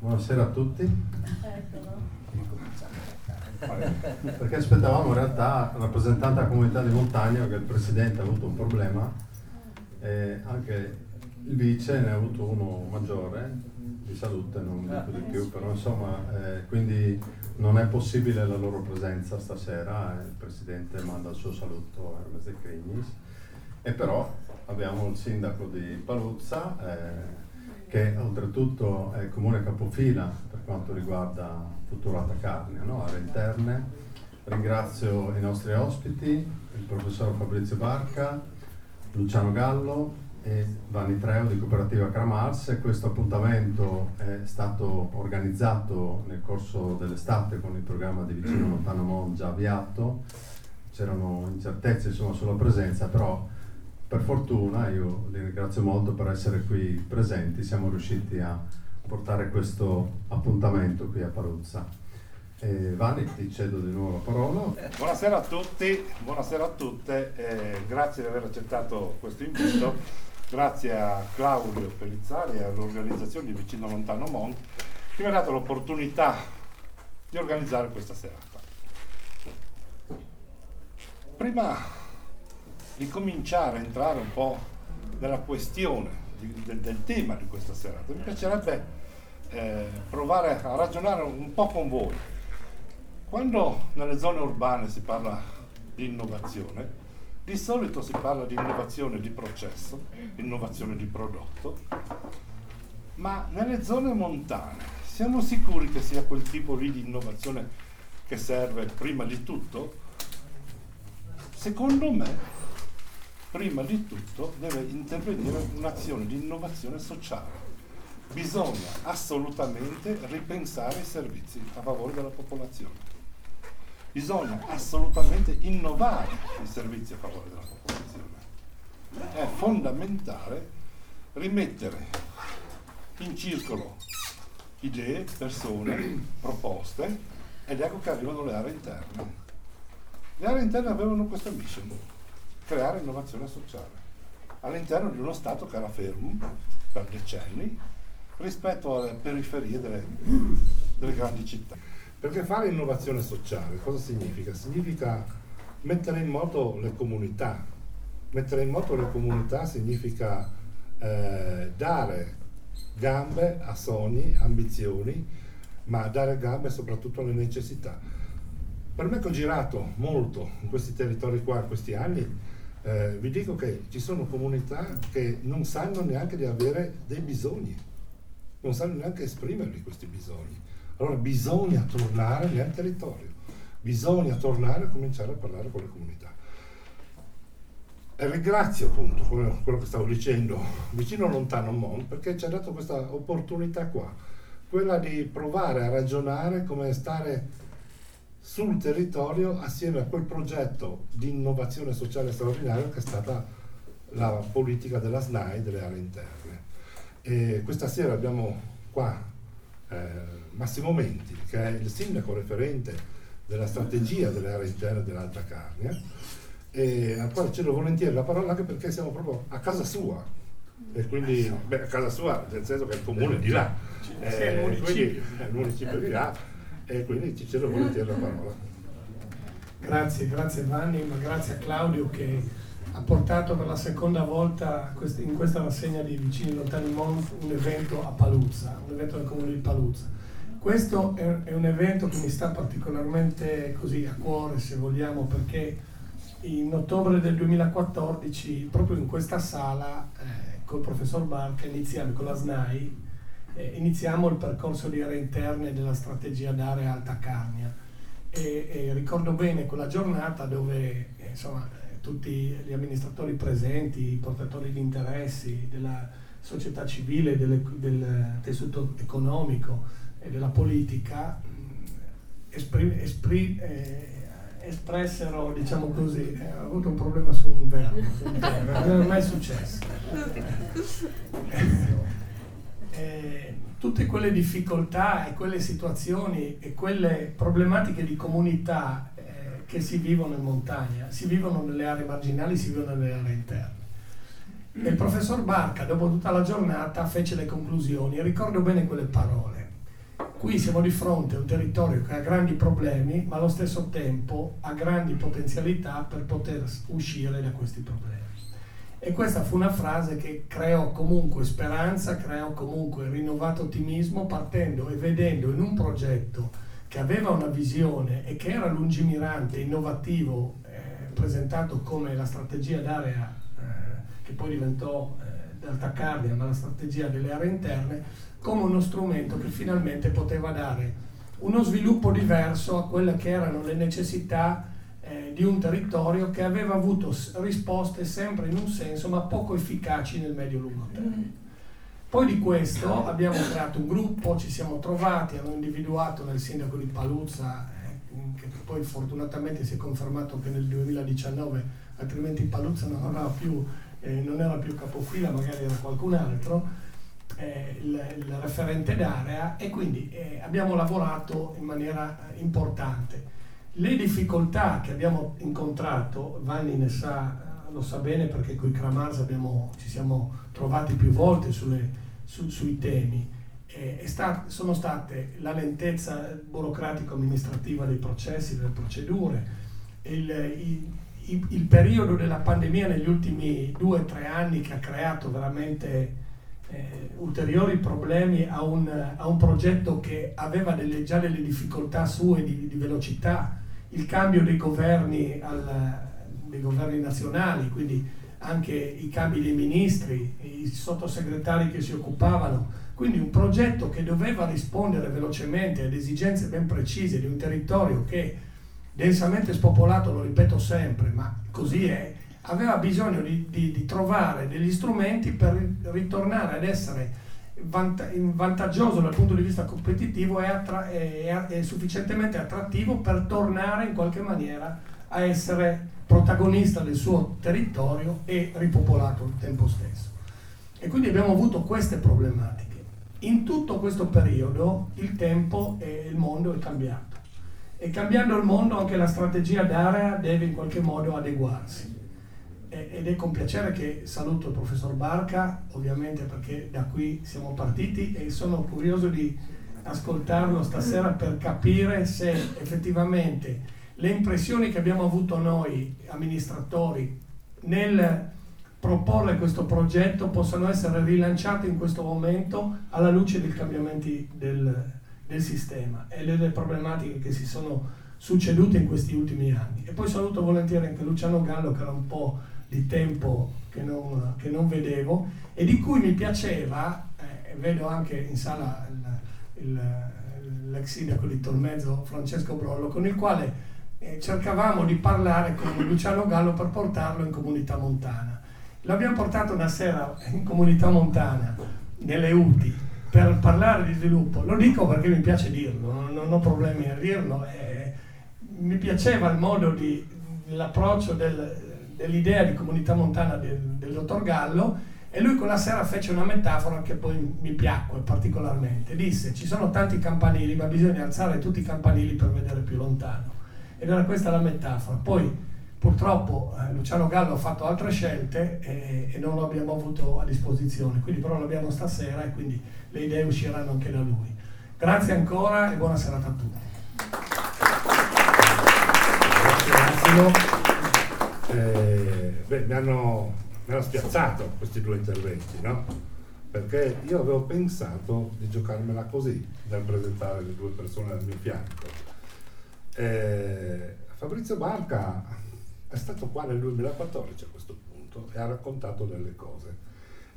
buonasera a tutti. Perché aspettavamo in realtà il rappresentante della comunità di montagna, che il presidente ha avuto un problema e anche il vice ne ha avuto uno maggiore di salute, non dico di più, però insomma, eh, quindi non è possibile la loro presenza stasera, il presidente manda il suo saluto a Hermes de Crignis e però abbiamo il sindaco di Paluzza eh, che oltretutto è il comune capofila per quanto riguarda Futurata Carnia, no? aree interne. Ringrazio i nostri ospiti, il professor Fabrizio Barca, Luciano Gallo e Vanni Treo di Cooperativa Cramars. Questo appuntamento è stato organizzato nel corso dell'estate con il programma di Vicino Lontano Mon già avviato. C'erano incertezze insomma, sulla presenza, però per fortuna, io li ringrazio molto per essere qui presenti, siamo riusciti a portare questo appuntamento qui a Paruzza. Eh, Vani, ti cedo di nuovo la parola. Buonasera a tutti, buonasera a tutte, eh, grazie di aver accettato questo invito, grazie a Claudio Pellizzari e all'organizzazione di Vicino Lontano Mont che mi ha dato l'opportunità di organizzare questa serata. Prima di cominciare a entrare un po' nella questione di, del, del, tema di questa serata. Mi piacerebbe eh, provare a ragionare un po' con voi. Quando nelle zone urbane si parla di innovazione, di solito si parla di innovazione di processo, innovazione di prodotto, ma nelle zone montane siamo sicuri che sia quel tipo lì di innovazione che serve prima di tutto? Secondo me prima di tutto deve intervenire un'azione di innovazione sociale. Bisogna assolutamente ripensare i servizi a favore della popolazione. Bisogna assolutamente innovare i servizi a favore della popolazione. È fondamentale rimettere in circolo idee, persone, proposte ed ecco che arrivano le aree interne. Le aree interne avevano questa mission creare innovazione sociale all'interno di uno Stato che era fermo per decenni rispetto alle periferie delle, delle grandi città. Perché fare innovazione sociale cosa significa? Significa mettere in moto le comunità. Mettere in moto le comunità significa eh, dare gambe a sogni, ambizioni, ma dare gambe soprattutto alle necessità. Per me che ho girato molto in questi territori qua in questi anni, eh, vi dico che ci sono comunità che non sanno neanche di avere dei bisogni, non sanno neanche esprimerli questi bisogni. Allora bisogna tornare nel territorio, bisogna tornare a cominciare a parlare con le comunità. E ringrazio appunto quello che stavo dicendo, vicino lontano Mon, perché ci ha dato questa opportunità qua, quella di provare a ragionare come stare sul territorio assieme a quel progetto di innovazione sociale straordinario che è stata la politica della SNAI delle aree interne. E questa sera abbiamo qua eh, Massimo Menti, che è il sindaco referente della strategia delle aree interne dell'Alta Carnia, e al quale cedo volentieri la parola anche perché siamo proprio a casa sua. E quindi, beh, a casa sua, nel senso che il comune di là, eh, è il municipio di là e quindi ti cedo volentieri la parola. Grazie, grazie Vanni, ma grazie a Claudio che ha portato per la seconda volta in questa rassegna di Vicini Lontani Mons un evento a Paluzza, un evento del comune di Paluzza. Questo è, un evento che mi sta particolarmente così a cuore, se vogliamo, perché in ottobre del 2014, proprio in questa sala, eh, col professor Barca, iniziamo con la SNAI, eh, iniziamo il percorso di aree interne della strategia d'area alta carnia. E, e ricordo bene quella giornata dove eh, insomma, tutti gli amministratori presenti, i portatori di interessi della società civile, delle, del tessuto economico e della politica esprim, esprim, eh, espressero, diciamo così, eh, ho avuto un problema su un verbo, non è mai successo. eh, tutte quelle difficoltà e quelle situazioni e quelle problematiche di comunità eh, che si vivono in montagna, si vivono nelle aree marginali, si vivono nelle aree interne. E il professor Barca, dopo tutta la giornata, fece le conclusioni e ricordo bene quelle parole. Qui siamo di fronte a un territorio che ha grandi problemi, ma allo stesso tempo ha grandi potenzialità per poter uscire da questi problemi. E questa fu una frase che creò comunque speranza, creò comunque rinnovato ottimismo partendo e vedendo in un progetto che aveva una visione e che era lungimirante, innovativo, eh, presentato come la strategia d'area eh, che poi diventò eh, Delta Cardia, ma la strategia delle aree interne, come uno strumento che finalmente poteva dare uno sviluppo diverso a quelle che erano le necessità eh, di un territorio che aveva avuto risposte sempre in un senso ma poco efficaci nel medio-lungo termine. Poi di questo abbiamo creato un gruppo, ci siamo trovati, hanno individuato nel sindaco di Paluzza, eh, che poi fortunatamente si è confermato che nel 2019, altrimenti Paluzza non, più, eh, non era più capofila, magari era qualcun altro, eh, il, il, referente d'area e quindi eh, abbiamo lavorato in maniera eh, importante. Le difficoltà che abbiamo incontrato, Vanni ne sa lo sa bene perché con i Kramars ci siamo trovati più volte sulle, su, sui temi. Eh, sta, sono state la lentezza burocratico-amministrativa dei processi, delle procedure, il, il, il, il periodo della pandemia negli ultimi due o tre anni che ha creato veramente eh, ulteriori problemi a un, a un, progetto che aveva delle, già delle difficoltà sue di, di velocità, il cambio dei governi al, dei governi nazionali, quindi anche i cambi dei ministri, i sottosegretari che si occupavano, quindi un progetto che doveva rispondere velocemente ad esigenze ben precise di un territorio che densamente spopolato, lo ripeto sempre, ma così è, aveva bisogno di, di, di trovare degli strumenti per ritornare ad essere vantaggioso dal punto di vista competitivo e, attra- e, e sufficientemente attrattivo per tornare in qualche maniera a essere protagonista del suo territorio e ripopolato al tempo stesso. E quindi abbiamo avuto queste problematiche. In tutto questo periodo il tempo e il mondo è cambiato. E cambiando il mondo anche la strategia d'area deve in qualche modo adeguarsi. Ed è con piacere che saluto il professor Barca, ovviamente perché da qui siamo partiti e sono curioso di ascoltarlo stasera per capire se effettivamente le impressioni che abbiamo avuto noi amministratori nel proporre questo progetto possano essere rilanciate in questo momento alla luce dei cambiamenti del, del sistema e delle problematiche che si sono succedute in questi ultimi anni. E poi saluto volentieri anche Luciano Gallo che era un po' di tempo che non, che non vedevo e di cui mi piaceva, eh, vedo anche in sala il, il, l'ex sindaco di Tormezzo Francesco Brollo, con il quale eh, cercavamo di parlare con Luciano Gallo per portarlo in comunità montana. L'abbiamo portato una sera in comunità montana, nelle UTI, per parlare di sviluppo. Lo dico perché mi piace dirlo, non, non ho problemi a dirlo. Eh, mi piaceva il modo di, l'approccio del, dell'idea di comunità montana del, del dottor Gallo e lui quella sera fece una metafora che poi mi piacque particolarmente. Disse ci sono tanti campanili ma bisogna alzare tutti i campanili per vedere più lontano. Ed era questa la metafora. Poi purtroppo eh, Luciano Gallo ha fatto altre scelte e, e, non lo abbiamo avuto a disposizione, quindi però l'abbiamo stasera e quindi le idee usciranno anche da lui. Grazie ancora e buona serata a tutti. Grazie eh, beh, mi, hanno, mi hanno spiazzato questi due interventi, no? Perché io avevo pensato di giocarmela così, nel presentare le due persone al mio fianco eh, Fabrizio Barca è stato qua nel 2014 a questo punto e ha raccontato delle cose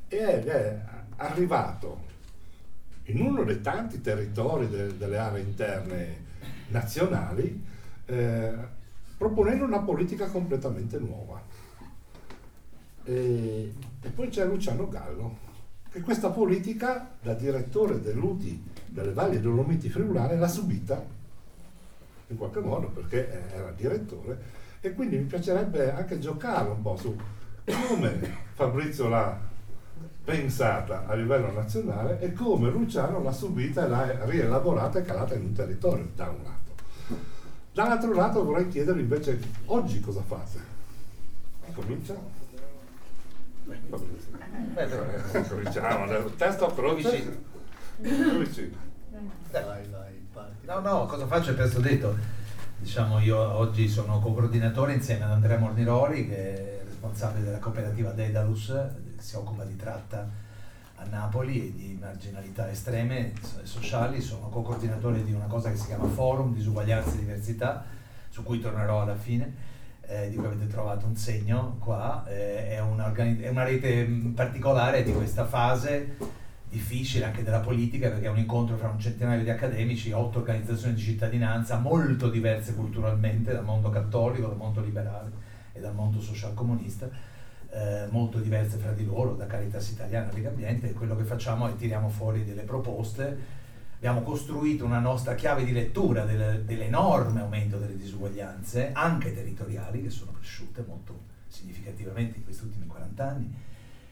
ed è arrivato in uno dei tanti territori de, delle aree interne nazionali eh, proponendo una politica completamente nuova. E, e, poi c'è Luciano Gallo, che questa politica, da direttore dell'UTI delle Valli Dolomiti Friulane, l'ha subita in qualche modo perché era direttore e quindi mi piacerebbe anche giocare un po' su come Fabrizio l'ha pensata a livello nazionale e come Luciano l'ha subita e l'ha rielaborata e calata in un territorio da un lato. Dall'altro lato vorrei chiedervi invece oggi cosa fate? Comincia? Beh, cominciamo, testo croce. Vicino. Vai, vai, parti. No, no, cosa faccio è presto detto. Diciamo, io oggi sono co-coordinatore insieme ad Andrea Morniroli, che è responsabile della cooperativa Dedalus, che si occupa di tratta a Napoli e di marginalità estreme e sociali. Sono co-coordinatore di una cosa che si chiama Forum Disuguaglianza e Diversità, su cui tornerò alla fine. Eh, di cui avete trovato un segno qua, eh, è, una è una rete particolare di questa fase difficile anche della politica perché è un incontro fra un centinaio di accademici, otto organizzazioni di cittadinanza molto diverse culturalmente dal mondo cattolico, dal mondo liberale e dal mondo social comunista, eh, molto diverse fra di loro, da Caritas Italiana a Lega Ambiente e quello che facciamo è tiriamo fuori delle proposte. Abbiamo costruito una nostra chiave di lettura del, dell'enorme aumento delle disuguaglianze, anche territoriali, che sono cresciute molto significativamente in questi ultimi 40 anni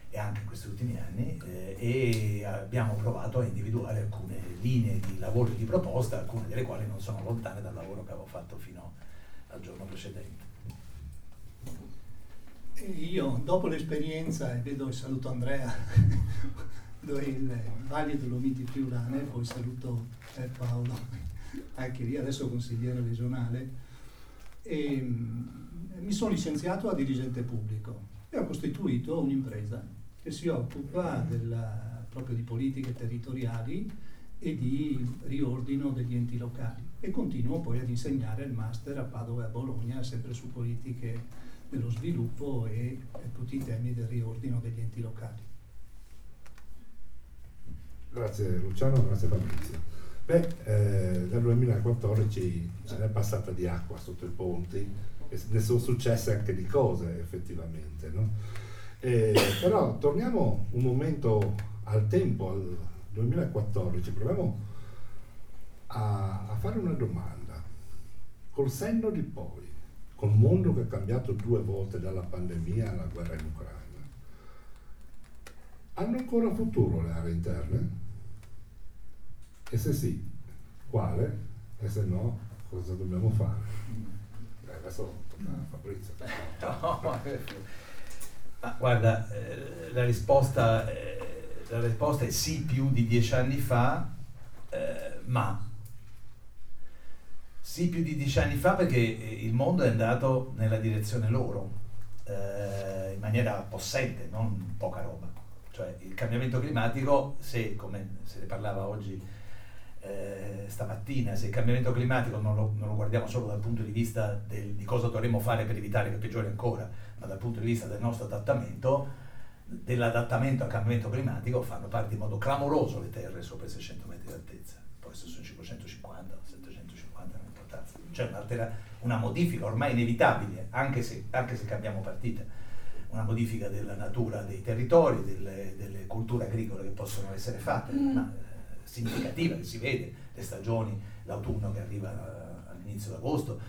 e anche in questi ultimi anni eh, e abbiamo provato a individuare alcune linee di lavoro e di proposta, alcune delle quali non sono lontane dal lavoro che avevo fatto fino al giorno precedente. Io dopo l'esperienza, e vedo e saluto Andrea, il Valle Dolomiti Friulane, poi saluto Paolo, anche lì adesso consigliere regionale, e, mh, mi sono licenziato a dirigente pubblico e ho costituito un'impresa che si occupa della, proprio di politiche territoriali e di riordino degli enti locali. E continuo poi ad insegnare il master a Padova e a Bologna sempre su politiche dello sviluppo e, e tutti i temi del riordino degli enti locali. Grazie Luciano, grazie Fabrizio. Beh, eh, dal 2014 ce n'è passata di acqua sotto i ponti e ne sono successe anche di cose effettivamente. No? Eh, però torniamo un momento al tempo, al 2014, proviamo a, a fare una domanda. Col senno di poi, col mondo che è cambiato due volte dalla pandemia alla guerra in Ucraina, hanno ancora futuro le aree interne? E se sì, quale? E se no, cosa dobbiamo fare? Eh, adesso torna Fabrizio. No, ma guarda, eh, la, risposta, eh, la, risposta, è sì più di dieci anni fa, eh, ma sì più di dieci anni fa perché il mondo è andato nella direzione loro, eh, in maniera possente, non poca roba. Cioè il cambiamento climatico, se come se ne parlava oggi eh, stamattina, se il cambiamento climatico non lo, non lo, guardiamo solo dal punto di vista del, di cosa dovremmo fare per evitare che peggiori ancora, ma dal punto di vista del nostro adattamento, dell'adattamento al cambiamento climatico fanno parte in modo clamoroso le terre sopra i 600 metri di altezza, poi se sono 550 o 750 non ha importanza, c'è una, una modifica ormai inevitabile, anche se, anche se, cambiamo partita, una modifica della natura dei territori, delle, delle culture agricole che possono essere fatte, mm. ma, eh, significativa che si vede, le stagioni, l'autunno che arriva all'inizio d'agosto,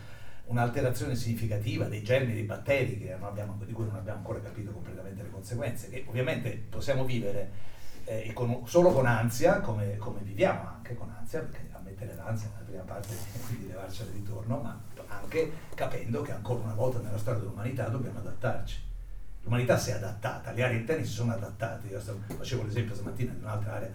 un'alterazione significativa dei germi, dei batteri abbiamo, di cui non abbiamo ancora capito completamente le conseguenze, che ovviamente possiamo vivere eh, con, solo con ansia, come, come, viviamo anche con ansia, perché ammettere l'ansia nella prima parte è quindi levarcela di ritorno, ma anche capendo che ancora una volta nella storia dell'umanità dobbiamo adattarci. L'umanità si è adattata, le aree interne si sono adattate. Io facevo l'esempio stamattina di un'altra area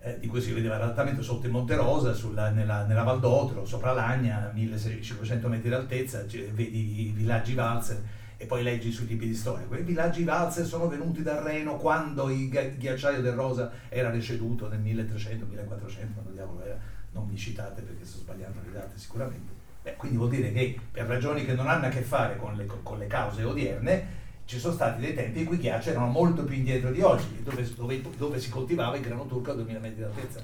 eh, di cui si vedeva l'adattamento sotto il Monte Rosa, sulla, nella, nella Val d'Otro, sopra Lagna, 1500 metri d'altezza, vedi i villaggi valzer e poi leggi sui libri di storia. Quei villaggi valzer sono venuti dal Reno quando il ghiacciaio del Rosa era receduto nel 1300-1400, quando diavolo era, non mi citate perché sto sbagliando le date sicuramente. Beh, quindi vuol dire che per ragioni che non hanno a che fare con le, con le cause odierne, ci sono stati dei tempi in cui i ghiacci erano molto più indietro di oggi, dove, dove, dove si coltivava il grano turco a 2000 metri d'altezza.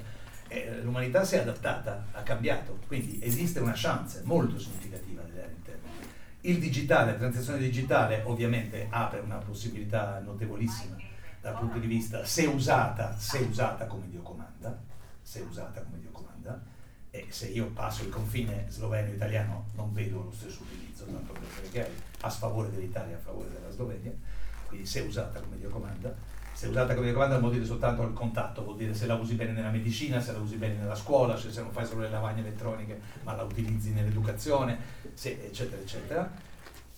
Eh, l'umanità si è adattata, ha cambiato, quindi esiste una chance molto significativa delle aree interne. Il digitale, la transizione digitale ovviamente apre una possibilità notevolissima dal punto di vista, se usata, se usata come Dio comanda, se usata come Dio comanda, e se io passo il confine sloveno-italiano non vedo lo stesso utilizzo, tanto per essere chiari, a sfavore dell'Italia, a favore della Slovenia, quindi se usata come Dio comanda, se usata come Dio comanda vuol dire soltanto il contatto, vuol dire se la usi bene nella medicina, se la usi bene nella scuola, se non fai solo le lavagne elettroniche ma la utilizzi nell'educazione, se, eccetera, eccetera.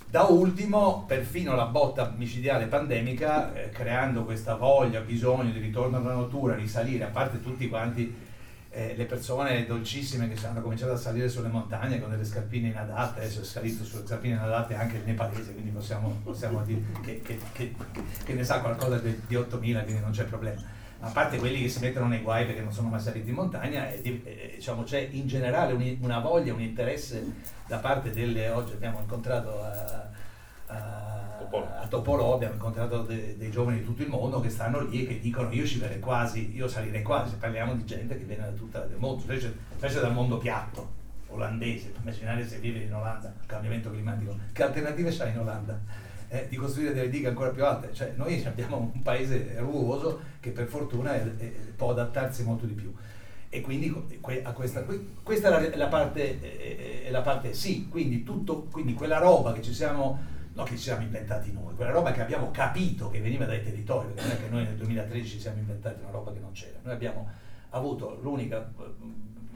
Da ultimo, perfino la botta micidiale pandemica, eh, creando questa voglia, bisogno di ritorno alla natura, risalire, a parte tutti quanti eh, le persone dolcissime che hanno cominciato a salire sulle montagne con delle scarpine inadatte, adesso è salito sulle scarpine inadatte anche il nepalese, quindi possiamo, possiamo dire che, che, che, che, ne sa qualcosa di, di 8.000, quindi non c'è problema. Ma a parte quelli che si mettono nei guai perché non sono mai saliti in montagna, e, e, diciamo, c'è in generale un, una voglia, un interesse da parte delle... Oggi abbiamo incontrato a, a Topolò abbiamo incontrato de, dei giovani di tutto il mondo che stanno lì e che dicono io ci verrei quasi, io salirei quasi, parliamo di gente che viene da tutta il mondo, specie, specie dal mondo piatto, olandese, immaginare se vive in Olanda, cambiamento climatico, che alternative c'hai in Olanda? Eh, di costruire delle dighe ancora più alte, cioè noi abbiamo un paese ruoso che per fortuna è, è, può adattarsi molto di più. E quindi a questa, questa è la, la, parte, è la parte sì, quindi, tutto, quindi quella roba che ci siamo non che ci siamo inventati noi, quella roba che abbiamo capito che veniva dai territori, perché non è che noi nel 2013 ci siamo inventati una roba che non c'era, noi abbiamo avuto l'unica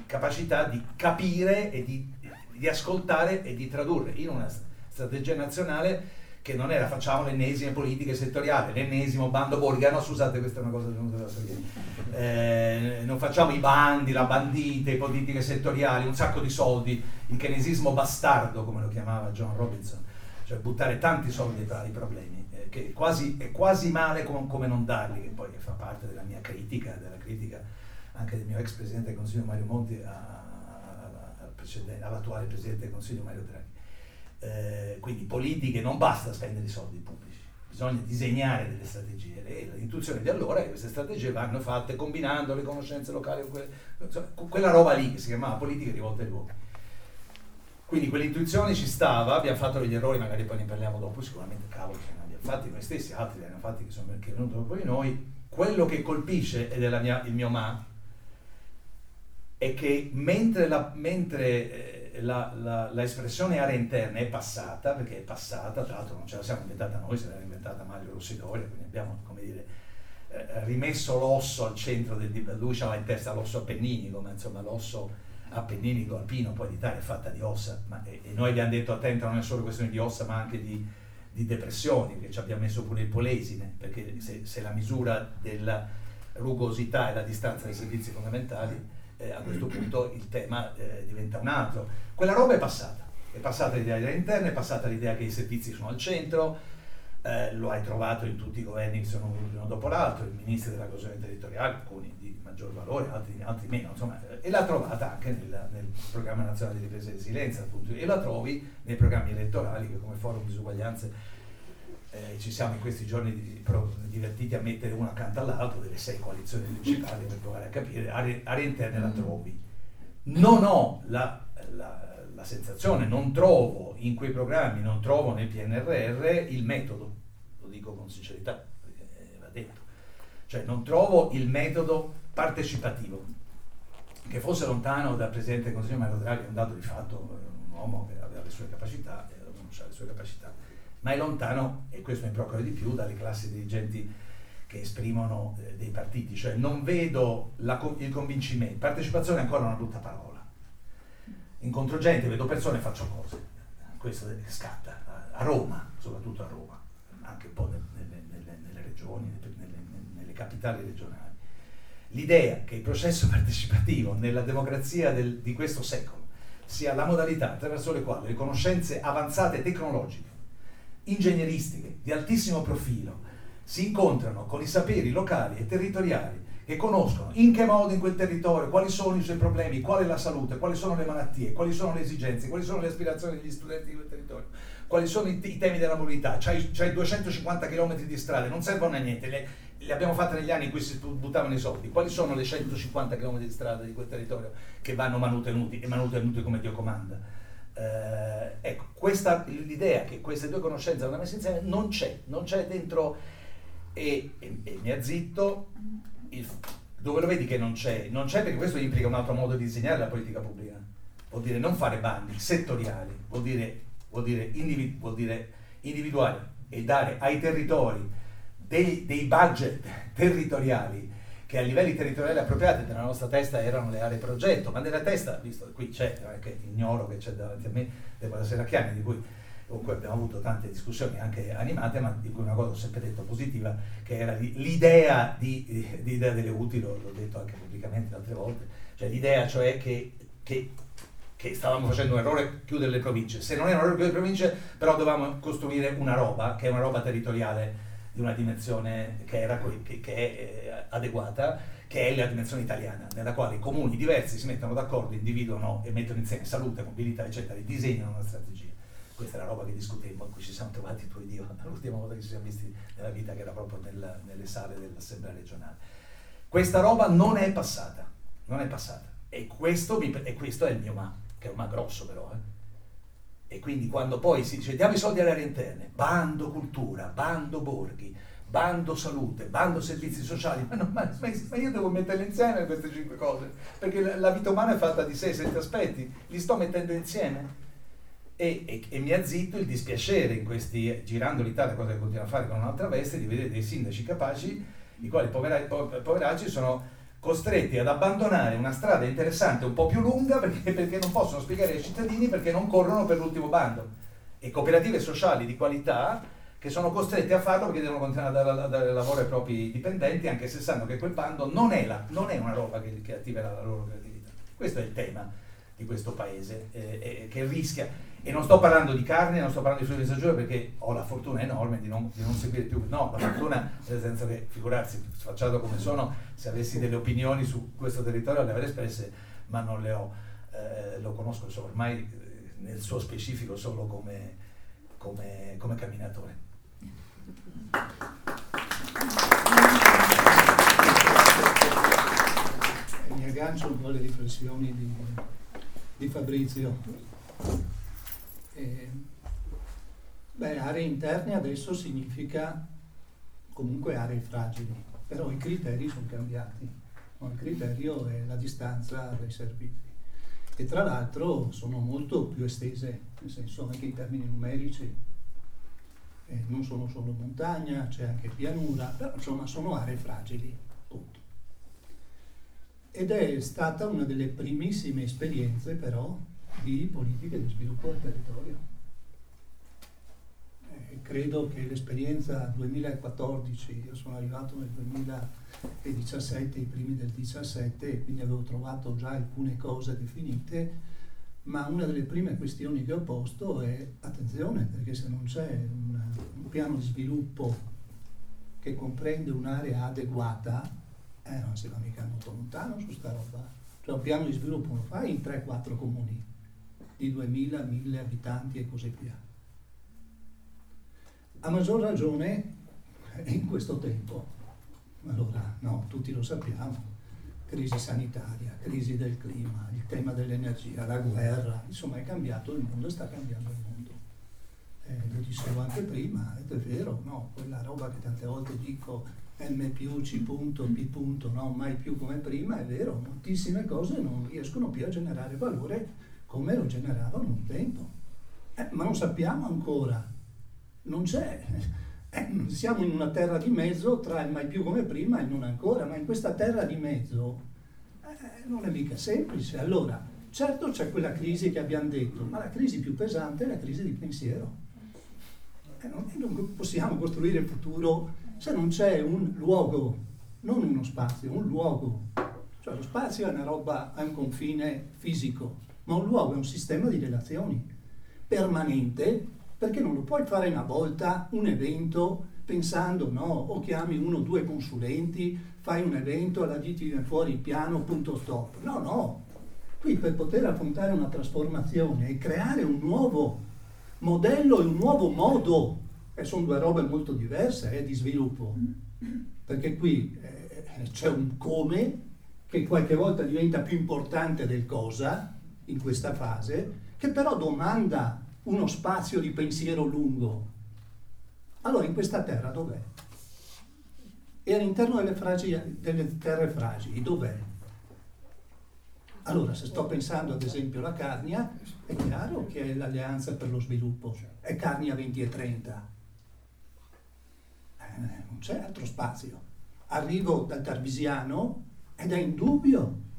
capacità di capire e di, di ascoltare e di tradurre in una strategia nazionale che non era facciamo le ennesime politiche settoriali, l'ennesimo bando borgano, scusate questa è una cosa non devo dire, eh, non facciamo i bandi, la bandita, le politiche settoriali, un sacco di soldi, il keynesismo bastardo come lo chiamava John Robinson cioè buttare tanti soldi per i problemi, eh, che quasi, è quasi male com- come non darli, che poi fa parte della mia critica, della critica anche del mio ex presidente del Consiglio Mario Monti a, a, a, all'attuale presidente del Consiglio Mario Draghi. Eh, quindi politiche non basta spendere i soldi pubblici, bisogna disegnare delle strategie e l'intuizione di allora è che queste strategie vanno fatte combinando le conoscenze locali, insomma, quella roba lì che si chiamava politica rivolta ai luoghi. Quindi quell'intuizione ci stava, abbiamo fatto degli errori, magari poi ne parliamo dopo, sicuramente cavolo ce ne abbiamo fatti noi stessi, altri li hanno fatti che sono venuti dopo di noi. Quello che colpisce, ed è mia, il mio ma, è che mentre, la, mentre eh, la, la, la, espressione area interna è passata, perché è passata, tra l'altro non ce la siamo inventata noi, se l'era inventata Mario Rossidoria, quindi abbiamo, come dire, eh, rimesso l'osso al centro del dibattito, lui aveva in testa l'osso Appennini, come insomma l'osso appenninico alpino, poi l'Italia è fatta di ossa, ma, e, e, noi abbiamo detto attento non è solo questione di ossa ma anche di, di depressioni, che ci abbiamo messo pure il polesine, perché se, se, la misura della rugosità e la distanza dai servizi fondamentali, eh, a questo punto il tema eh, diventa un altro. Quella roba è passata, è passata l'idea dell'idea interna, è passata l'idea che i servizi sono al centro, eh, lo hai trovato in tutti i governi che sono venuti uno dopo l'altro, i ministri della coesione territoriale, alcuni maggior valore, altri, altri meno, insomma, e l'ha trovata anche nel, nel, programma nazionale di ripresa e resilienza, appunto, e la trovi nei programmi elettorali che come forum disuguaglianze eh, ci siamo in questi giorni di, pro, divertiti a mettere uno accanto all'altro delle sei coalizioni principali per provare a capire, aree interne la trovi. Non ho la, la, la sensazione, non trovo in quei programmi, non trovo nel PNRR il metodo, lo dico con sincerità, perché va detto, cioè non trovo il metodo partecipativo, che fosse lontano dal Presidente del Consiglio Mario Draghi è un dato di fatto, un uomo che aveva le sue capacità, e conosceva le sue capacità, ma è lontano, e questo mi preoccupa di più, dalle classi dirigenti che esprimono eh, dei partiti, cioè non vedo la, il convincimento, partecipazione è ancora una brutta parola, incontro gente, vedo persone e faccio cose, questo scatta, a Roma, soprattutto a Roma, anche un po' nelle, nelle, nelle regioni, nelle, nelle capitali regionali l'idea che il processo partecipativo nella democrazia del, di questo secolo sia la modalità attraverso le quali le conoscenze avanzate tecnologiche, ingegneristiche, di altissimo profilo, si incontrano con i saperi locali e territoriali che conoscono in che modo in quel territorio, quali sono i suoi problemi, qual è la salute, quali sono le malattie, quali sono le esigenze, quali sono le aspirazioni degli studenti di quel territorio, quali sono i, i temi della mobilità. C'hai, c'hai 250 km di strade, non servono a niente, le, le abbiamo fatte negli anni in cui si buttavano i soldi. Quali sono le 150 km di strada di quel territorio che vanno manutenuti e manutenuti come Dio comanda? Eh, ecco, questa, l'idea che queste due conoscenze vanno messe insieme non c'è, non c'è dentro e, e, e mi azzitto. Il, dove lo vedi che non c'è? Non c'è perché questo implica un altro modo di disegnare la politica pubblica. Vuol dire non fare bandi settoriali, vuol dire, vuol dire, individu- vuol dire individuare e dare ai territori dei, dei budget territoriali che a livelli territoriali appropriati nella nostra testa erano le aree progetto, ma nella testa, visto qui c'è, che ignoro che c'è davanti a me, Deborah Serracchiani, di cui con cui abbiamo avuto tante discussioni anche animate, ma di cui una cosa ho sempre detto positiva, che era l'idea di, di idea delle utili, l'ho detto anche pubblicamente altre volte, Cioè l'idea cioè che, che, che stavamo facendo un errore chiudere le province. Se non era un errore chiudere le province, però dovevamo costruire una roba, che è una roba territoriale di una dimensione che, era, che, che è eh, adeguata, che è la dimensione italiana, nella quale i comuni diversi si mettono d'accordo, individuano e mettono insieme salute, mobilità, eccetera, e disegnano una strategia. Questa è la roba che discutemmo, in cui ci siamo trovati tu ed io, l'ultima volta che ci siamo visti nella vita, che era proprio nel, nelle sale dell'Assemblea regionale. Questa roba non è passata, non è passata. E questo, mi, e questo è il mio ma, che è un ma grosso però. Eh. E quindi quando poi si dice diamo i soldi alle aree interne, bando cultura, bando borghi, bando salute, bando servizi sociali, ma, no, ma, ma, io devo metterle insieme queste cinque cose, perché la, la vita umana è fatta di sei, sette aspetti, li sto mettendo insieme. E, e, e, mi azzitto il dispiacere in questi, girando l'Italia, cosa che continuo a fare con un'altra veste, di vedere dei sindaci capaci, i quali poveracci sono costretti ad abbandonare una strada interessante un po' più lunga perché, perché non possono spiegare ai cittadini perché non corrono per l'ultimo bando. E cooperative sociali di qualità che sono costretti a farlo perché devono continuare a dare, a dare lavoro ai propri dipendenti, anche se sanno che quel bando non è, la, non è una roba che, che, attiverà la loro creatività. Questo è il tema di questo paese, eh, eh, che rischia, e non sto parlando di carne, non sto parlando di frutta di stagione perché ho la fortuna enorme di non, di non, seguire più, no, la fortuna nel senso che, figurarsi, sfacciato come sono, se avessi delle opinioni su questo territorio le avrei espresse, ma non le ho, eh, lo conosco solo, ormai eh, nel suo specifico solo come, come, come camminatore. Mi aggancio un po' alle riflessioni di, di Fabrizio. Eh, beh, aree interne adesso significa comunque aree fragili, però i criteri sono cambiati. Il criterio è la distanza dai servizi e tra l'altro sono molto più estese, nel senso anche in termini numerici eh, non sono solo montagna, c'è anche pianura, però insomma sono aree fragili, punto. Ed è stata una delle primissime esperienze però di politiche di sviluppo del territorio. Eh, credo che l'esperienza 2014, io sono arrivato nel 2017, i primi del 2017, quindi avevo trovato già alcune cose definite, ma una delle prime questioni che ho posto è attenzione, perché se non c'è un, un piano di sviluppo che comprende un'area adeguata, eh, non si va mica molto lontano su sta roba. Cioè un piano di sviluppo lo fai in 3-4 comuni di 2000, 1000 abitanti e così via. A maggior ragione in questo tempo. Allora, no, tutti lo sappiamo, crisi sanitaria, crisi del clima, il tema dell'energia, la guerra, insomma è cambiato il mondo, sta cambiando il mondo. Eh, lo dicevo anche prima, ed è vero, no? quella roba che tante volte dico M più C punto, P punto, no? mai più come prima, è vero, moltissime cose non riescono più a generare valore come lo generavano un tempo. Eh, ma non sappiamo ancora, non c'è. Eh, siamo in una terra di mezzo tra il mai più come prima e non ancora, ma in questa terra di mezzo eh, non è mica semplice. Allora, certo c'è quella crisi che abbiamo detto, ma la crisi più pesante è la crisi di pensiero. Eh, non, non possiamo costruire il futuro se non c'è un luogo, non uno spazio, un luogo. Cioè lo spazio è una roba, è un confine fisico, ma un luogo è un sistema di relazioni permanente perché non lo puoi fare una volta un evento pensando no, o chiami uno o due consulenti, fai un evento, alla viene fuori piano, punto stop. No, no. Qui per poter affrontare una trasformazione e creare un nuovo modello e un nuovo modo, e sono due robe molto diverse eh, di sviluppo, perché qui eh, c'è un come che qualche volta diventa più importante del cosa in questa fase, che però domanda uno spazio di pensiero lungo. Allora in questa terra dov'è? E all'interno delle, fragili, delle terre fragili dov'è? Allora, se sto pensando ad esempio alla Carnia, è chiaro che è l'alleanza per lo sviluppo, è Carnia 20 e 30. Eh, non c'è altro spazio. Arrivo dal Tarvisiano ed è indubbio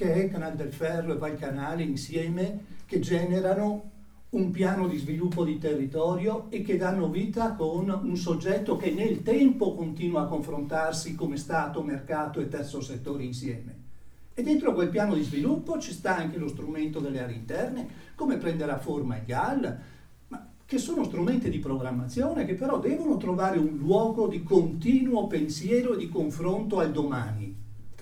che è Canal del Ferro e Valcanale insieme che generano un piano di sviluppo di territorio e che danno vita con un soggetto che nel tempo continua a confrontarsi come Stato, mercato e terzo settore insieme. E dentro quel piano di sviluppo ci sta anche lo strumento delle aree interne, come prenderà forma il GAL, che sono strumenti di programmazione che però devono trovare un luogo di continuo pensiero e di confronto al domani.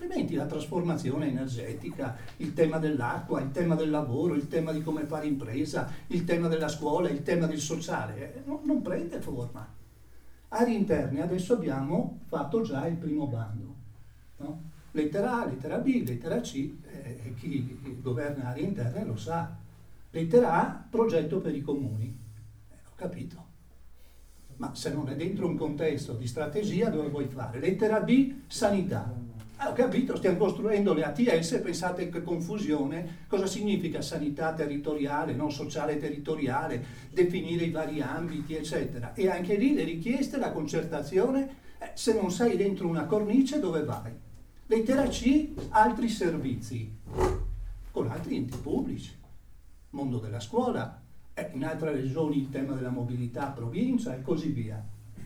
Altrimenti la trasformazione energetica, il tema dell'acqua, il tema del lavoro, il tema di come fare impresa, il tema della scuola, il tema del sociale, eh, non, non prende forma. Aree interne, adesso abbiamo fatto già il primo bando. No? Lettera A, lettera B, lettera C, eh, chi governa aree interne lo sa. Lettera A, progetto per i comuni. Eh, ho capito. Ma se non è dentro un contesto di strategia, dove vuoi fare? Lettera B, sanità. Eh, ho capito, stiamo costruendo le ATS, pensate che confusione, cosa significa sanità territoriale, non sociale territoriale, definire i vari ambiti, eccetera. E anche lì le richieste, la concertazione, eh, se non sei dentro una cornice dove vai? Lettera C, altri servizi, con altri enti pubblici, mondo della scuola, eh, in altre regioni il tema della mobilità, provincia e così via.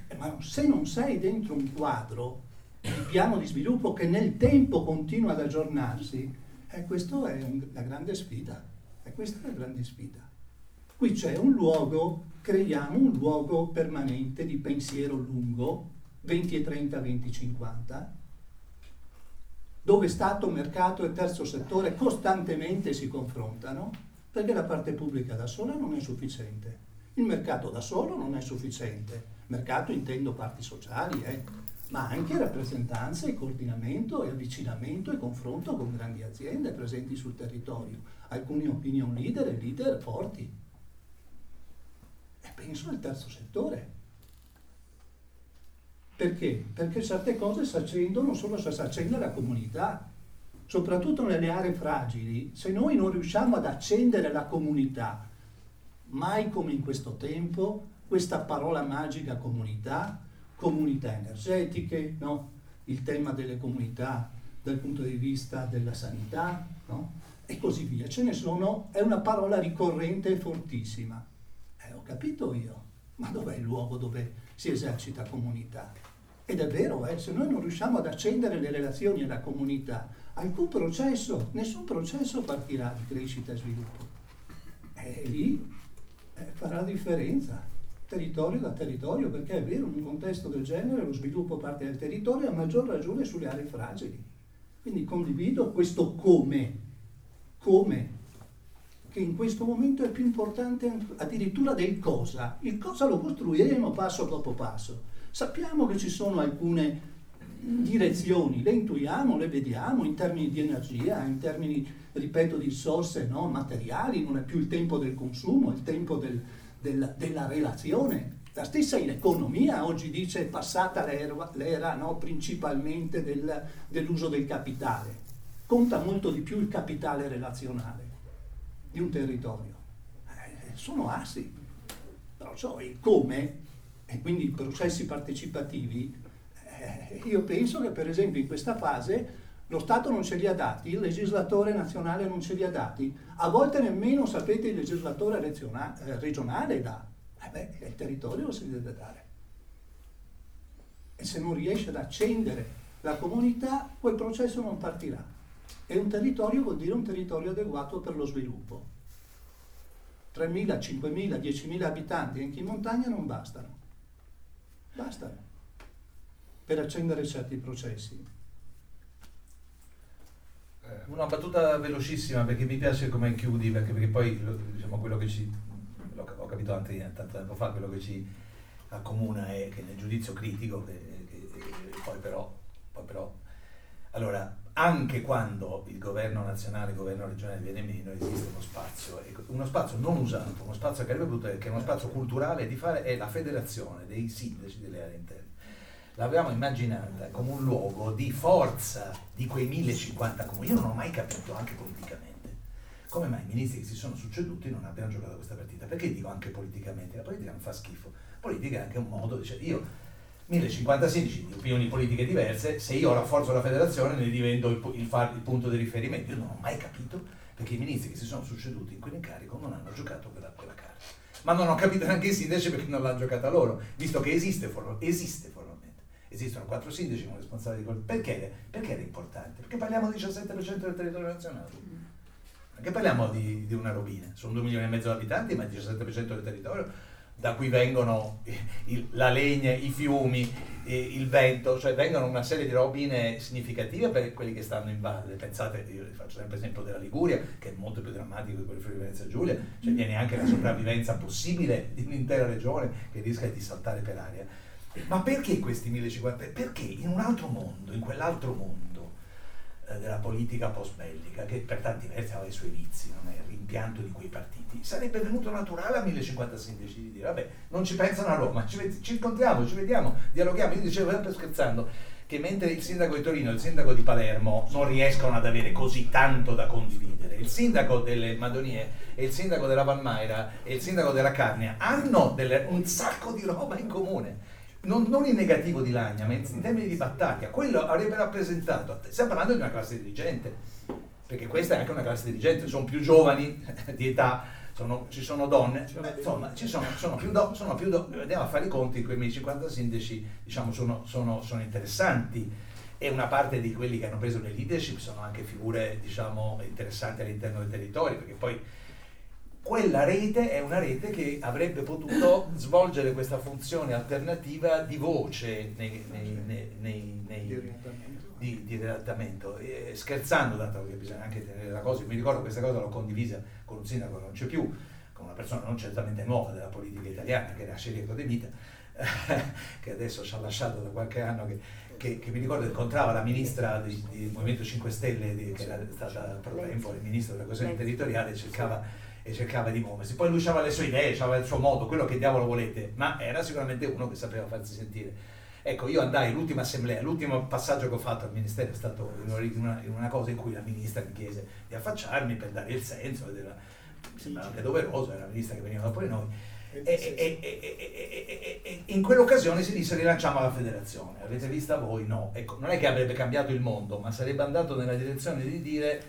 Eh, ma se non sei dentro un quadro di piano di sviluppo che nel tempo continua ad aggiornarsi, eh, questa è un, la grande sfida. Eh, questa è la grande sfida. Qui c'è un luogo, creiamo un luogo permanente di pensiero lungo, 20 e 30, 20 e 50, dove Stato, mercato e terzo settore costantemente si confrontano, perché la parte pubblica da sola non è sufficiente. Il mercato da solo non è sufficiente. Mercato intendo parti sociali, eh, ma anche rappresentanza e coordinamento e avvicinamento e confronto con grandi aziende presenti sul territorio, alcuni opinion leader e leader forti. E penso al terzo settore perché? Perché certe cose si accendono solo se si accende la comunità, soprattutto nelle aree fragili. Se noi non riusciamo ad accendere la comunità, mai come in questo tempo, questa parola magica comunità, comunità energetiche, no? il tema delle comunità dal punto di vista della sanità, no? e così via. Ce ne sono, è una parola ricorrente e fortissima. Eh, ho capito io, ma dov'è il luogo dove si esercita comunità? Ed è vero, eh, se noi non riusciamo ad accendere le relazioni alla comunità, alcun processo, nessun processo partirà di crescita e sviluppo. E lì eh, farà la differenza, territorio da territorio, perché è vero, in un contesto del genere lo sviluppo parte dal territorio a maggior ragione sulle aree fragili. Quindi condivido questo come, come, che in questo momento è più importante addirittura del cosa. Il cosa lo costruiremo passo dopo passo Sappiamo che ci sono alcune direzioni, le intuiamo, le vediamo in termini di energia, in termini, ripeto, di risorse no, materiali, non è più il tempo del consumo, è il tempo del, del, della relazione. La stessa economia oggi dice è passata l'era, l'era no, principalmente del, dell'uso del capitale. Conta molto di più il capitale relazionale di un territorio. Eh, sono assi, però so, il come e quindi i processi partecipativi, eh, io penso che per esempio in questa fase lo Stato non ce li ha dati, il legislatore nazionale non ce li ha dati, a volte nemmeno sapete il legislatore eh, regionale dà, eh beh, il territorio si deve dare. E se non riesce ad accendere la comunità, quel processo non partirà. E un territorio vuol dire un territorio adeguato per lo sviluppo. 3.000, 5.000, 10.000 abitanti anche in montagna non bastano. Basta per accendere certi processi. Eh, una battuta velocissima perché mi piace come chiudi, perché, perché poi diciamo, quello che ci, ho capito anche tanto tempo fa, quello che ci accomuna è che nel giudizio critico, che, che, che poi, però, poi però, allora anche quando il governo nazionale, il governo regionale viene meno, esiste uno spazio, uno spazio non usato, uno spazio che arriva brutto, che è uno spazio culturale di fare, è la federazione dei sindaci delle aree interne. L'abbiamo immaginata come un luogo di forza di quei 1050 comuni. Io non ho mai capito, anche politicamente, come mai i ministri che si sono succeduti non abbiano giocato questa partita. Perché dico anche politicamente? La politica non fa schifo. La politica è anche un modo, dice, io 1050 sindaci di opinioni politiche diverse, se io rafforzo la federazione ne divento il, il, il, punto di riferimento. Io non ho mai capito perché i ministri che si sono succeduti in quell'incarico non hanno giocato quella, quella carta. Ma non ho capito neanche i sindaci perché non l'hanno giocata loro, visto che esiste, esiste. Esistono quattro sindaci con responsabili di perché, perché era importante? Perché parliamo del 17% del territorio nazionale. Perché parliamo di, di una robina? Sono 2 milioni e mezzo di abitanti, ma il 17% del territorio da cui vengono il, la legna, i fiumi, il vento, cioè vengono una serie di robine significative per quelli che stanno in valle. Pensate, io faccio sempre esempio della Liguria, che è molto più drammatico di quello di Venezia Giulia, cioè viene anche la sopravvivenza possibile di un'intera regione che rischia di saltare per aria. Ma perché questi 1050? Perché in un altro mondo, in quell'altro mondo, eh, della politica post bellica, che per tanti versi aveva i suoi vizi, non è il rimpianto di quei partiti, sarebbe venuto naturale a 1050 sindaci di dire, vabbè, non ci pensano a Roma, ci, ci incontriamo, ci vediamo, dialoghiamo. Io dicevo sempre scherzando che mentre il sindaco di Torino e il sindaco di Palermo non riescono ad avere così tanto da condividere, il sindaco delle Madonie e il sindaco della Valmaira e il sindaco della Carnia hanno delle, un sacco di roba in comune non, non, in negativo di Lagna, ma in, in termini di battaglia, quello avrebbe rappresentato, stiamo parlando di una classe dirigente, perché questa è anche una classe dirigente, sono più giovani di età, sono, ci sono donne, beh, insomma ci sono, sono più donne, sono più do, andiamo a fare i conti, quei 1050 sindaci diciamo, sono, sono, sono, interessanti. E una parte di quelli che hanno preso le leadership sono anche figure diciamo, interessanti all'interno del territorio, perché poi quella rete è una rete che avrebbe potuto svolgere questa funzione alternativa di voce nei, nei, nei, nei di, di riadattamento. E, scherzando, dato che bisogna anche tenere la cosa, mi ricordo questa cosa l'ho condivisa con un sindaco che non c'è più, con una persona non certamente nuova della politica italiana, che era Cerico De Mita, che adesso ci ha lasciato da qualche anno, che, che, che mi ricordo incontrava la ministra del Movimento 5 Stelle, di, che era stata pro tempo il ministro della coesione territoriale, e cercava e cercava di muoversi. Poi lui aveva le sue idee, aveva il suo modo, quello che diavolo volete, ma era sicuramente uno che sapeva farsi sentire. Ecco, io andai l'ultima assemblea, l'ultimo passaggio che ho fatto al Ministero è stato in una, in una cosa in cui la ministra mi chiese di affacciarmi per dare il senso, della, mi sembrava anche doveroso, era la ministra che veniva dopo di noi. E, e, e, e, in quell'occasione si disse rilanciamo la federazione. Avete vista voi? No. Ecco, non è che avrebbe cambiato il mondo, ma sarebbe andato nella direzione di dire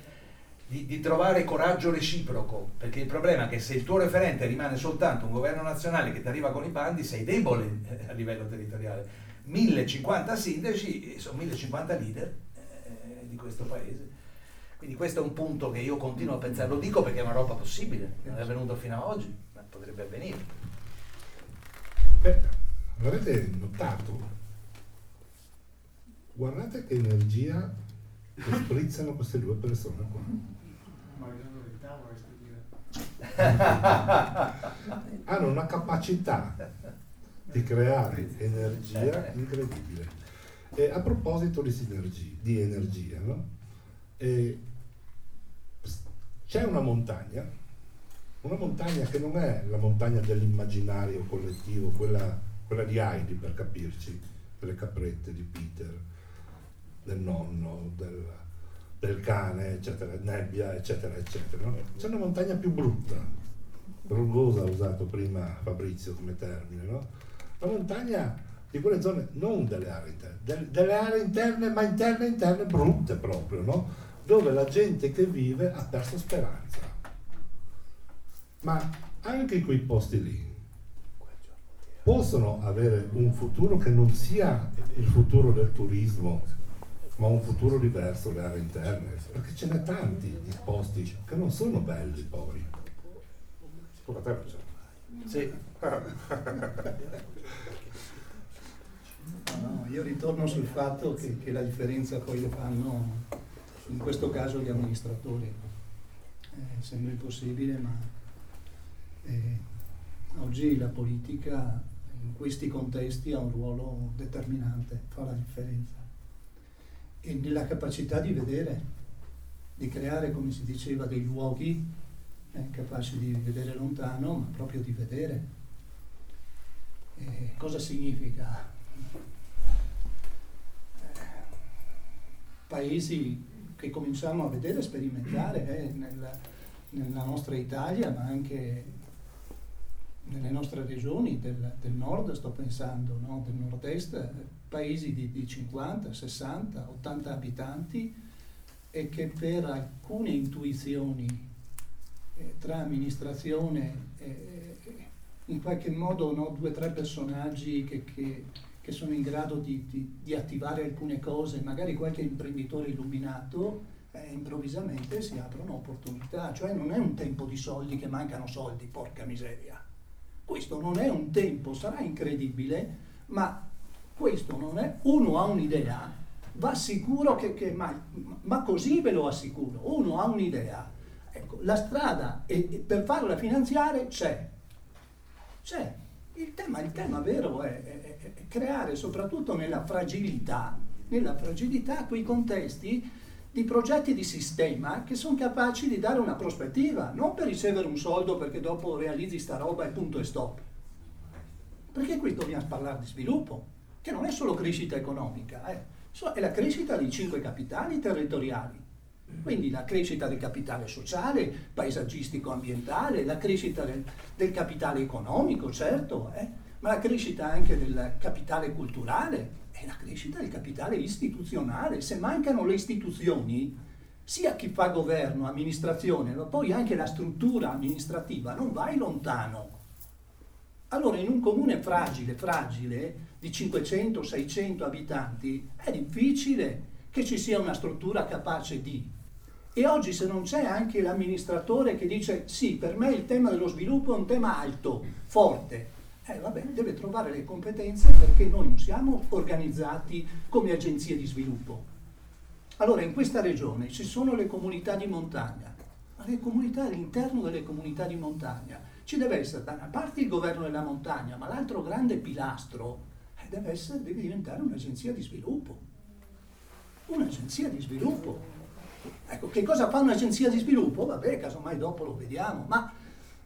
di, di, trovare coraggio reciproco, perché il problema è che se il tuo referente rimane soltanto un governo nazionale che ti arriva con i bandi, sei debole a livello territoriale. 1050 sindaci sono 1050 leader eh, di questo paese. Quindi questo è un punto che io continuo a pensare, lo dico perché è una roba possibile, non è avvenuto fino ad oggi, ma potrebbe avvenire. Beh, avrete notato? Guardate che energia sprizzano queste due persone qua. hanno una capacità di creare energia incredibile. E a proposito di sinergia, di energia, no? c'è una montagna, una montagna che non è la montagna dell'immaginario collettivo, quella, quella di Heidi per capirci, delle caprette di Peter, del nonno, del, del cane, eccetera, nebbia, eccetera, eccetera. C'è una montagna più brutta, rugosa ha usato prima Fabrizio come termine, no? La montagna di quelle zone, non delle aree interne, delle, delle aree interne, ma interne, interne, brutte proprio, no? Dove la gente che vive ha perso speranza. Ma anche quei posti lì possono avere un futuro che non sia il futuro del turismo ma un futuro diverso le aree interne, perché ce n'è tanti di posti che non sono belli poi. Pure te c'è. Sì. No, io ritorno sul fatto che, che, la differenza poi lo fanno, in questo caso, gli amministratori. Eh, sembra impossibile, ma eh, oggi la politica in questi contesti ha un ruolo determinante, fa la differenza e nella capacità di vedere, di creare, come si diceva, dei luoghi eh, capaci di vedere lontano, ma proprio di vedere. E cosa significa? Eh, paesi che cominciamo a vedere, sperimentare eh, nella, nella nostra Italia, ma anche nelle nostre regioni del, del nord, sto pensando, no? del nord-est, paesi di, di, 50, 60, 80 abitanti e che per alcune intuizioni eh, tra amministrazione e in qualche modo no, due o tre personaggi che, che, che sono in grado di, di, di attivare alcune cose, magari qualche imprenditore illuminato, eh, improvvisamente si aprono opportunità, cioè non è un tempo di soldi che mancano soldi, porca miseria. Questo non è un tempo, sarà incredibile, ma questo non è, uno ha un'idea, va sicuro che, che ma, ma, così ve lo assicuro, uno ha un'idea, ecco, la strada e, e per farla finanziare c'è, c'è. Il tema, il tema vero è, è, è creare soprattutto nella fragilità, nella fragilità quei contesti di progetti di sistema che sono capaci di dare una prospettiva, non per ricevere un soldo perché dopo realizzi sta roba e punto e stop. Perché qui dobbiamo parlare di sviluppo, che non è solo crescita economica, eh. è la crescita dei cinque capitali territoriali. Quindi la crescita del capitale sociale, paesaggistico, ambientale, la crescita del, del capitale economico, certo, eh, ma la crescita anche del capitale culturale, è la crescita del capitale istituzionale. Se mancano le istituzioni, sia chi fa governo, amministrazione, ma poi anche la struttura amministrativa, non vai lontano. Allora in un comune fragile, fragile, di 500-600 abitanti, è difficile che ci sia una struttura capace di. E oggi se non c'è anche l'amministratore che dice sì, per me il tema dello sviluppo è un tema alto, forte, eh, vabbè, deve trovare le competenze perché noi non siamo organizzati come agenzie di sviluppo. Allora, in questa regione ci sono le comunità di montagna, ma le comunità all'interno delle comunità di montagna ci deve essere da una parte il governo della montagna, ma l'altro grande pilastro deve, essere, deve diventare un'agenzia di sviluppo. Un'agenzia di sviluppo. Ecco, che cosa fa un'agenzia di sviluppo? Vabbè, casomai dopo lo vediamo, ma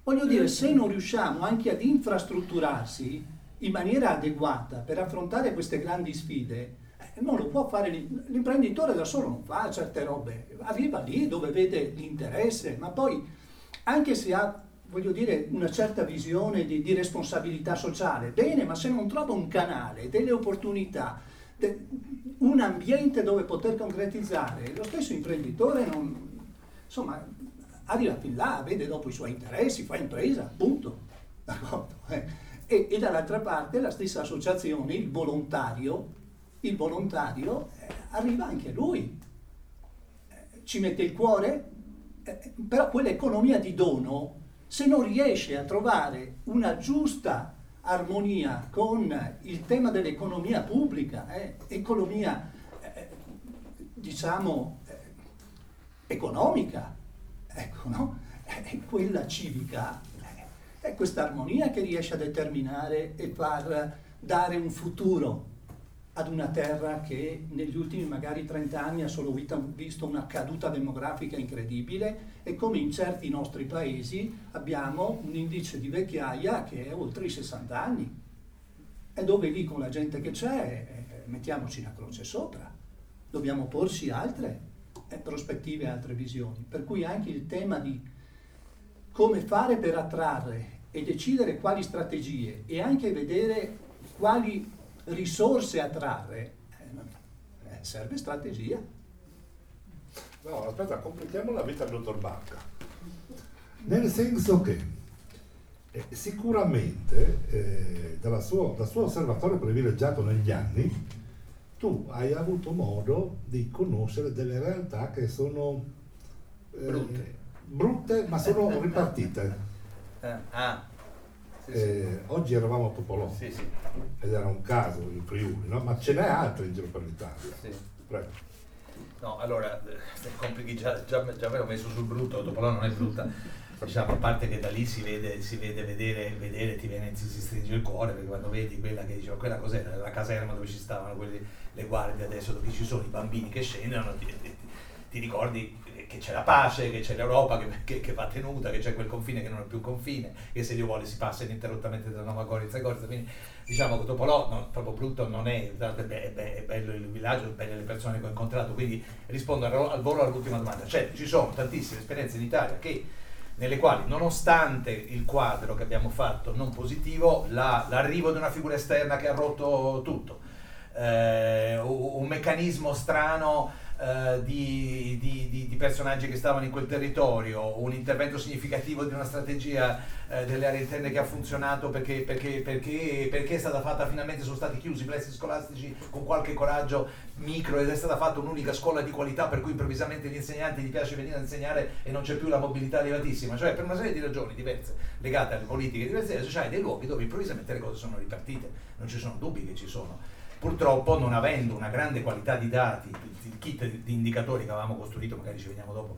Voglio dire, se non riusciamo anche ad infrastrutturarsi in maniera adeguata per affrontare queste grandi sfide, eh, non lo può fare l'imprenditore da solo, non fa certe robe, arriva lì dove vede l'interesse, ma poi anche se ha, voglio dire, una certa visione di, di responsabilità sociale, bene, ma se non trova un canale, delle opportunità, de, un ambiente dove poter concretizzare, lo stesso imprenditore non, insomma, arriva fin là, vede dopo i suoi interessi, fa impresa, punto. Eh? E, e, dall'altra parte la stessa associazione, il volontario, il volontario eh, arriva anche lui, eh, ci mette il cuore, eh, però quell'economia di dono, se non riesce a trovare una giusta armonia con il tema dell'economia pubblica, eh, economia eh, diciamo economica, ecco, no? È quella civica, è questa armonia che riesce a determinare e far dare un futuro ad una terra che negli ultimi magari 30 anni ha solo visto una caduta demografica incredibile e come in certi nostri paesi abbiamo un indice di vecchiaia che è oltre i 60 anni. E dove lì con la gente che c'è eh, mettiamoci una croce sopra, dobbiamo porsi altre prospettive e altre visioni. Per cui anche il tema di come fare per attrarre e decidere quali strategie e anche vedere quali risorse attrarre, eh, eh serve strategia. No, aspetta, completiamo la vita del dottor Barca. Nel senso che eh, sicuramente eh, dalla sua, dal suo osservatorio privilegiato negli anni tu hai avuto modo di conoscere delle realtà che sono eh, brutte. brutte, ma sono ripartite. Ah. Sì, eh, sì. Oggi eravamo a Topolò sì, ed era un caso in Friuli, no? ma ce n'è altre in giro per l'Italia. Prego. No, allora, eh, complichi già, già, già me l'ho messo sul brutto, Topolò non è brutta diciamo, a parte che da lì si vede, si vede vedere, vedere, ti viene, si, si stringe il cuore, perché quando vedi quella che diceva, quella cos'era, la caserma dove ci stavano quelli, le guardie adesso, dove ci sono i bambini che scendono, ti, ti, ti ricordi che c'è la pace, che c'è l'Europa che, che, che, va tenuta, che c'è quel confine che non è più confine, che se Dio vuole si passa ininterrottamente da Nova Gorizia a Gorizia, quindi diciamo che Topolò no, proprio brutto non è, è, è, è bello il villaggio, belle le persone che ho incontrato, quindi rispondo al, al volo all'ultima domanda, cioè ci sono tantissime esperienze in Italia che nelle quali nonostante il quadro che abbiamo fatto non positivo, la, l'arrivo di una figura esterna che ha rotto tutto, eh, un meccanismo strano eh, di, di, di, di, personaggi che stavano in quel territorio, un intervento significativo di una strategia eh, delle aree interne che ha funzionato perché, perché, perché, perché, è stata fatta finalmente, sono stati chiusi i plessi scolastici con qualche coraggio micro ed è stata fatta un'unica scuola di qualità per cui improvvisamente gli insegnanti gli piace venire a insegnare e non c'è più la mobilità elevatissima, cioè per una serie di ragioni diverse legate alle politiche diverse, adesso c'hai dei luoghi dove improvvisamente le cose sono ripartite, non ci sono dubbi che ci sono purtroppo non avendo una grande qualità di dati, il kit di indicatori che avevamo costruito, magari ci veniamo dopo,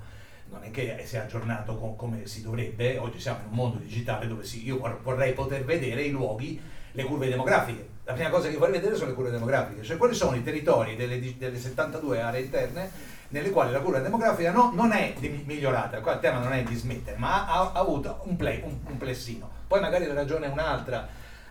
non è che si è aggiornato con, come si dovrebbe, oggi siamo in un mondo digitale dove sì, io vorrei poter vedere i luoghi, le curve demografiche. La prima cosa che vorrei vedere sono le curve demografiche, cioè quali sono i territori delle, delle 72 aree interne nelle quali la curva demografica no, non è migliorata, qua il tema non è di smettere, ma ha, ha avuto un, play, un, un plessino. Poi magari la ragione è un'altra,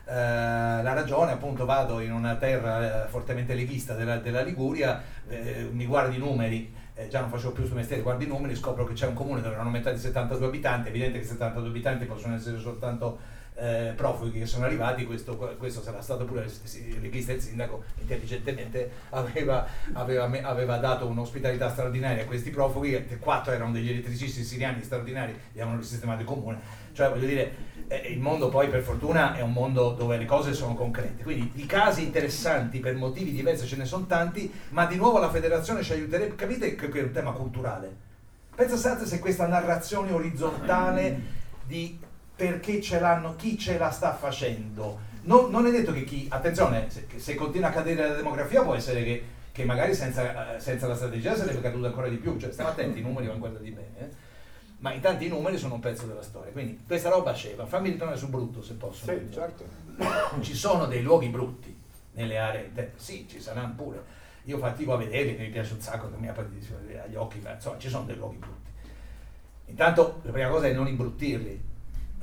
eh, la ragione, appunto vado in una terra eh, fortemente leghista della, della Liguria, eh, mi guardo i numeri, eh, già non facevo più questo mestiere, guardo i numeri, scopro che c'è un comune dove hanno metà di 72 abitanti, è evidente che 72 abitanti possono essere soltanto eh, profughi che sono arrivati, questo, questo, sarà stato pure il leghista il sindaco intelligentemente aveva, aveva, aveva, dato un'ospitalità straordinaria a questi profughi, quattro erano degli elettricisti siriani straordinari, li avevano risistemato il comune, cioè voglio dire il mondo poi per fortuna è un mondo dove le cose sono concrete, quindi i casi interessanti per motivi diversi ce ne sono tanti, ma di nuovo la federazione ci aiuterebbe, capite che è un tema culturale? Pensate se questa narrazione orizzontale di perché ce l'hanno, chi ce la sta facendo, non, non è detto che chi, attenzione, se, se, continua a cadere la demografia può essere che, che magari senza, eh, senza, la strategia sarebbe caduta ancora di più, cioè stiamo attenti, i numeri vanno guardati bene. Eh? Ma intanto i numeri sono un pezzo della storia. Quindi questa roba sceva. Fammi ritornare su brutto se posso. Sì, certo. Ci sono dei luoghi brutti nelle aree interne, sì, ci saranno pure. Io fatico a vederli, mi piace un sacco, mi apre agli occhi, ma insomma ci sono dei luoghi brutti. Intanto la prima cosa è non imbruttirli.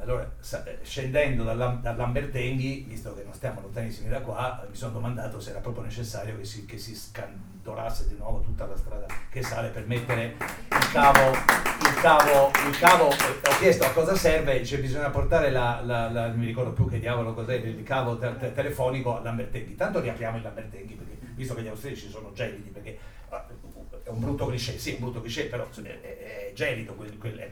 Allora, eh, scendendo dall'Ambertenghi, visto che non stiamo lontanissimi da qua, mi sono domandato se era proprio necessario che si, che si scantorasse di nuovo tutta la strada che sale per mettere il cavo, il cavo, il cavo ho chiesto a cosa serve, cioè bisogna portare la, la, la non mi ricordo più che diavolo cos'è, il cavo te, te, telefonico all'Ambertenghi. Tanto riapriamo Lambertenghi, perché, visto che gli austriaci sono gelidi, perché ah, è un brutto cliché, sì, è un brutto cliché, però è, è, è gelido, quel, quel, è,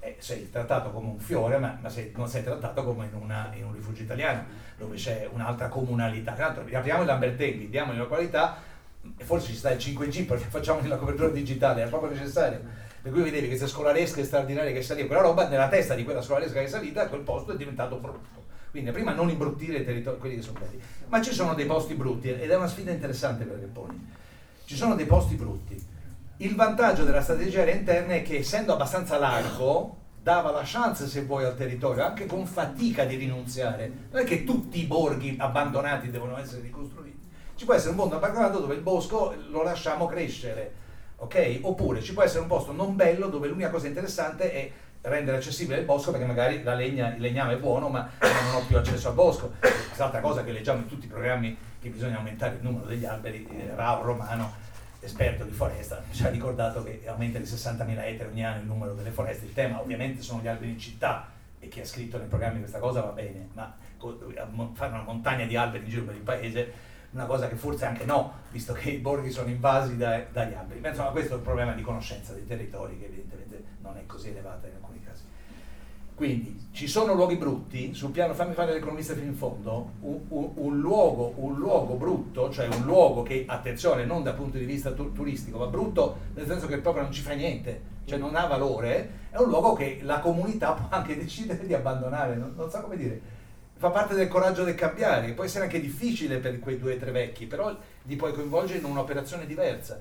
eh, sei trattato come un fiore, ma, ma sei, non sei trattato come in, una, in, un rifugio italiano, dove c'è un'altra comunalità. Riapriamo il Lamberteghi, diamogli la qualità, e forse ci sta il 5G perché facciamo la copertura digitale, è proprio necessario. Per cui vedevi questa scolaresca straordinaria che saliva, quella roba nella testa di quella scolaresca che è salita, quel posto è diventato brutto. Quindi prima non imbruttire i territori, quelli che sono belli. Ma ci sono dei posti brutti ed è una sfida interessante per le poni. Ci sono dei posti brutti il vantaggio della strategia aerea interna è che essendo abbastanza largo, dava la chance, se vuoi, al territorio, anche con fatica di rinunziare. Non è che tutti i borghi abbandonati devono essere ricostruiti. Ci può essere un mondo abbandonato dove il bosco lo lasciamo crescere, ok? Oppure ci può essere un posto non bello dove l'unica cosa interessante è rendere accessibile il bosco perché magari la legna, il legname è buono ma non ho più accesso al bosco. Quest'altra cosa che leggiamo in tutti i programmi che bisogna aumentare il numero degli alberi, eh, Rao Romano esperto di foresta, ci ha ricordato che aumenta di 60.000 ettari ogni anno il numero delle foreste. Il tema ovviamente sono gli alberi in città e chi ha scritto nei programmi questa cosa va bene, ma fare una montagna di alberi in giro per il paese una cosa che forse anche no, visto che i borghi sono invasi da, dagli alberi. Ma insomma questo è un problema di conoscenza dei territori che evidentemente non è così elevata in alcuni. Quindi ci sono luoghi brutti, sul piano, fammi fare l'economista fino in fondo, un, un, un, luogo, un, luogo, brutto, cioè un luogo che, attenzione, non dal punto di vista tu, turistico, ma brutto nel senso che proprio non ci fa niente, cioè non ha valore, è un luogo che la comunità può anche decidere di abbandonare, non, non so come dire, fa parte del coraggio del cambiare, può essere anche difficile per quei due o tre vecchi, però li puoi coinvolgere in un'operazione diversa,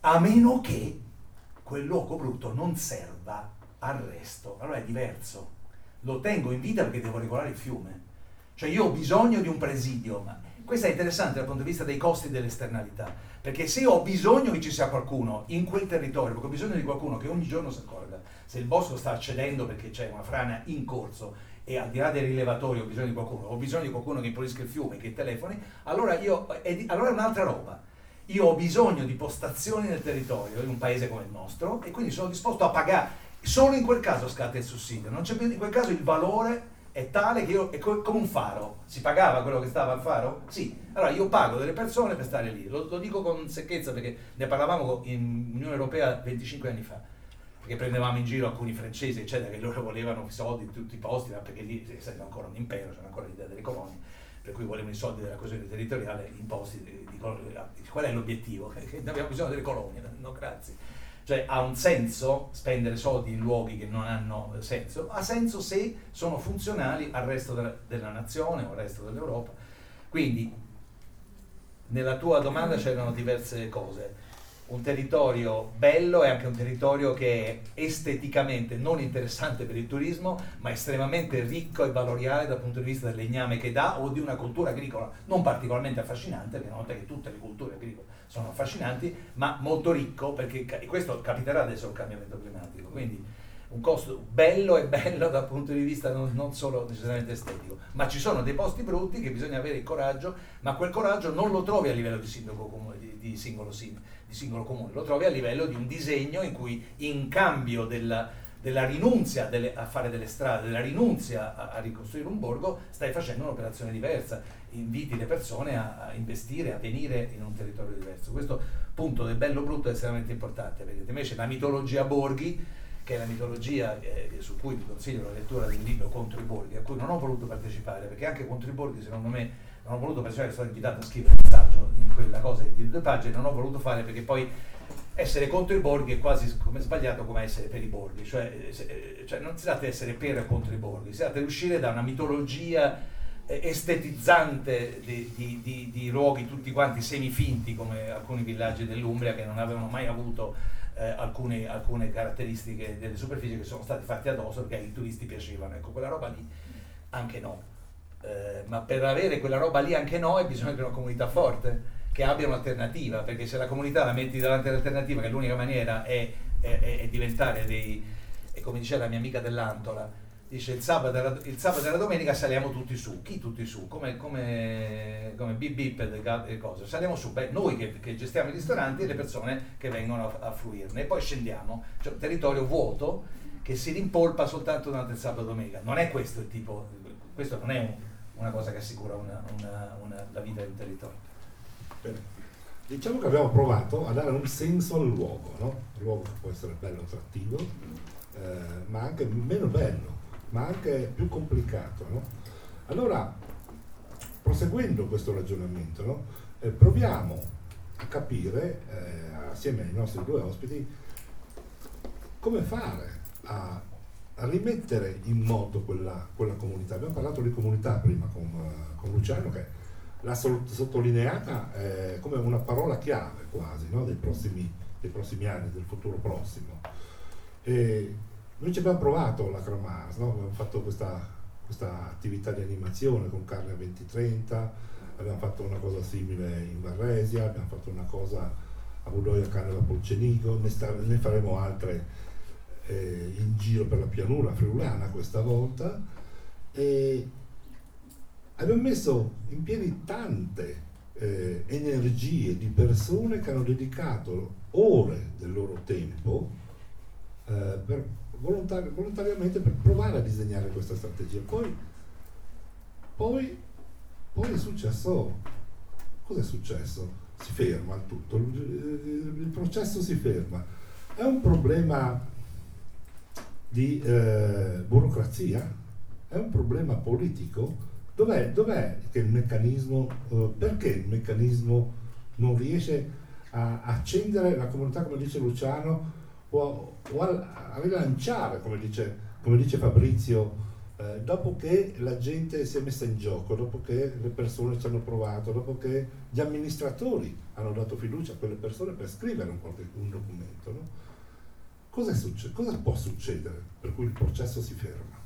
a meno che quel luogo brutto non serva arresto. Allora è diverso. Lo tengo in vita perché devo regolare il fiume. Cioè io ho bisogno di un presidio, ma questo è interessante dal punto di vista dei costi dell'esternalità, perché se ho bisogno che ci sia qualcuno in quel territorio, perché ho bisogno di qualcuno che ogni giorno si accorga se il bosco sta cedendo perché c'è una frana in corso e al di là dei rilevatori ho bisogno di qualcuno, ho bisogno di qualcuno che pulisca il fiume, che telefoni, allora, io, è, allora è un'altra roba. Io ho bisogno di postazioni nel territorio, in un paese come il nostro, e quindi sono disposto a pagare Solo in quel caso scatta il sussidio, in quel caso il valore è tale che io, è co- come un faro, si pagava quello che stava al faro? Sì, allora io pago delle persone per stare lì, lo, lo dico con secchezza perché ne parlavamo in Unione Europea 25 anni fa, perché prendevamo in giro alcuni francesi, eccetera, che loro volevano i soldi in tutti i posti, perché lì essendo ancora un impero, c'era ancora l'idea delle colonie, per cui volevano i soldi della coesione territoriale imposti, di, di, di, qual è l'obiettivo? Che abbiamo bisogno delle colonie, no grazie. Cioè ha un senso spendere soldi in luoghi che non hanno senso? Ha senso se sono funzionali al resto della, della nazione o al resto dell'Europa. Quindi nella tua domanda c'erano diverse cose un territorio bello e anche un territorio che è esteticamente non interessante per il turismo, ma estremamente ricco e valoriale dal punto di vista del legname che dà o di una cultura agricola non particolarmente affascinante, perché una volta che tutte le culture agricole sono affascinanti, ma molto ricco, perché questo capiterà adesso il cambiamento climatico. Quindi un costo bello e bello dal punto di vista non, non, solo necessariamente estetico, ma ci sono dei posti brutti che bisogna avere il coraggio, ma quel coraggio non lo trovi a livello di, sindaco, di, di, singolo, di singolo, comune, lo trovi a livello di un disegno in cui in cambio della, della rinunzia a fare delle strade, della rinunzia a, ricostruire un borgo, stai facendo un'operazione diversa, inviti le persone a, a, investire, a venire in un territorio diverso. Questo punto del bello brutto è estremamente importante, perché invece la mitologia borghi che è la mitologia eh, su cui vi consiglio la lettura del libro Contro i Borghi, a cui non ho voluto partecipare, perché anche Contro i Borghi, secondo me, non ho voluto partecipare, sono invitato a scrivere un messaggio in quella cosa di due pagine, non ho voluto fare perché poi essere contro i borghi è quasi come sbagliato come essere per i borghi, cioè, eh, se, eh, cioè non si tratta di essere per o contro i borghi, si tratta di uscire da una mitologia estetizzante di, di, di, di luoghi tutti quanti semifinti come alcuni villaggi dell'Umbria che non avevano mai avuto eh, alcune, alcune, caratteristiche delle superfici che sono state fatte addosso perché ai turisti piacevano. Ecco, quella roba lì anche no. Eh, ma per avere quella roba lì anche no, hai bisogno di una comunità forte che abbia un'alternativa, perché se la comunità la metti davanti all'alternativa, che l'unica maniera è, è, è diventare dei, come diceva la mia amica dell'Antola, dice il sabato, e la, il sabato e la domenica saliamo tutti su, chi tutti su? Come, come, come bip bip e cose, saliamo su, beh, noi che, che, gestiamo i ristoranti e le persone che vengono a, a fruirne e poi scendiamo, cioè un territorio vuoto che si rimpolpa soltanto durante il sabato e domenica, non è questo il tipo, questo non è un, una cosa che assicura una, una, una, la vita del territorio. Bene. Diciamo che abbiamo provato a dare un senso al luogo, no? Il luogo può essere bello, attrattivo, eh, ma anche meno bello ma anche più complicato. No? Allora, proseguendo questo ragionamento, no? eh, proviamo a capire, eh, assieme ai nostri due ospiti, come fare a, a rimettere in moto quella, quella, comunità. Abbiamo parlato di comunità prima con, con Luciano che l'ha sottolineata eh, come una parola chiave quasi no? dei, prossimi, dei, prossimi, anni, del futuro prossimo. E noi ci abbiamo provato la Cramas, no? abbiamo fatto questa, questa, attività di animazione con Carne 2030, abbiamo fatto una cosa simile in Varresia, abbiamo fatto una cosa a Budoia Carne da Polcenico, ne, sta, ne faremo altre eh, in giro per la pianura friulana questa volta. E abbiamo messo in piedi tante eh, energie di persone che hanno dedicato ore del loro tempo eh, per volontari- volontariamente per provare a disegnare questa strategia. Poi, poi, poi è successo, cosa è successo? Si ferma il tutto, il, il processo si ferma. È un problema di eh, burocrazia? È un problema politico? Dov'è, dov'è che il meccanismo, eh, perché il meccanismo non riesce a accendere la comunità, come dice Luciano, o, o a, a, rilanciare, come dice, come dice Fabrizio, eh, dopo che la gente si è messa in gioco, dopo che le persone ci hanno provato, dopo che gli amministratori hanno dato fiducia a quelle persone per scrivere un, un documento. No? Cosa, succe- cosa può succedere per cui il processo si ferma?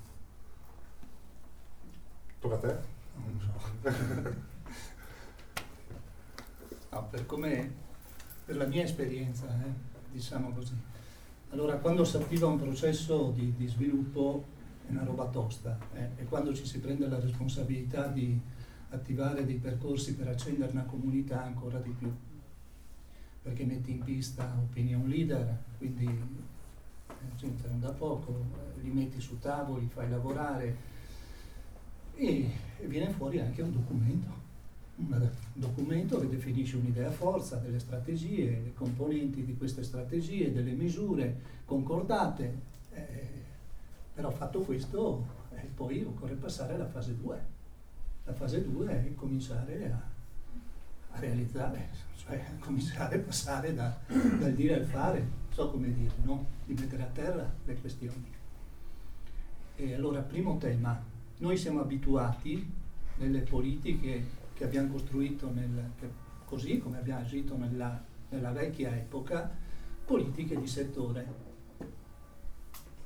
Tocca a te? Non so. no, per, per la mia esperienza, eh, diciamo così allora, quando si attiva un processo di, di sviluppo è una roba tosta eh? e quando ci si prende la responsabilità di attivare dei percorsi per accendere una comunità ancora di più, perché metti in pista opinion leader, quindi eh, gente non da poco, eh, li metti su tavoli, fai lavorare, e, e viene fuori anche un documento un documento che definisce un'idea forza, delle strategie, le componenti di queste strategie, delle misure concordate, eh, però fatto questo eh, poi occorre passare alla fase 2. La fase 2 è cominciare a, a realizzare, cioè cominciare a passare da, dal dire al fare, so come dire, no? di mettere a terra le questioni. E allora, primo tema, noi siamo abituati nelle politiche che abbiamo costruito nel, che, così come abbiamo agito nella, nella vecchia epoca, politiche di settore.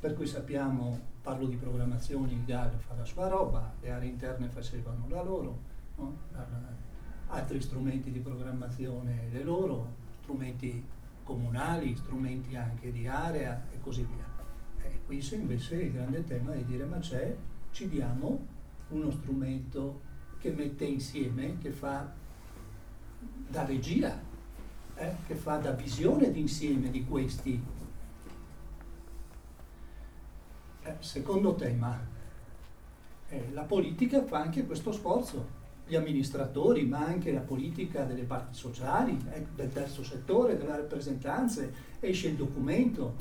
Per cui sappiamo, parlo di programmazione, il GAL fa la sua roba, le aree interne facevano la loro, no? altri strumenti di programmazione le loro, strumenti comunali, strumenti anche di area e così via. E qui invece il grande tema è dire ma c'è, ci diamo uno strumento che mette insieme, che fa da regia, eh, che fa da visione d'insieme di questi. Eh, secondo tema, eh, la politica fa anche questo sforzo, gli amministratori, ma anche la politica delle parti sociali, eh, del terzo settore, delle rappresentanze, esce il documento,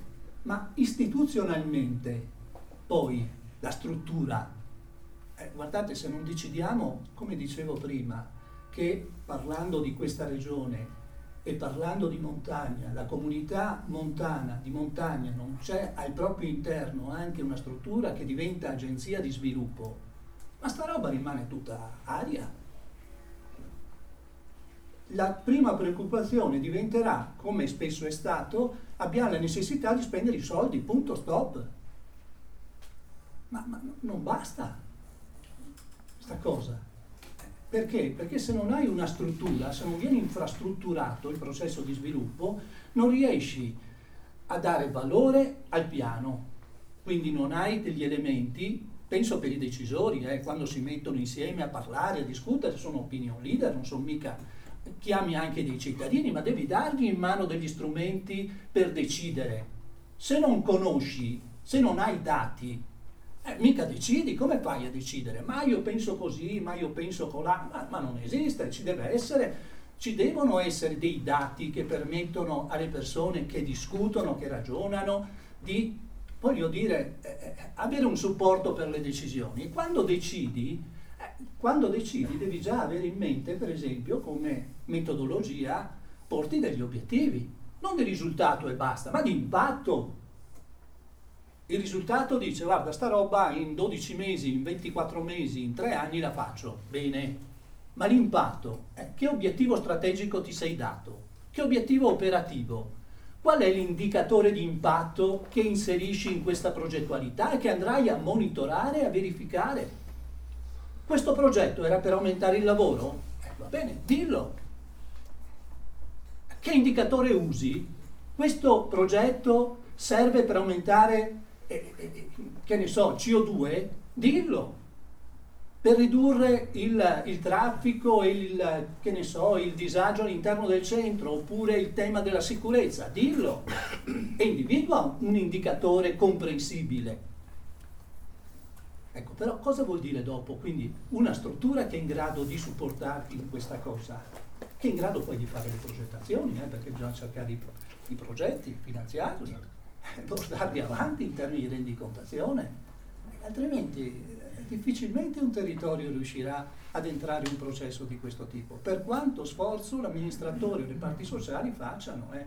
ma istituzionalmente poi la struttura eh, guardate, se non decidiamo, come dicevo prima, che parlando di questa regione e parlando di montagna, la comunità montana di montagna non c'è al proprio interno anche una struttura che diventa agenzia di sviluppo, ma sta roba rimane tutta aria. La prima preoccupazione diventerà, come spesso è stato, abbiamo la necessità di spendere i soldi, punto, stop. Ma, ma non basta questa cosa. Perché? Perché se non hai una struttura, se non viene infrastrutturato il processo di sviluppo, non riesci a dare valore al piano. Quindi non hai degli elementi, penso per i decisori, eh, quando si mettono insieme a parlare, a discutere, sono opinion leader, non sono mica chiami anche dei cittadini, ma devi dargli in mano degli strumenti per decidere. Se non conosci, se non hai dati, eh, mica decidi, come fai a decidere? Ma io penso così, ma io penso colà, ma, ma non esiste, ci deve essere, ci devono essere dei dati che permettono alle persone che discutono, che ragionano, di, voglio dire, eh, eh avere un supporto per le decisioni. Quando decidi, eh, quando decidi devi già avere in mente, per esempio, come metodologia, porti degli obiettivi, non di risultato e basta, ma di impatto il risultato dice guarda sta roba in 12 mesi, in 24 mesi, in 3 anni la faccio, bene, ma l'impatto, eh, che obiettivo strategico ti sei dato? Che obiettivo operativo? Qual è l'indicatore di impatto che inserisci in questa progettualità e che andrai a monitorare a verificare? Questo progetto era per aumentare il lavoro? Eh, va bene, dillo. Che indicatore usi? Questo progetto serve per aumentare eh, eh, che ne so, CO2, dillo, per ridurre il, il traffico e il, so, il disagio all'interno del centro, oppure il tema della sicurezza, dillo, e individua un indicatore comprensibile. Ecco, però cosa vuol dire dopo? Quindi una struttura che è in grado di supportarti in questa cosa, che è in grado poi di fare le progettazioni, eh, perché bisogna cercare i, i progetti, finanziarli portarli avanti in termini di rendicontazione, altrimenti eh, difficilmente un territorio riuscirà ad entrare in un processo di questo tipo, per quanto sforzo l'amministratore o le parti sociali facciano. Eh.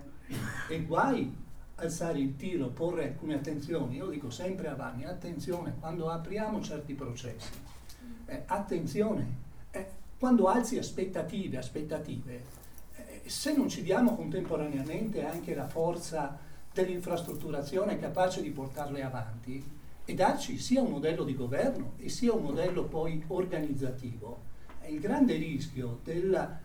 E guai alzare il tiro, porre alcune attenzioni, io dico sempre a Vanni, attenzione, quando apriamo certi processi, eh, attenzione, eh, quando alzi aspettative, aspettative, eh, se non ci diamo contemporaneamente anche la forza dell'infrastrutturazione capace di portarle avanti e darci sia un modello di governo e sia un modello poi organizzativo. Il grande rischio della,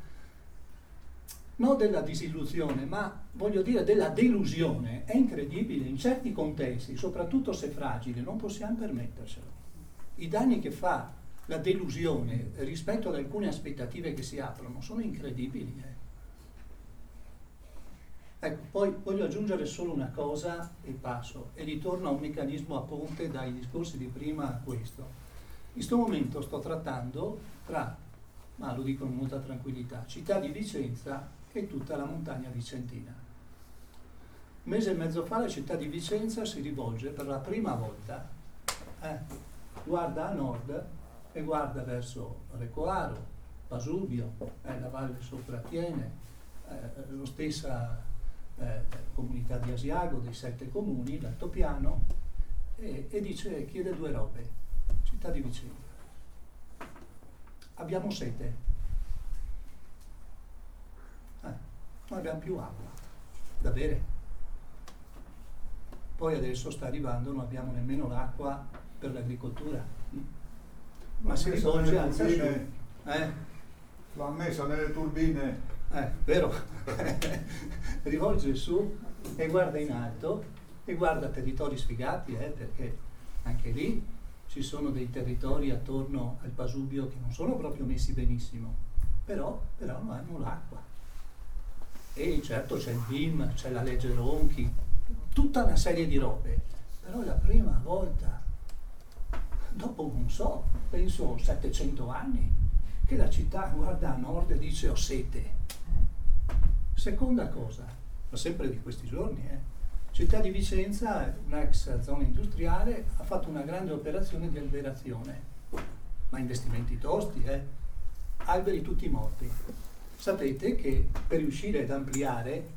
non della disillusione, ma voglio dire della delusione è incredibile. In certi contesti, soprattutto se fragili, non possiamo permettercelo. I danni che fa la delusione rispetto ad alcune aspettative che si aprono sono incredibili. Eh. Ecco, poi voglio aggiungere solo una cosa e passo, e ritorno a un meccanismo a ponte dai discorsi di prima a questo. In questo momento sto trattando tra, ma lo dico con molta tranquillità, città di Vicenza e tutta la montagna vicentina. Un mese e mezzo fa la città di Vicenza si rivolge per la prima volta, eh, guarda a nord e guarda verso Recoaro, Pasubio, eh, la Valle Sopratiene, eh, lo stessa eh, comunità di Asiago, dei sette comuni, l'altopiano, e, e dice, chiede due robe, città di Vicenza. Abbiamo sete, eh, non abbiamo più acqua da bere. Poi adesso sta arrivando, non abbiamo nemmeno l'acqua per l'agricoltura. Ma si rivolge al turbine, eh? L'ha messa nelle turbine. Eh, vero? Rivolge su e guarda in alto e guarda territori sfigati, eh, perché anche lì ci sono dei territori attorno al Pasubio che non sono proprio messi benissimo, però, però non hanno l'acqua. E certo c'è il BIM, c'è la legge Ronchi, tutta una serie di robe, però è la prima volta, dopo non so, penso 700 anni, che la città guarda a nord e dice ho sete. Seconda cosa, ma sempre di questi giorni, eh, Città di Vicenza, un'ex zona industriale, ha fatto una grande operazione di alberazione, ma investimenti tosti, eh? alberi tutti morti. Sapete che per riuscire ad ampliare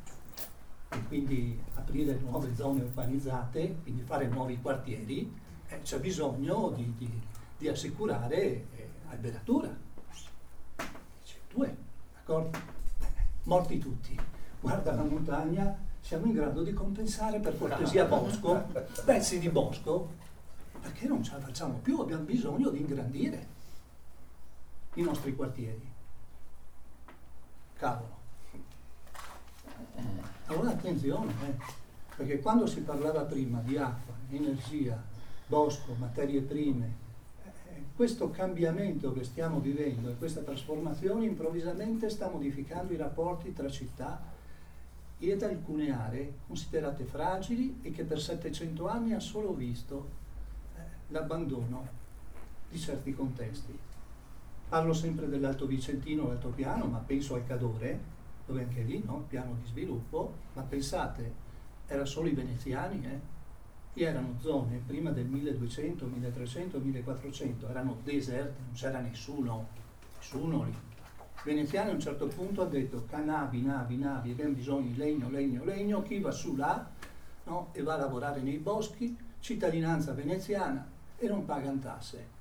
e quindi aprire nuove zone urbanizzate, quindi fare nuovi quartieri, eh, c'è bisogno di, di, di assicurare eh, alberatura. C'è due, d'accordo? Morti tutti. Guarda la montagna, siamo in grado di compensare per cortesia bosco, pezzi di bosco, perché non ce la facciamo più, abbiamo bisogno di ingrandire i nostri quartieri. Cavolo. Allora attenzione, eh, perché quando si parlava prima di acqua, energia, bosco, materie prime, eh, questo cambiamento che stiamo vivendo e questa trasformazione improvvisamente sta modificando i rapporti tra città ed alcune aree considerate fragili e che per 700 anni ha solo visto eh, l'abbandono di certi contesti. Parlo sempre dell'Alto Vicentino, l'altopiano, ma penso al Cadore, dove anche lì, no? piano di sviluppo, ma pensate, erano solo i veneziani, eh? Erano zone prima del 1200, 1300, 1400, erano deserte, non c'era nessuno, nessuno lì veneziani a un certo punto ha detto navi, navi, navi, abbiamo bisogno di legno, legno, legno, chi va su là no, e va a lavorare nei boschi, cittadinanza veneziana e non pagano tasse.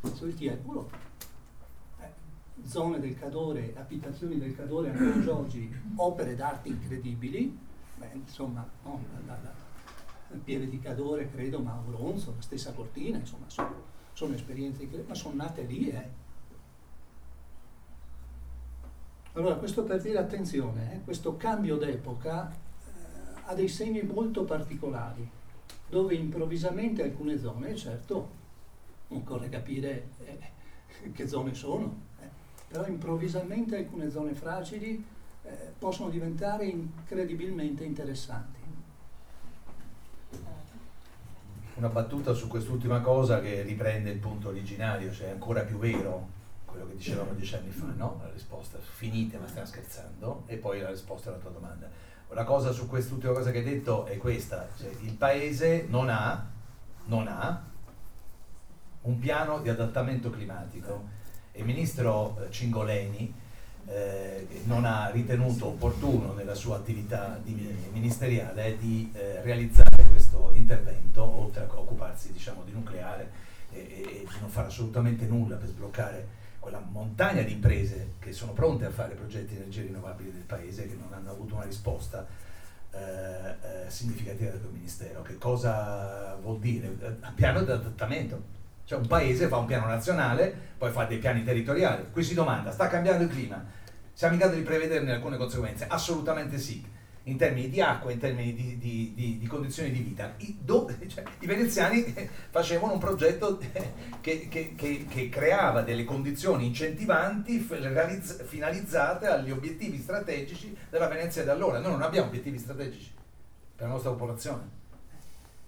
Questo è il Tiepolo. Eh, zone del Cadore, abitazioni del Cadore ancora oggi, opere d'arte incredibili, beh, insomma, no, la, la, la, Pieve di Cadore credo, ma Bronzo, la stessa Cortina, insomma, sono, sono esperienze incredibili, ma sono nate lì, eh Allora, questo per dire attenzione, eh, questo cambio d'epoca eh, ha dei segni molto particolari, dove improvvisamente alcune zone, certo, occorre capire eh, che zone sono, eh, però improvvisamente alcune zone fragili eh, possono diventare incredibilmente interessanti. Una battuta su quest'ultima cosa che riprende il punto originario, cioè ancora più vero quello che dicevamo dieci anni fa, no? La risposta, finite ma stiamo scherzando, e poi la risposta alla tua domanda. La cosa su quest'ultima cosa che hai detto è questa, cioè il paese non ha, non ha un piano di adattamento climatico e il ministro eh, Cingoleni eh, non ha ritenuto opportuno nella sua attività di, ministeriale di eh, realizzare questo intervento, oltre a occuparsi diciamo, di nucleare e, e di non fare assolutamente nulla per sbloccare quella montagna di imprese che sono pronte a fare progetti di energie rinnovabili del paese che non hanno avuto una risposta eh, eh, significativa del Ministero. Che cosa vuol dire? Eh, piano di adattamento. Cioè un paese fa un piano nazionale, poi fa dei piani territoriali. Qui si domanda, sta cambiando il clima? Siamo in grado di prevederne alcune conseguenze? Assolutamente sì in termini di acqua, in termini di, di, di, di condizioni di vita. I, do, cioè, I, veneziani facevano un progetto che, che, che, che creava delle condizioni incentivanti finalizzate agli obiettivi strategici della Venezia di allora. Noi non abbiamo obiettivi strategici per la nostra popolazione.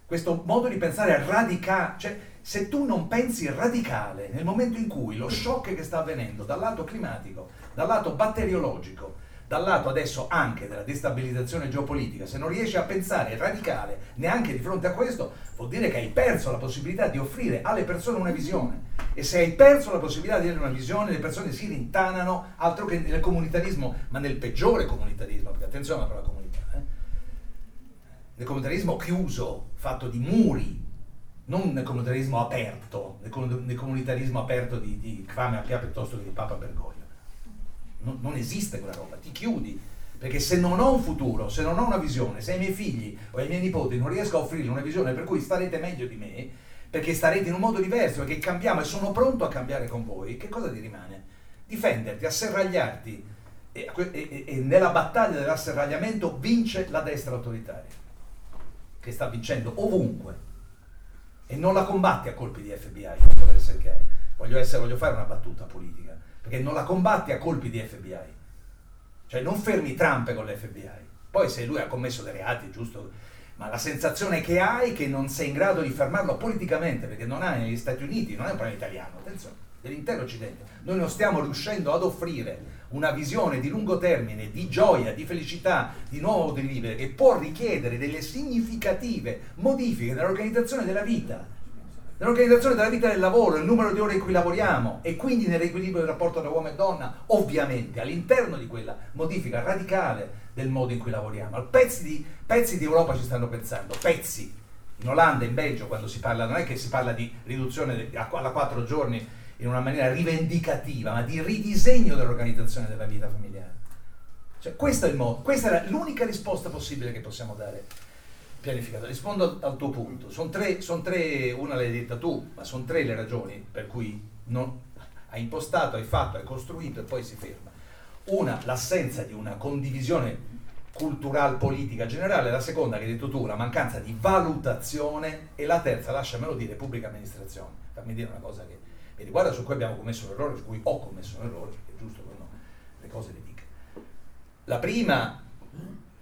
Questo modo di pensare radica, cioè se tu non pensi radicale nel momento in cui lo shock che sta avvenendo dal lato climatico, dal lato batteriologico, dal lato adesso anche della destabilizzazione geopolitica, se non riesci a pensare radicale neanche di fronte a questo, vuol dire che hai perso la possibilità di offrire alle persone una visione. E se hai perso la possibilità di avere una visione, le persone si rintanano, altro che nel comunitarismo, ma nel peggiore comunitarismo, perché attenzione alla parola comunità, eh? nel comunitarismo chiuso, fatto di muri, non nel comunitarismo aperto, nel, comunitarismo aperto di, di Kwame Appiah piuttosto che di Papa Bergoglio non, non esiste quella roba, ti chiudi. Perché se non ho un futuro, se non ho una visione, se ai miei figli o ai miei nipoti non riesco a offrire una visione per cui starete meglio di me, perché starete in un modo diverso, perché cambiamo e sono pronto a cambiare con voi, che cosa ti rimane? Difenderti, asserragliarti e, e, e nella battaglia dell'asserragliamento vince la destra autoritaria, che sta vincendo ovunque e non la combatti a colpi di FBI, per essere. Voglio, essere, voglio fare una battuta politica perché non la combatti a colpi di FBI. Cioè non fermi Trump con l'FBI. Poi se lui ha commesso dei reati, giusto, ma la sensazione che hai è che non sei in grado di fermarlo politicamente, perché non ha negli Stati Uniti, non è un problema italiano, attenzione, dell'intero Occidente. Noi non stiamo riuscendo ad offrire una visione di lungo termine, di gioia, di felicità, di nuovo di vivere, che può richiedere delle significative modifiche nell'organizzazione della vita nell'organizzazione della vita del lavoro, il numero di ore in cui lavoriamo e quindi nell'equilibrio del rapporto tra uomo e donna, ovviamente all'interno di quella modifica radicale del modo in cui lavoriamo. Pezzi di, pezzi di Europa ci stanno pensando, pezzi. In Olanda, in Belgio, quando si parla, non è che si parla di riduzione alla quattro giorni in una maniera rivendicativa, ma di ridisegno dell'organizzazione della vita familiare. Cioè, questo è il modo, questa è l'unica risposta possibile che possiamo dare pianificato. Rispondo al tuo punto. Sono tre, son tre, una l'hai detta tu, ma sono tre le ragioni per cui non, hai impostato, hai fatto, hai costruito e poi si ferma. Una, l'assenza di una condivisione culturale politica generale, la seconda che hai detto tu, la mancanza di valutazione e la terza, lasciamelo dire, pubblica amministrazione. Fammi dire una cosa che mi riguarda su cui abbiamo commesso un errore, su cui ho commesso un errore, perché è giusto che uno le cose le dica. La prima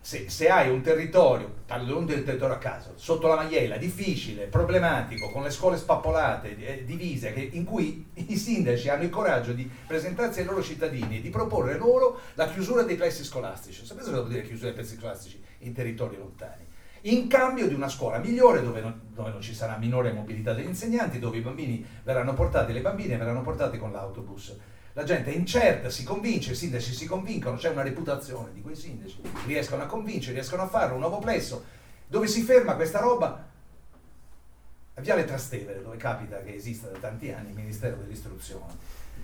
se, se, hai un territorio, parlo del territorio a caso, sotto la magliela, difficile, problematico, con le scuole spappolate, eh, divise, che, in cui i sindaci hanno il coraggio di presentarsi ai loro cittadini e di proporre loro la chiusura dei plessi scolastici. Sapete cosa vuol dire chiusura dei plessi scolastici in territori lontani? In cambio di una scuola migliore dove non, dove non ci sarà minore mobilità degli insegnanti, dove i bambini verranno portati, le bambine verranno portate con l'autobus la gente è incerta, si convince, i sindaci si convincono, c'è una reputazione di quei sindaci, riescono a convincere, riescono a fare un nuovo plesso. Dove si ferma questa roba? A Viale Trastevere, dove capita che esista da tanti anni il Ministero dell'Istruzione.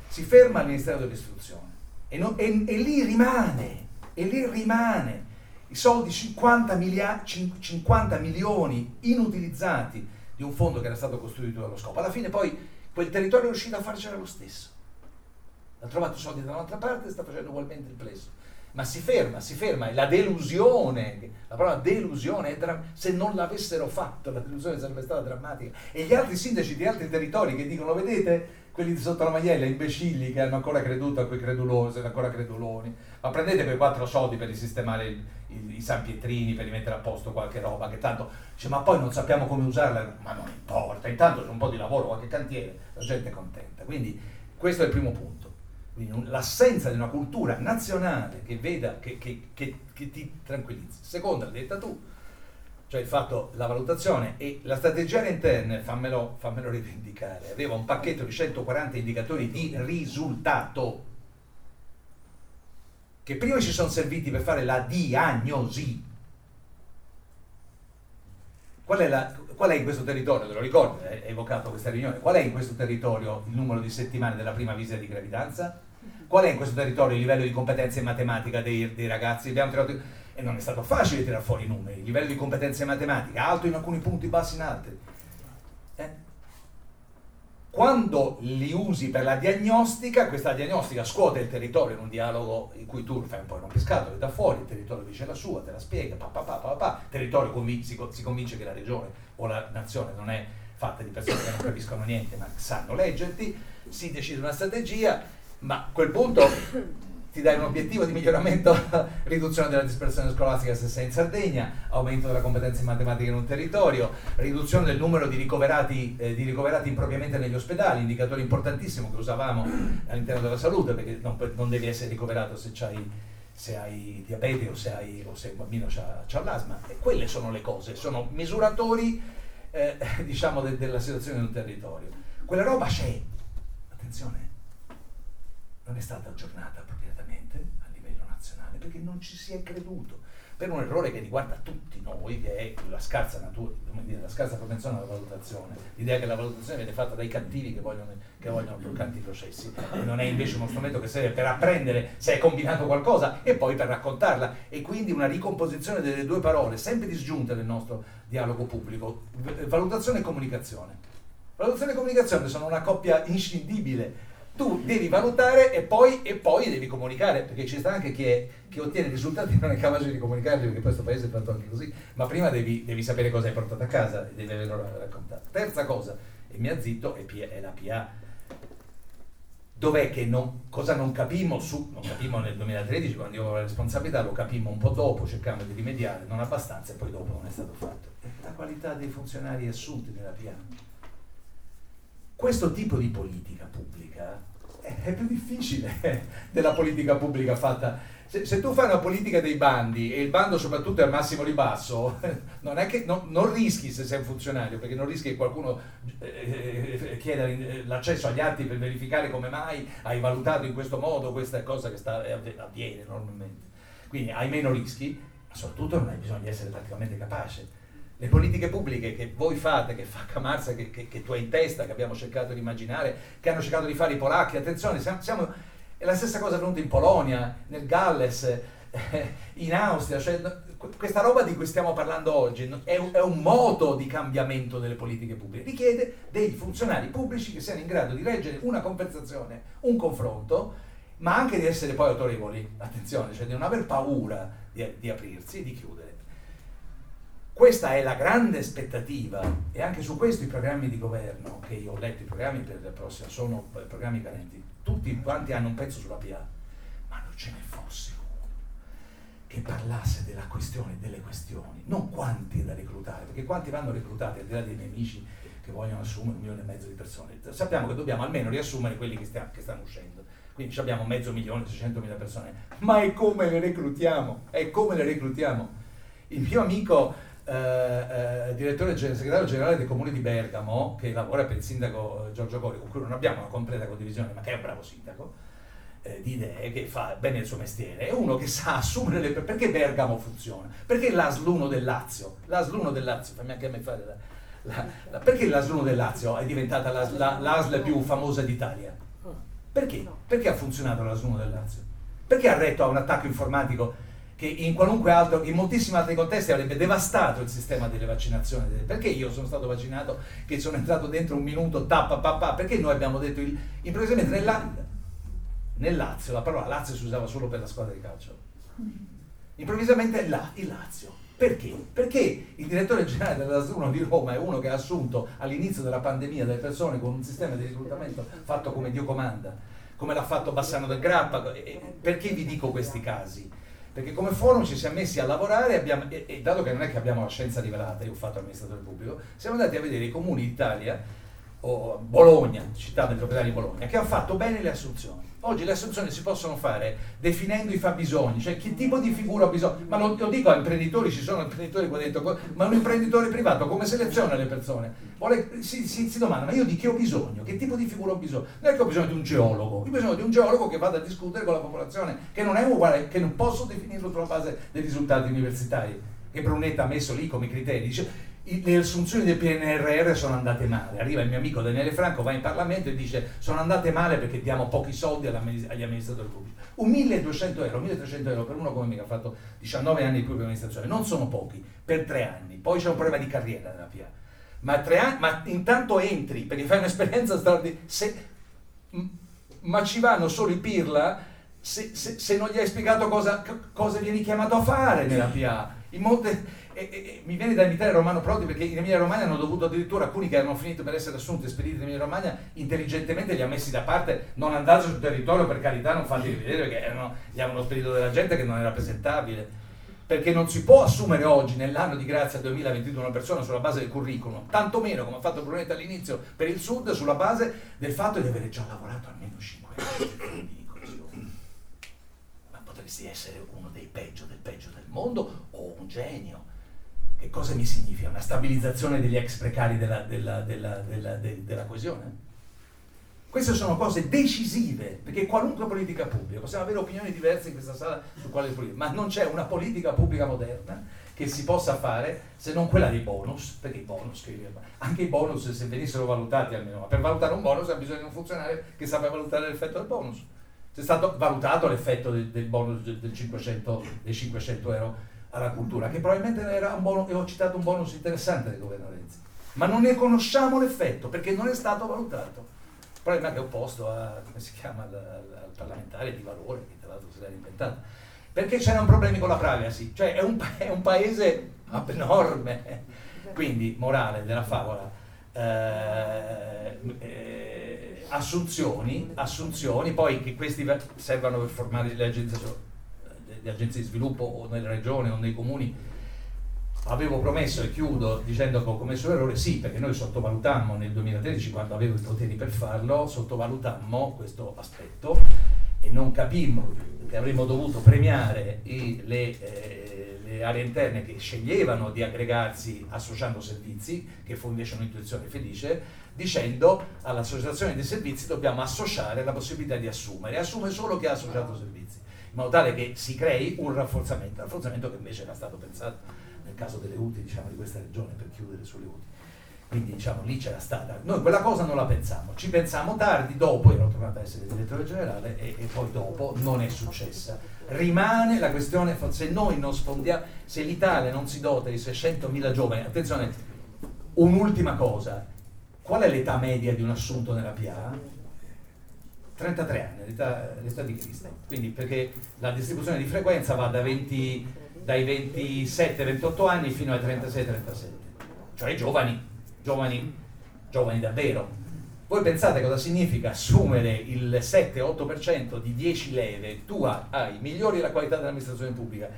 Si ferma il Ministero dell'Istruzione e, non, e, e lì rimane, e lì rimane. I soldi 50, milia, 50 milioni inutilizzati di un fondo che era stato costruito dallo scopo. Alla fine poi quel territorio è riuscito a farcela lo stesso ha trovato soldi da un'altra parte e sta facendo ugualmente il plesso. Ma si ferma, si ferma, e la delusione, la parola delusione, dra- se non l'avessero fatto la delusione sarebbe stata drammatica. E gli altri sindaci di altri territori che dicono, vedete, quelli di sotto la magliella, imbecilli che hanno ancora creduto a quei credulosi, ancora creduloni, ma prendete quei quattro soldi per risistemare il, il, i San Pietrini, per rimettere a posto qualche roba, che tanto, dice, ma poi non sappiamo come usarla, ma non importa, intanto c'è un po' di lavoro, qualche cantiere, la gente è contenta. Quindi questo è il primo punto. Quindi l'assenza di una cultura nazionale che veda, che, che, che, che ti tranquillizzi. Seconda, l'hai detta tu, cioè il fatto, la valutazione e la strategia interne, fammelo, fammelo rivendicare, aveva un pacchetto di 140 indicatori di risultato che prima ci sono serviti per fare la diagnosi. Qual è, la, qual è in questo territorio, te lo ricordo, hai evocato questa riunione, qual è in questo territorio il numero di settimane della prima visita di gravidanza? Qual è in questo territorio il livello di competenza in matematica dei, dei ragazzi? Tirato, e non è stato facile tirare fuori i numeri. Il livello di competenza in matematica, alto in alcuni punti, basso in altri. Eh? Quando li usi per la diagnostica, questa diagnostica scuote il territorio in un dialogo in cui tu fai un po' un pescato, da fuori, il territorio dice la sua, te la spiega, pa, pa, pa, pa, pa. il territorio convince, si, si convince che la regione o la nazione non è fatta di persone che non capiscono niente ma sanno leggerti, si decide una strategia ma a quel punto ti dai un obiettivo di miglioramento, riduzione della dispersione scolastica se sei in Sardegna, aumento della competenza in matematica in un territorio, riduzione del numero di ricoverati, eh, di ricoverati impropriamente negli ospedali, indicatore importantissimo che usavamo all'interno della salute, perché non, non devi essere ricoverato se hai, se hai diabete o se, hai, o se un bambino ha l'asma. E quelle sono le cose, sono misuratori eh, diciamo de, della situazione in un territorio. Quella roba c'è, attenzione, non è stata aggiornata perché non ci si è creduto, per un errore che riguarda tutti noi, che è la scarsa, natura, dire, la scarsa propensione alla valutazione, l'idea che la valutazione viene fatta dai cattivi che vogliono, che vogliono bloccarti i processi, e non è invece uno strumento che serve per apprendere se hai combinato qualcosa e poi per raccontarla, e quindi una ricomposizione delle due parole, sempre disgiunte nel nostro dialogo pubblico, valutazione e comunicazione. Valutazione e comunicazione sono una coppia inscindibile tu devi valutare e poi, e poi, devi comunicare, perché ci sta anche chi, è, chi, ottiene risultati e non è capace di comunicarli, perché questo paese è fatto anche così, ma prima devi, devi sapere cosa hai portato a casa e devi averlo raccontato. Terza cosa, e mi azzitto, è, è la PA. Dov'è che non, cosa non capimmo su, non capimmo nel 2013 quando io avevo la responsabilità, lo capimmo un po' dopo, cercando di rimediare, non abbastanza e poi dopo non è stato fatto. La qualità dei funzionari assunti nella PA questo tipo di politica pubblica è più difficile della politica pubblica fatta. Se, se, tu fai una politica dei bandi e il bando soprattutto è al massimo ribasso, non che no, non rischi se sei un funzionario, perché non rischi che qualcuno eh, eh chieda eh, l'accesso agli atti per verificare come mai hai valutato in questo modo questa cosa che sta, avviene normalmente. Quindi hai meno rischi, ma soprattutto non hai bisogno di essere praticamente capace le politiche pubbliche che voi fate, che fa Camarza, che, che, che, tu hai in testa, che abbiamo cercato di immaginare, che hanno cercato di fare i polacchi, attenzione, siamo, siamo, è la stessa cosa avvenuta in Polonia, nel Galles, eh, in Austria, cioè, questa roba di cui stiamo parlando oggi è un, è un, modo di cambiamento delle politiche pubbliche, richiede dei funzionari pubblici che siano in grado di reggere una conversazione, un confronto, ma anche di essere poi autorevoli, attenzione, cioè di non aver paura di, di aprirsi e di chiudere. Questa è la grande aspettativa e anche su questo i programmi di governo, che io ho letto, i programmi per la prossima, sono programmi carenti, tutti quanti hanno un pezzo sulla PA, ma non ce ne fosse uno che parlasse della questione, delle questioni, non quanti da reclutare, perché quanti vanno reclutati al di là dei nemici che vogliono assumere un milione e mezzo di persone. Sappiamo che dobbiamo almeno riassumere quelli che, stiamo, che stanno uscendo. Quindi abbiamo mezzo milione, 600 mila persone, ma è come le reclutiamo, è come le reclutiamo. Il mio amico eh, eh, direttore segretario generale dei comuni di Bergamo, che lavora per il sindaco Giorgio Cori, con cui non abbiamo una completa condivisione, ma che è un bravo sindaco eh, di idee, che fa bene il suo mestiere, è uno che sa assumere le... perché Bergamo funziona? Perché l'Asluno del Lazio? L'Asluno del Lazio, fammi anche a me fare la... La, la, perché l'Asluno del Lazio è diventata la, la, l'ASL più famosa d'Italia? Perché? Perché ha funzionato l'Asluno del Lazio? Perché ha retto a un attacco informatico che in altro, in moltissimi altri contesti avrebbe devastato il sistema delle vaccinazioni. Perché io sono stato vaccinato, che sono entrato dentro un minuto, tappa, papà, perché noi abbiamo detto, il, improvvisamente nella, nel Lazio, la parola Lazio si usava solo per la squadra di calcio, improvvisamente là, il Lazio. Perché? Perché il direttore generale della 1 di Roma è uno che ha assunto all'inizio della pandemia delle persone con un sistema di reclutamento fatto come Dio comanda, come l'ha fatto Bassano del Grappa. Perché vi dico questi casi? Perché come forum ci siamo messi a lavorare abbiamo, e, e, dato che non è che abbiamo la scienza rivelata, io ho fatto amministratore pubblico, siamo andati a vedere i comuni d'Italia, o Bologna, città metropolitana di Bologna, che hanno fatto bene le assunzioni. Oggi le assunzioni si possono fare definendo i fabbisogni, cioè che tipo di figura ha bisogno. Ma lo, lo dico a imprenditori, ci sono imprenditori qua dentro, ma un imprenditore privato come seleziona le persone? Vuole, si, si, si, domanda, ma io di che ho bisogno? Che tipo di figura ho bisogno? Non è che ho bisogno di un geologo, ho bisogno di un geologo che vada a discutere con la popolazione, che non è uguale, che non posso definirlo sulla base dei risultati universitari, che Brunetta ha messo lì come criteri. Dice, le assunzioni del PNRR sono andate male. Arriva il mio amico Daniele Franco, va in Parlamento e dice sono andate male perché diamo pochi soldi agli amministratori pubblici. Un 1200 euro, 1300 euro per uno come me che ha fatto 19 anni di pubblica amministrazione, non sono pochi, per tre anni. Poi c'è un problema di carriera nella PA. Ma, anni, ma intanto entri perché fai un'esperienza straordinaria. Ma ci vanno solo i pirla se, se, se non gli hai spiegato cosa, cosa vieni chiamato a fare nella PA. In molte, e, e, mi viene da imitare Romano Prodi perché in Emilia Romagna hanno dovuto addirittura alcuni che erano finiti per essere assunti e spediti in Emilia Romagna intelligentemente li ha messi da parte non andate sul territorio per carità non fateli vedere perché erano, gli avevano spedito della gente che non era presentabile. Perché non si può assumere oggi nell'anno di grazia 2022 una persona sulla base del curriculum tantomeno come ha fatto Brunetta all'inizio per il sud sulla base del fatto di avere già lavorato almeno 5 anni ma potresti essere uno dei peggio del peggio del mondo o un genio che cosa mi significa? Una stabilizzazione degli ex precari della, della, della, della, coesione? Queste sono cose decisive, perché qualunque politica pubblica, possiamo avere opinioni diverse in questa sala su quale politica, ma non c'è una politica pubblica moderna che si possa fare se non quella dei bonus, perché i bonus, anche i bonus se venissero valutati almeno, ma per valutare un bonus ha bisogno di un funzionario che sappia valutare l'effetto del bonus. Se è stato valutato l'effetto del, del bonus del 500, dei 500 euro alla cultura, che probabilmente era un bonus, e ho citato un bonus interessante del governo Renzi, ma non ne conosciamo l'effetto perché non è stato valutato. Il problema che è opposto a, come si chiama, al, al parlamentare di valore, che tra l'altro si era inventato, perché c'erano problemi con la privacy, cioè è un, è un paese abnorme, quindi morale della favola. Eh, eh, assunzioni, assunzioni, poi che questi servano per formare le agenzie le agenzie di sviluppo o nelle regioni o nei comuni, avevo promesso e chiudo dicendo che ho commesso l'errore, sì, perché noi sottovalutammo nel 2013, quando avevo i poteri per farlo, sottovalutammo questo aspetto e non capimmo che avremmo dovuto premiare i, le, eh, le, aree interne che sceglievano di aggregarsi associando servizi, che fu invece un'intuizione felice, dicendo all'associazione dei servizi dobbiamo associare la possibilità di assumere, assume solo chi ha associato servizi in modo tale che si crei un rafforzamento, rafforzamento che invece era stato pensato nel caso delle UTI diciamo, di questa regione per chiudere sulle UTI. Quindi diciamo lì c'era stata, noi quella cosa non la pensiamo, ci pensiamo tardi, dopo ero tornato a essere direttore generale e, e poi dopo non è successa. Rimane la questione, se noi non sfondiamo, se l'Italia non si dota di 600.000 giovani, attenzione, un'ultima cosa, qual è l'età media di un assunto nella PA? 33 anni, l'età, di Cristo. Quindi perché la distribuzione di frequenza va da 20, dai 27-28 anni fino ai 36-37, cioè giovani, giovani, giovani davvero. Voi pensate cosa significa assumere il 7-8% di 10 leve, tu hai, migliori la qualità dell'amministrazione pubblica,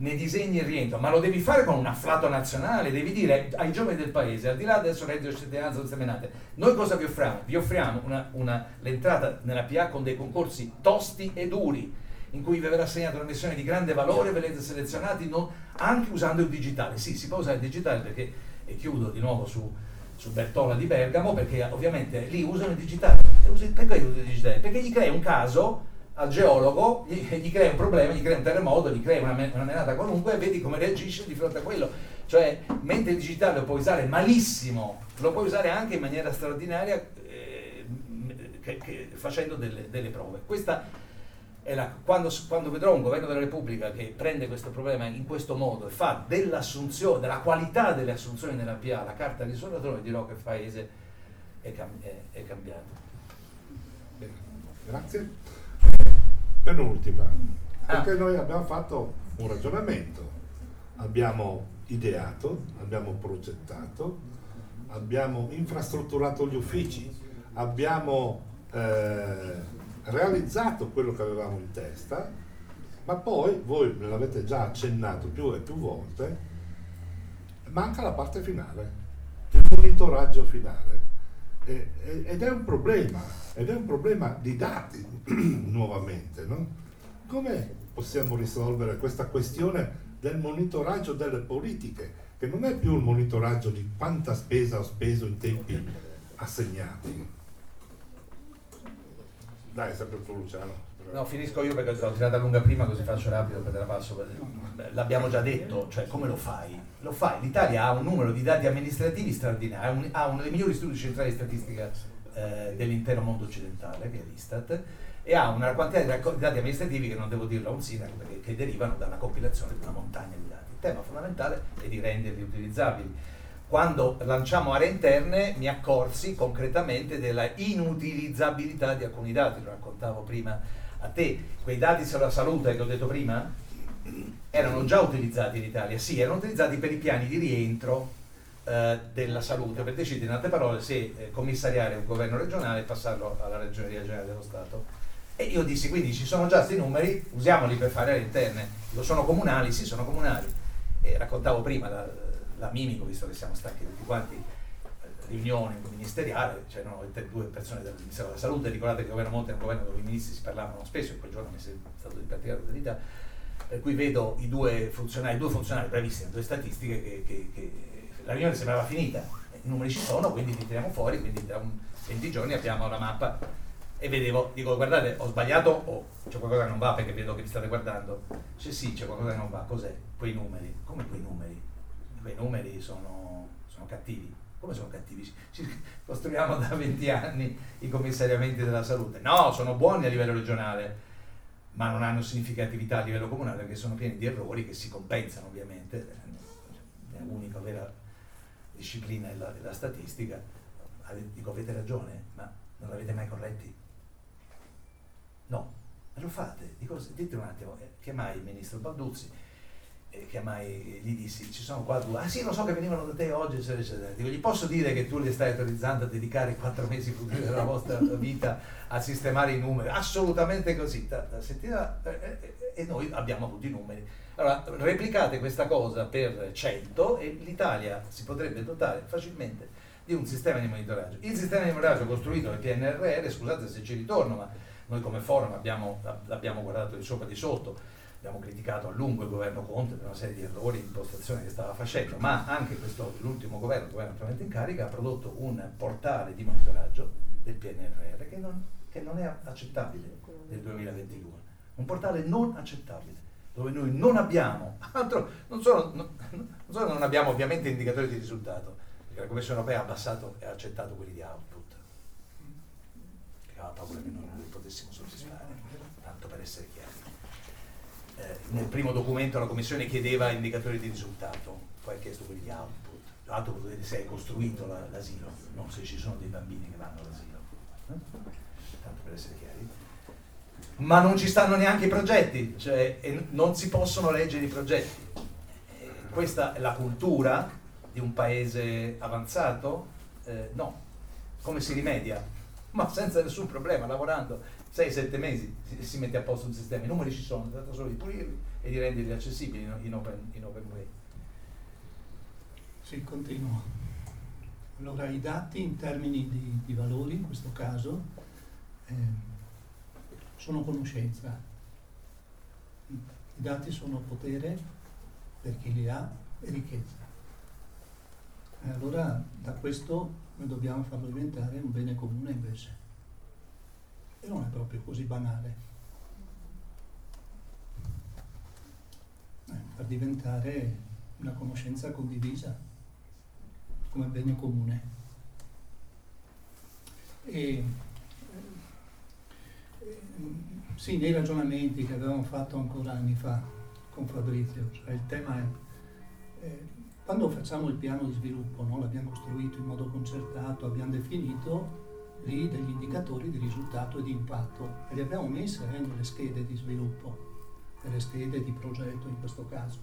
ne disegni il rientro, ma lo devi fare con un afflato nazionale, devi dire ai giovani del paese, al di là adesso reddito di cittadinanza semenate, noi cosa vi offriamo? Vi offriamo una, una, l'entrata nella PA con dei concorsi tosti e duri, in cui vi verrà assegnata una missione di grande valore, verrete selezionati non, anche usando il digitale. Sì, si può usare il digitale perché, e chiudo di nuovo su, su Bertola di Bergamo, perché ovviamente lì usano il digitale. Perché usano il digitale? Perché gli crea un caso al geologo, gli, gli, crea un problema, gli crea un terremoto, gli crea una, una menata qualunque e vedi come reagisce di fronte a quello. Cioè, mentre il digitale lo puoi usare malissimo, lo puoi usare anche in maniera straordinaria eh, che, che, facendo delle, delle, prove. Questa è la, quando, quando, vedrò un governo della Repubblica che prende questo problema in questo modo e fa dell'assunzione, della qualità delle assunzioni nella PA la carta di risolutore, dirò che il paese è, cam- è, è cambiato. Grazie penultima, perché noi abbiamo fatto un ragionamento, abbiamo ideato, abbiamo progettato, abbiamo infrastrutturato gli uffici, abbiamo eh, realizzato quello che avevamo in testa, ma poi, voi me l'avete già accennato più e più volte, manca la parte finale, il monitoraggio finale. Ed è un problema, ed è un problema di dati nuovamente. No? Come possiamo risolvere questa questione del monitoraggio delle politiche, che non è più un monitoraggio di quanta spesa ho speso in tempi assegnati? Dai, sempre tu Luciano. No, finisco io perché l'ho tirata lunga prima così faccio rapido perché la passo. L'abbiamo già detto, cioè come lo fai? Lo fai, l'Italia ha un numero di dati amministrativi straordinario, ha uno dei migliori studi centrali di statistica eh, dell'intero mondo occidentale, che è l'Istat, e ha una quantità di dati amministrativi che non devo dirlo a un sindaco perché che derivano da una compilazione di una montagna di dati. Il tema fondamentale è di renderli utilizzabili. Quando lanciamo aree interne mi accorsi concretamente della inutilizzabilità di alcuni dati, lo raccontavo prima a te, quei dati sulla salute che ho detto prima, erano già utilizzati in Italia, sì, erano utilizzati per i piani di rientro eh, della salute, per decidere in altre parole se eh, commissariare un governo regionale e passarlo alla Ragioneria Generale dello Stato. E io dissi, quindi ci sono già questi numeri, usiamoli per fare le interne. Lo sono comunali? Sì, sono comunali. E raccontavo prima la, la Mimico, visto che siamo stati tutti quanti riunione ministeriale, c'erano due persone del Ministero della Salute, ricordate che il governo Monte è un governo dove i ministri si parlavano spesso, e quel giorno mi è stato di particolare utilità, per cui vedo i due funzionari, due funzionari bravissimi, due statistiche che, che, che la riunione sembrava finita, i numeri ci sono, quindi li tiriamo fuori, quindi tra 20 giorni abbiamo la mappa e vedevo, dico guardate ho sbagliato o c'è qualcosa che non va perché vedo che mi state guardando, c'è sì c'è qualcosa che non va, cos'è? Quei numeri, come quei numeri? Quei numeri sono, sono cattivi, come sono cattivi? Costruiamo da 20 anni i commissariamenti della salute, no, sono buoni a livello regionale, ma non hanno significatività a livello comunale perché sono pieni di errori che si compensano ovviamente, è l'unica vera disciplina della, della statistica, dico avete ragione, ma non l'avete mai corretti? No, ma lo fate, dico, dite un attimo, eh, chiamai il ministro Balduzzi, chiamai, gli dissi, ci sono qua due, ah sì lo so che venivano da te oggi, eccetera, eccetera. Dico, gli posso dire che tu li stai autorizzando a dedicare quattro mesi futuri della vostra vita a sistemare i numeri? Assolutamente così, da sentire, eh, eh, e noi abbiamo avuto i numeri allora, replicate questa cosa per 100 e l'Italia si potrebbe dotare facilmente di un sistema di monitoraggio. Il sistema di monitoraggio costruito nel PNRR, scusate se ci ritorno, ma noi come forum abbiamo, l'abbiamo guardato di sopra e di sotto, abbiamo criticato a lungo il governo Conte per una serie di errori di impostazione che stava facendo, ma anche questo, l'ultimo governo, il governo attualmente in carica, ha prodotto un portale di monitoraggio del PNRR che non, che non è accettabile nel 2022. Un portale non accettabile dove noi non abbiamo, altro, non solo, non, non solo non abbiamo ovviamente indicatori di risultato, perché la Commissione europea ha abbassato e ha accettato quelli di output, che aveva paura che noi non li potessimo soddisfare, tanto per essere chiari. Eh, nel primo documento la Commissione chiedeva indicatori di risultato, poi ha chiesto quelli di output. Vuol dire se hai costruito la, l'asilo, non se ci sono dei bambini che vanno all'asilo. Eh? Tanto per essere chiari ma non ci stanno neanche i progetti, cioè non si possono leggere i progetti. questa è la cultura di un paese avanzato? Eh, no. Come si rimedia? Ma senza nessun problema, lavorando 6-7 mesi si, mette a posto un sistema, i numeri ci sono, si tratta solo di pulirli e di renderli accessibili in, open, in open way. Sì, continuo. Allora i dati in termini di, di valori, in questo caso, eh, sono conoscenza. I dati sono potere per chi li ha e ricchezza. E allora da questo noi dobbiamo farlo diventare un bene comune invece. E non è proprio così banale. Eh, per diventare una conoscenza condivisa come bene comune. E sì, nei ragionamenti che avevamo fatto ancora anni fa con Fabrizio, cioè il tema è eh, quando facciamo il piano di sviluppo, no, l'abbiamo costruito in modo concertato, abbiamo definito lì degli indicatori di risultato e di impatto e li abbiamo messi nelle schede di sviluppo, nelle schede di progetto in questo caso.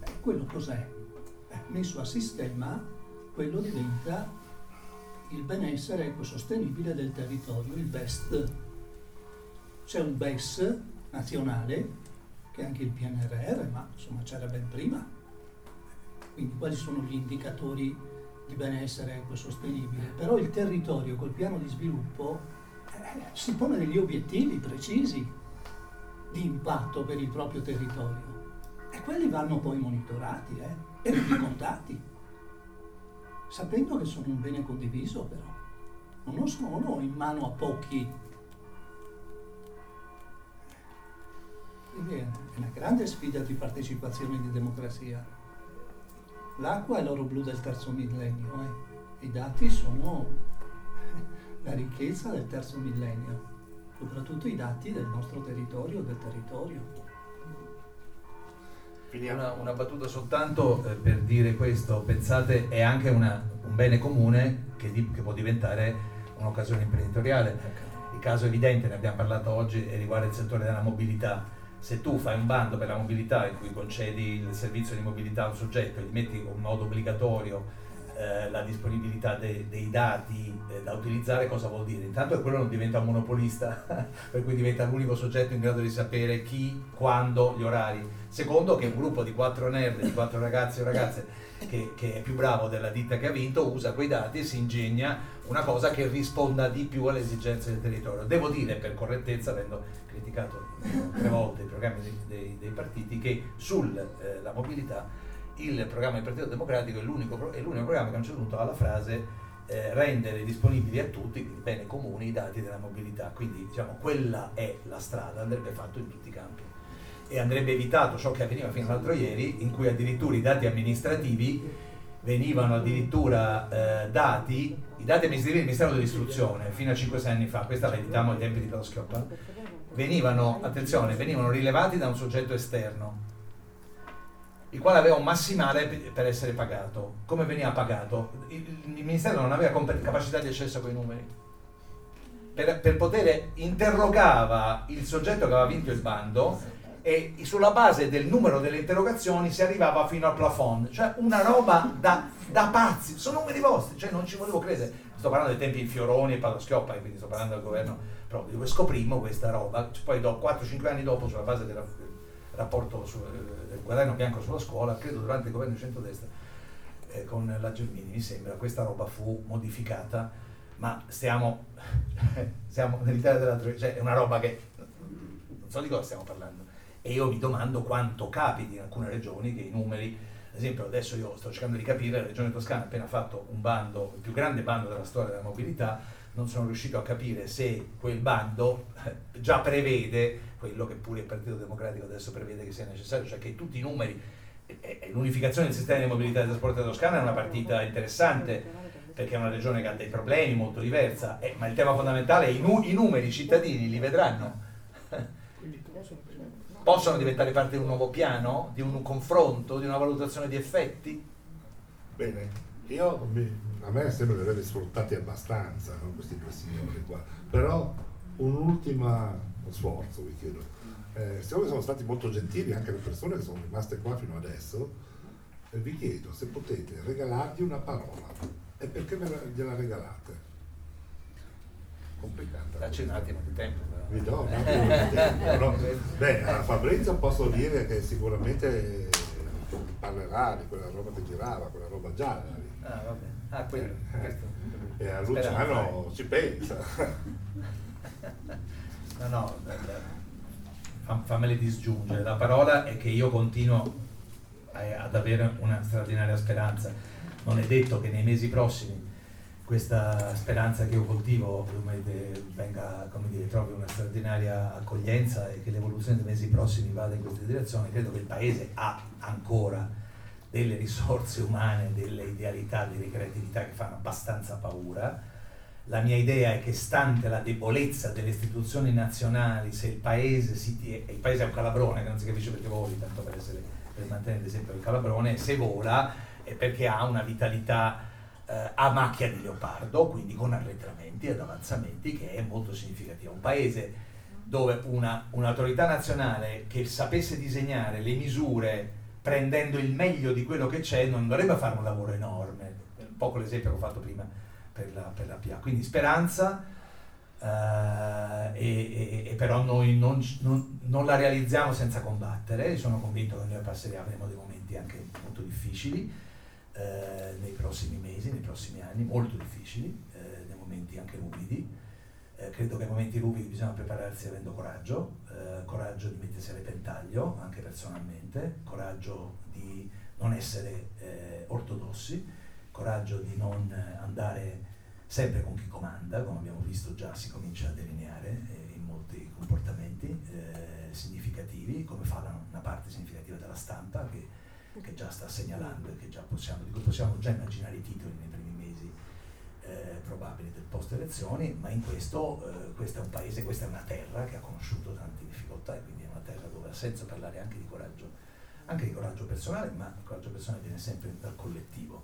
Eh, quello cos'è? Eh, messo a sistema, quello diventa il benessere ecosostenibile del territorio, il best c'è un BES nazionale, che è anche il PNRR, ma insomma c'era ben prima. Quindi quali sono gli indicatori di benessere ecosostenibile? Però il territorio col piano di sviluppo eh, si pone degli obiettivi precisi di impatto per il proprio territorio e quelli vanno poi monitorati eh, e rendicontati, sapendo che sono un bene condiviso però, non sono in mano a pochi è una grande sfida di partecipazione e di democrazia. L'acqua è l'oro blu del terzo millennio, eh. i dati sono la ricchezza del terzo millennio, soprattutto i dati del nostro territorio, del territorio. Una, una, battuta soltanto eh, per dire questo, pensate è anche una, un bene comune che, di, che può diventare un'occasione imprenditoriale. Il caso evidente, ne abbiamo parlato oggi, riguarda il settore della mobilità se tu fai un bando per la mobilità in cui concedi il servizio di mobilità a un soggetto e gli metti in modo obbligatorio eh, la disponibilità de- dei dati eh, da utilizzare, cosa vuol dire? Intanto che quello non diventa un monopolista, per cui diventa l'unico soggetto in grado di sapere chi, quando, gli orari. Secondo che un gruppo di quattro nerd, di quattro ragazzi o ragazze che, che è più bravo della ditta che ha vinto, usa quei dati e si ingegna una cosa che risponda di più alle esigenze del territorio. Devo dire per correttezza, avendo criticato tre volte i programmi dei, dei, dei partiti, che sulla eh, mobilità il programma del Partito Democratico è l'unico, è l'unico programma che a un certo punto ha la frase eh, rendere disponibili a tutti, bene comuni, i dati della mobilità. Quindi diciamo quella è la strada, andrebbe fatto in tutti i campi. E andrebbe evitato ciò che avveniva fino all'altro ieri, in cui addirittura i dati amministrativi venivano addirittura eh, dati, i dati amministrativi del Ministero dell'Istruzione, fino a 5-6 anni fa, questa la editiamo ai tempi di Pedoschioppa, venivano, attenzione, venivano rilevati da un soggetto esterno il quale aveva un massimale per essere pagato. Come veniva pagato? Il, Ministero non aveva capacità di accesso a quei numeri. Per, per, poter interrogava il soggetto che aveva vinto il bando e sulla base del numero delle interrogazioni si arrivava fino al plafond, cioè una roba da, da pazzi, sono numeri vostri, cioè non ci volevo credere. Sto parlando dei tempi di Fioroni e Padoschioppa, quindi sto parlando del governo proprio, dove scoprimmo questa roba, poi do, 4-5 anni dopo sulla base della rapporto sul eh, guadagno bianco sulla scuola, credo durante il governo di centrodestra eh, con la Gelmini, mi sembra, questa roba fu modificata, ma stiamo, siamo nell'Italia dell'altro, cioè è una roba che non so di cosa stiamo parlando. E io mi domando quanto capiti in alcune regioni che i numeri, ad esempio adesso io sto cercando di capire, la regione Toscana ha appena fatto un bando, il più grande bando della storia della mobilità, non sono riuscito a capire se quel bando eh, già prevede quello che pure il Partito Democratico adesso prevede che sia necessario, cioè che tutti i numeri, l'unificazione del sistema di mobilità e trasporto della Toscana è una partita interessante perché è una regione che ha dei problemi molto diversa, eh, ma il tema fondamentale è i, nu- i numeri, i cittadini li vedranno. Possono diventare parte di un nuovo piano, di un confronto, di una valutazione di effetti? Bene, io a me sembra di averli sfruttati abbastanza no, questi due signori qua, però un ultimo sforzo vi chiedo. Eh, siccome sono stati molto gentili anche le persone che sono rimaste qua fino adesso, eh, vi chiedo se potete regalargli una parola e perché me la, gliela regalate? Complicata. Dacci un attimo di tempo. Però. Vi do un attimo di tempo. No? Beh, a Fabrizio posso dire che sicuramente parlerà di quella roba che girava, quella roba gialla. Ah, va bene. Ah, quello. Eh, eh. E a Luciano ci pensa. no, no, fammele disgiungere. La parola è che io continuo ad avere una straordinaria speranza. Non è detto che nei mesi prossimi questa speranza che io coltivo venga, come dire, trovi una straordinaria accoglienza e che l'evoluzione dei mesi prossimi vada in questa direzione. Credo che il Paese ha ancora delle risorse umane, delle idealità, delle creatività che fanno abbastanza paura. La mia idea è che stante la debolezza delle istituzioni nazionali, se il paese, si, il paese è un calabrone che non si capisce perché voli, tanto per, essere, per mantenere l'esempio del calabrone, se vola è perché ha una vitalità eh, a macchia di leopardo, quindi con arretramenti ed avanzamenti che è molto significativa. Un paese dove una, un'autorità nazionale che sapesse disegnare le misure prendendo il meglio di quello che c'è, non dovrebbe fare un lavoro enorme, un po' con l'esempio che ho fatto prima per la, per la PA. Quindi speranza, eh, e, e, però noi non, non, non, la realizziamo senza combattere, sono convinto che noi passeremo, dei momenti anche molto difficili eh, nei prossimi mesi, nei prossimi anni, molto difficili, eh, dei momenti anche ruvidi. Eh, credo che ai momenti ruvidi bisogna prepararsi avendo coraggio, eh, coraggio di mettersi a repentaglio, anche personalmente, coraggio di non essere eh, ortodossi, coraggio di non andare sempre con chi comanda, come abbiamo visto già si comincia a delineare eh, in molti comportamenti eh, significativi, come fa la, una parte significativa della stampa che, che già sta segnalando e possiamo, di cui possiamo già immaginare i titoli eh, probabili del post elezioni, ma in questo, eh, questo è un paese, questa è una terra che ha conosciuto tante difficoltà e quindi è una terra dove ha senso parlare anche di coraggio, anche di coraggio personale, ma il coraggio personale viene sempre dal collettivo.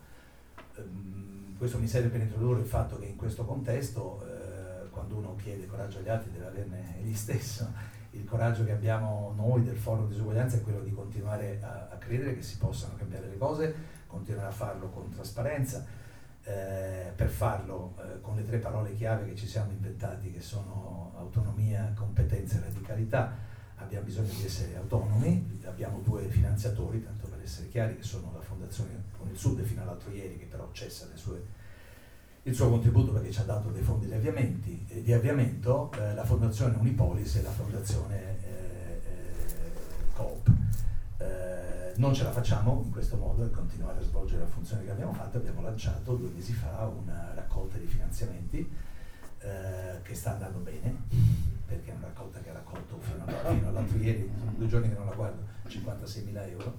Um, questo mi serve per introdurre il fatto che in questo contesto, eh, quando uno chiede coraggio agli altri, deve averne egli stesso. il coraggio che abbiamo noi del Forum Disuguaglianza è quello di continuare a, a credere che si possano cambiare le cose, continuare a farlo con trasparenza, eh, per farlo eh, con le tre parole chiave che ci siamo inventati che sono autonomia, competenza e radicalità, abbiamo bisogno di essere autonomi, abbiamo due finanziatori, tanto per essere chiari, che sono la Fondazione con il Sud fino all'altro ieri, che però cessa sue, il suo contributo perché ci ha dato dei fondi di, eh, di avviamento, eh, la Fondazione Unipolis e la Fondazione eh Coop. Non ce la facciamo in questo modo e continuare a svolgere la funzione che abbiamo fatto. Abbiamo lanciato due mesi fa una raccolta di finanziamenti eh, che sta andando bene, perché è una raccolta che ha raccolto fino, a, fino all'altro ieri, due giorni che non la guardo, 56 mila euro.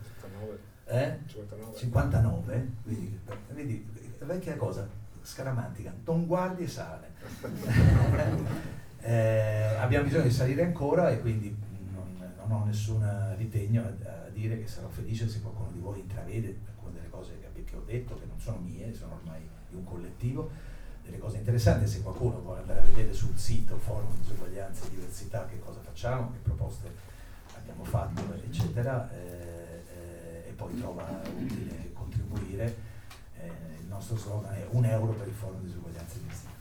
Eh? 59. 59, vedi, vedi, vecchia cosa, scaramantica, non guardi e sale. eh, abbiamo bisogno di salire ancora e quindi non, ho nessun ritegno a, a, dire che sarò felice se qualcuno di voi intravede alcune delle cose che, ho detto, che non sono mie, sono ormai di un collettivo delle cose interessanti, se qualcuno vuole andare a vedere sul sito Forum Disuguaglianza e Diversità che cosa facciamo, che proposte abbiamo fatto, eccetera, eh, eh, e poi trova utile contribuire, eh, il nostro slogan è un euro per il Forum Disuguaglianza e Diversità.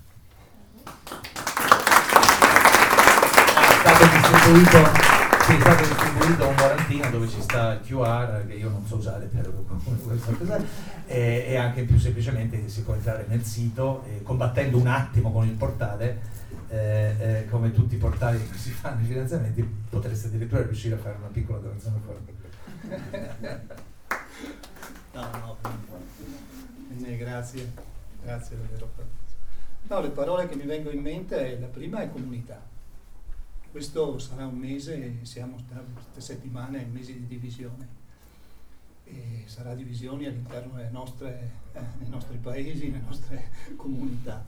È stato sì, è stato distribuito un volantino dove ci sta il QR che io non so usare per e, e anche più semplicemente si può entrare nel sito e combattendo un attimo con il portale eh, eh, come tutti i portali che si fanno i finanziamenti potreste addirittura riuscire a fare una piccola donazione fuori. No no quindi grazie grazie davvero no le parole che mi vengono in mente la prima è comunità questo sarà un mese, siamo queste settimane mesi di divisione. E sarà divisioni all'interno nostre, eh, dei nostri paesi, delle nostre comunità.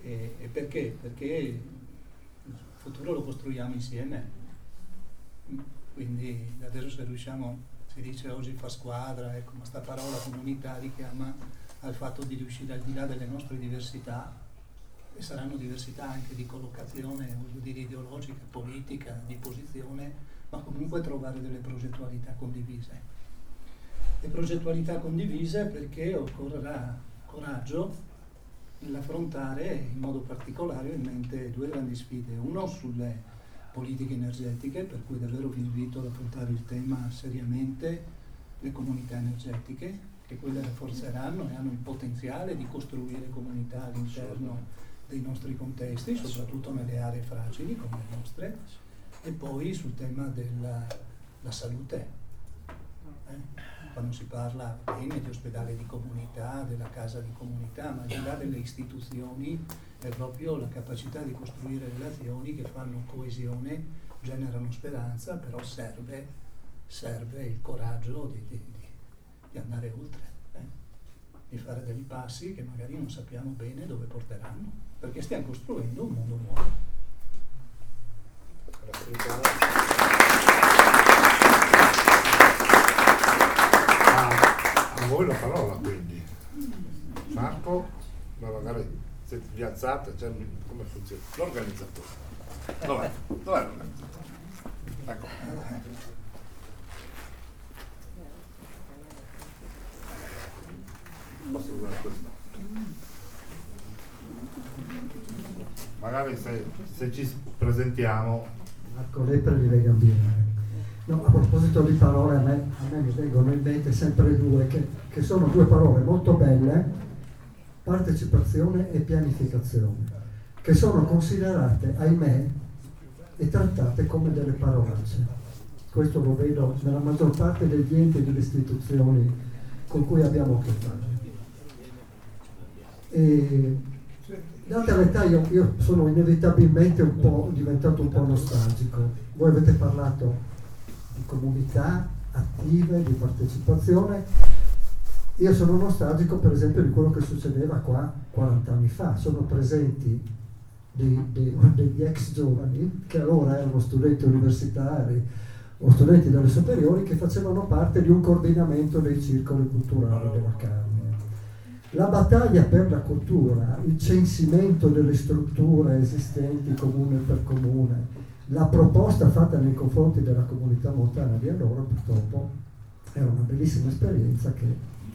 E, e perché? Perché il futuro lo costruiamo insieme. Quindi adesso se riusciamo, si dice oggi fa squadra, ecco, ma sta parola comunità richiama al fatto di riuscire al di là delle nostre diversità e saranno diversità anche di collocazione, voglio dire ideologica, politica, di posizione, ma comunque trovare delle progettualità condivise. Le progettualità condivise perché occorrerà coraggio nell'affrontare in modo particolare in mente due grandi sfide, uno sulle politiche energetiche, per cui davvero vi invito ad affrontare il tema seriamente, le comunità energetiche, che quelle rafforzeranno e hanno il potenziale di costruire comunità all'interno dei nostri contesti, soprattutto nelle aree fragili come le nostre, e poi sul tema della salute. Eh? Quando si parla bene di ospedale di comunità, della casa di comunità, ma al di là delle istituzioni è proprio la capacità di costruire relazioni che fanno coesione, generano speranza, però serve, serve il coraggio di, di, di andare oltre, eh? di fare dei passi che magari non sappiamo bene dove porteranno perché stiamo costruendo un mondo nuovo. A, voi la parola quindi. Marco, ma magari se vi alzate, cioè, come funziona? L'organizzatore. Dov'è? Dov'è l'organizzatore? Ecco. Posso usare questo? Magari se, se ci presentiamo. Marco Lepre di Lega Ambiente. No, a proposito di parole, a me, a me mi vengono in mente sempre due, che, che sono due parole molto belle, partecipazione e pianificazione, che sono considerate, ahimè, e trattate come delle parolacce. Questo lo vedo nella maggior parte degli enti e delle istituzioni con cui abbiamo a che fare. E Data l'età io, io, sono inevitabilmente un po' diventato un po' nostalgico. Voi avete parlato di comunità attive, di partecipazione. Io sono nostalgico per esempio di quello che succedeva qua 40 anni fa. Sono presenti dei, dei, degli ex giovani che allora erano studenti universitari o studenti delle superiori che facevano parte di un coordinamento dei circoli culturali della carne la battaglia per la cultura, il censimento delle strutture esistenti comune per comune, la proposta fatta nei confronti della comunità montana di allora purtroppo era una bellissima esperienza che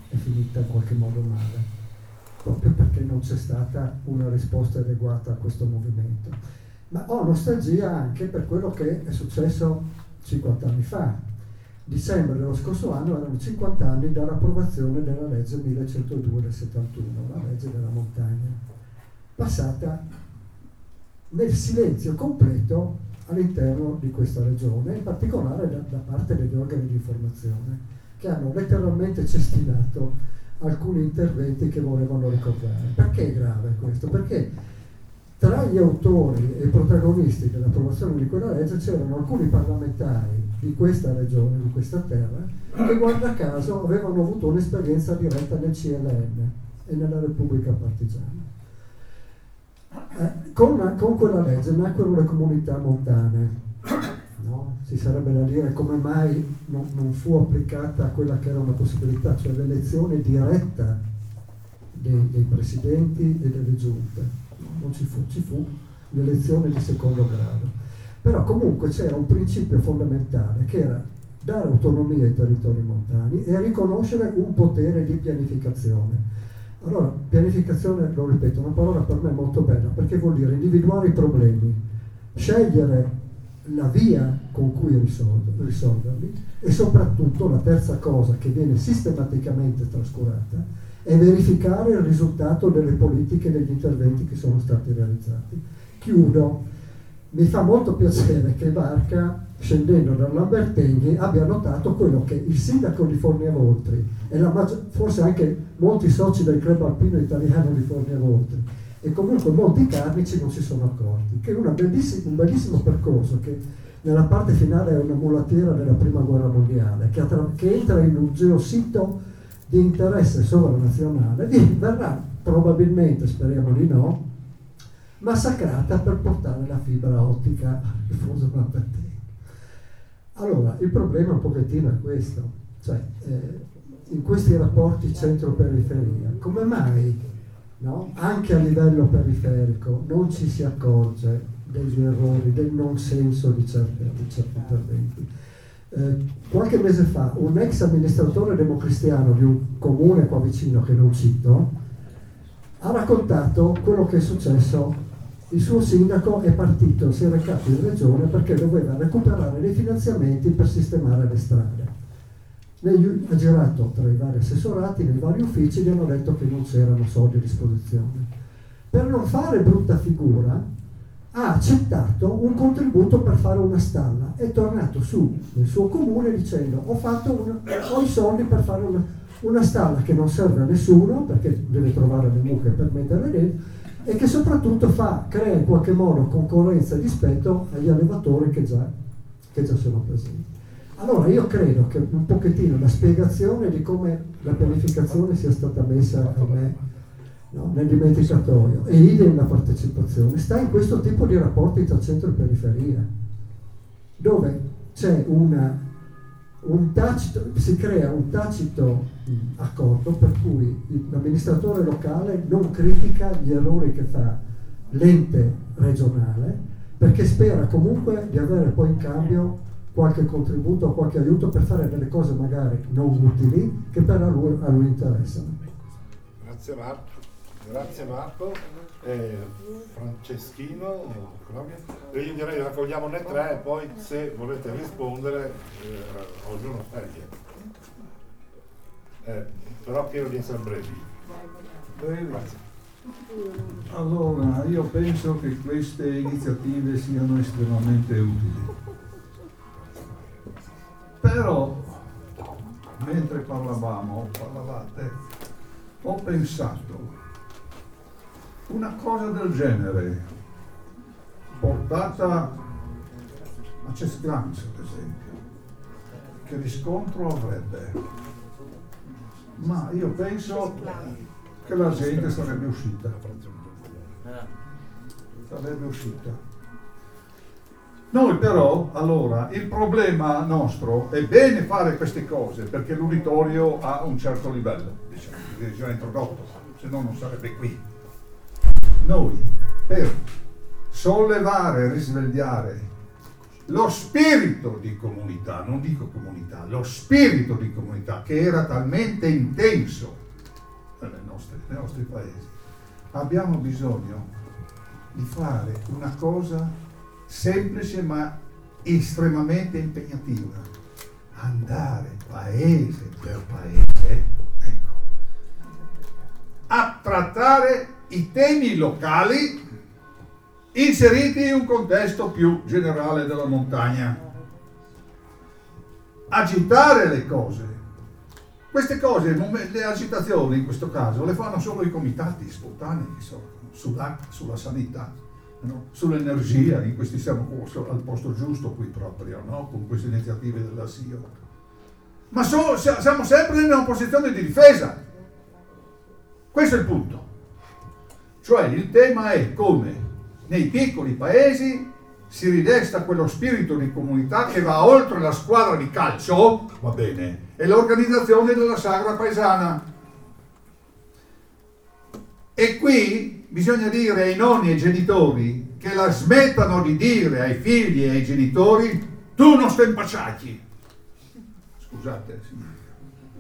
è finita in qualche modo male, proprio perché non c'è stata una risposta adeguata a questo movimento. Ma ho nostalgia anche per quello che è successo 50 anni fa. Dicembre dello scorso anno erano 50 anni dall'approvazione della legge 1102 del 71, la legge della montagna, passata nel silenzio completo all'interno di questa regione, in particolare da, da parte degli organi di informazione, che hanno letteralmente cestinato alcuni interventi che volevano ricordare. Perché è grave questo? Perché tra gli autori e i protagonisti dell'approvazione di quella legge c'erano alcuni parlamentari di questa regione, di questa terra, che guarda caso avevano avuto un'esperienza diretta nel CLN e nella Repubblica Partigiana. Eh, con, con, quella legge nacquero le comunità montane. No? Si sarebbe da dire come mai non, non, fu applicata quella che era una possibilità, cioè l'elezione diretta dei, dei presidenti e delle giunte. Non ci fu, ci fu l'elezione di secondo grado. Però comunque c'era un principio fondamentale che era dare autonomia ai territori montani e riconoscere un potere di pianificazione allora, pianificazione, lo ripeto, è una parola per me molto bella, perché vuol dire individuare i problemi, scegliere la via con cui risolver, risolverli e soprattutto la terza cosa che viene sistematicamente trascurata è verificare il risultato delle politiche e degli interventi che sono stati realizzati. Chiudo. Mi fa molto piacere che Barca scendendo da Lamberteghi abbia notato quello che il sindaco di Fornia Voltri e maggior, forse anche molti soci del club alpino italiano di Fornia Voltri e comunque molti carnici non si sono accorti che è bellissima, un bellissimo percorso che nella parte finale è una mulattiera della prima guerra mondiale che, attra- che entra in un geosito di interesse sovranazionale. Verrà probabilmente, speriamo di no, massacrata per portare la fibra ottica al fondo Lamberteghi allora, il problema un pochettino è questo, cioè eh, in questi rapporti centro-periferia, come mai no? anche a livello periferico non ci si accorge degli errori, del non senso di certi, di certi interventi? Eh, qualche mese fa un ex amministratore democristiano di un comune qua vicino che non cito ha raccontato quello che è successo il suo sindaco è partito, si è recato in regione perché doveva recuperare dei finanziamenti per sistemare le strade. Lei ha girato tra i vari assessorati, nei vari uffici, gli hanno detto che non c'erano soldi a disposizione. Per non fare brutta figura, ha accettato un contributo per fare una stalla. È tornato su nel suo comune dicendo ho, una, ho i soldi per fare una, una stalla che non serve a nessuno perché deve trovare le mucche per metterle dentro e che soprattutto fa, crea in qualche modo concorrenza rispetto agli allevatori che già, che già sono presenti. Allora io credo che un pochettino la spiegazione di come la pianificazione sia stata messa me no, nel dimenticatoio e idem la partecipazione sta in questo tipo di rapporti tra centro e periferia, dove c'è una tacito, si crea un tacito accordo per cui l'amministratore locale non critica gli errori che fa l'ente regionale perché spera comunque di avere poi in cambio qualche contributo qualche aiuto per fare delle cose magari non utili che però a lui, a lui interessano. Grazie Marco. Grazie Marco. Eh, Franceschino, io direi raccogliamo ne tre, poi se volete rispondere eh, ognuno sceglie. Eh, però chiedo di essere brevi. Grazie. Allora, io penso che queste iniziative siano estremamente utili. Però, mentre parlavamo, parlavate, ho pensato una cosa del genere, portata a Cesclanz, ad esempio, che riscontro avrebbe? Ma io penso che la gente sarebbe uscita. Sarebbe uscita. Noi però, allora, il problema nostro è bene fare queste cose perché l'uditorio ha un certo livello, diciamo, che è introdotto, se no non sarebbe qui noi per sollevare e risvegliare lo spirito di comunità, non dico comunità, lo spirito di comunità che era talmente intenso nostre, nei nostri paesi. Abbiamo bisogno di fare una cosa semplice ma estremamente impegnativa. Andare paese per paese ecco, a trattare i temi locali inseriti in un contesto più generale della montagna. Agitare le cose. Queste cose, le agitazioni in questo caso, le fanno solo i comitati spontanei sulla, sulla sanità, no? sull'energia, in questi siamo al posto giusto qui proprio, no? con queste iniziative della SIO. Ma so, siamo sempre in una posizione di difesa. Questo è il punto. Cioè il tema è come nei piccoli paesi si ridesta quello spirito di comunità che va oltre la squadra di calcio, va bene, e l'organizzazione della sagra paesana. E qui bisogna dire ai nonni e ai genitori che la smettano di dire ai figli e ai genitori tu non stai impacciati. Scusate,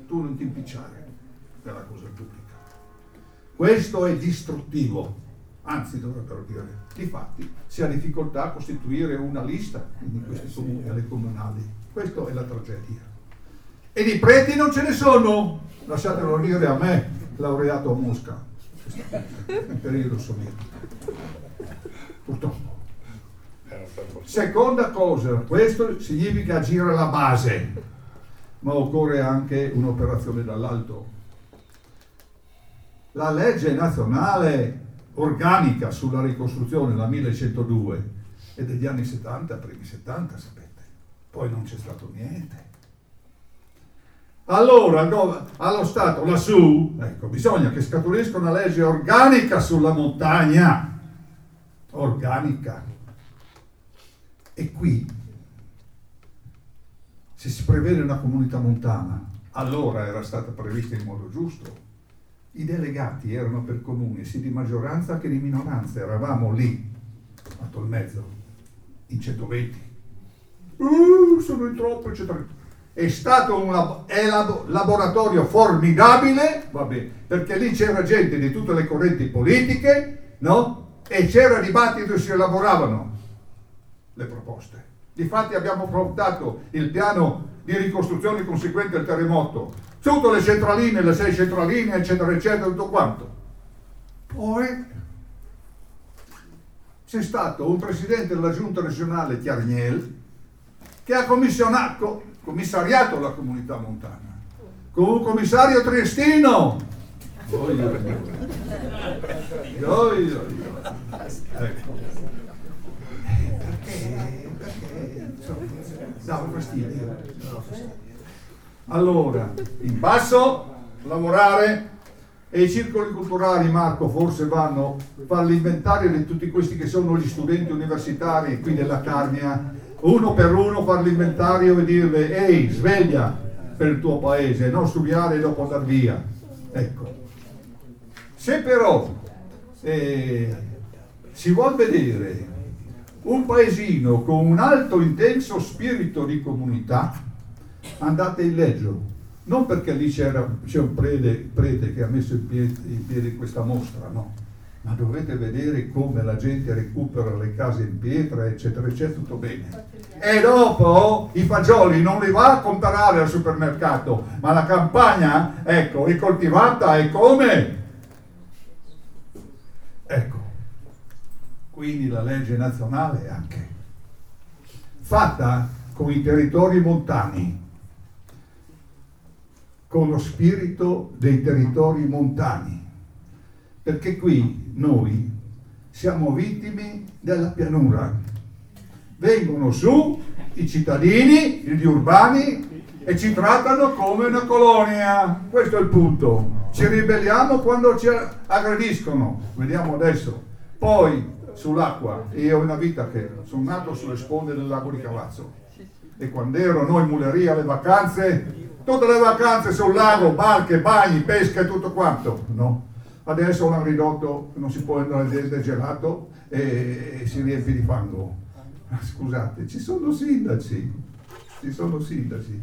tu non ti impicciare per la cosa pubblica. Questo è distruttivo anzi dovrebbero dire, difatti si ha difficoltà a costituire una lista in questi comuni, alle comunali. Questa è la tragedia. E di preti non ce ne sono, lasciatelo dire a me, laureato a Mosca, in periodo sovietico. Purtroppo. Seconda cosa, questo significa agire alla base, ma occorre anche un'operazione dall'alto. La legge nazionale organica sulla ricostruzione, la 1102, è degli anni 70, primi 70, sapete. Poi non c'è stato niente. Allora, allo Stato, lassù, ecco, bisogna che scaturisca una legge organica sulla montagna. Organica. E qui, se si prevede una comunità montana, allora era stata prevista in modo giusto, i delegati erano per comuni sia di maggioranza che di minoranza, eravamo lì, fatto il mezzo, in 120. Uh, sono in troppo, eccetera. È stato un lab- è lab- laboratorio formidabile, vabbè, perché lì c'era gente di tutte le correnti politiche, no? E c'era dibattito e si elaboravano le proposte. Difatti abbiamo portato il piano di ricostruzione conseguente al terremoto tutte le centraline, le sei centraline, eccetera, eccetera, tutto quanto. Poi c'è stato un presidente della giunta regionale, Chiarniel, che ha commissariato la comunità montana, con un commissario triestino. Oi, oi, oi. Ecco. Eh, perché? Perché? Dava fastidio. Dava fastidio. Allora, in basso, lavorare e i circoli culturali, Marco, forse vanno a fare l'inventario di tutti questi che sono gli studenti universitari qui della Carnia, uno per uno fare l'inventario e dirle, ehi, sveglia per il tuo paese, non studiare e dopo andare via. Ecco. Se però eh, si vuol vedere un paesino con un alto intenso spirito di comunità, andate in Leggio, non perché lì c'era, c'è un prete, prete, che ha messo in piedi, in piedi questa mostra, no, ma dovete vedere come la gente recupera le case in pietra, eccetera, eccetera, tutto bene. E dopo i fagioli non li va a comprare al supermercato, ma la campagna, ecco, è coltivata e come? Ecco, quindi la legge nazionale anche fatta con i territori montani con lo spirito dei territori montani, perché qui noi siamo vittime della pianura. Vengono su i cittadini, gli urbani, e ci trattano come una colonia. Questo è il punto. Ci ribelliamo quando ci aggrediscono. Vediamo adesso. Poi sull'acqua, io ho una vita che sono nato sulle sponde del lago di Cavazzo e quando ero noi muleria alle vacanze tutte le vacanze sul lago, barche, bagni, pesca e tutto quanto, no? Adesso l'hanno ridotto, non si può andare del gelato e, e si riempie di fango. scusate, ci sono sindaci, ci sono sindaci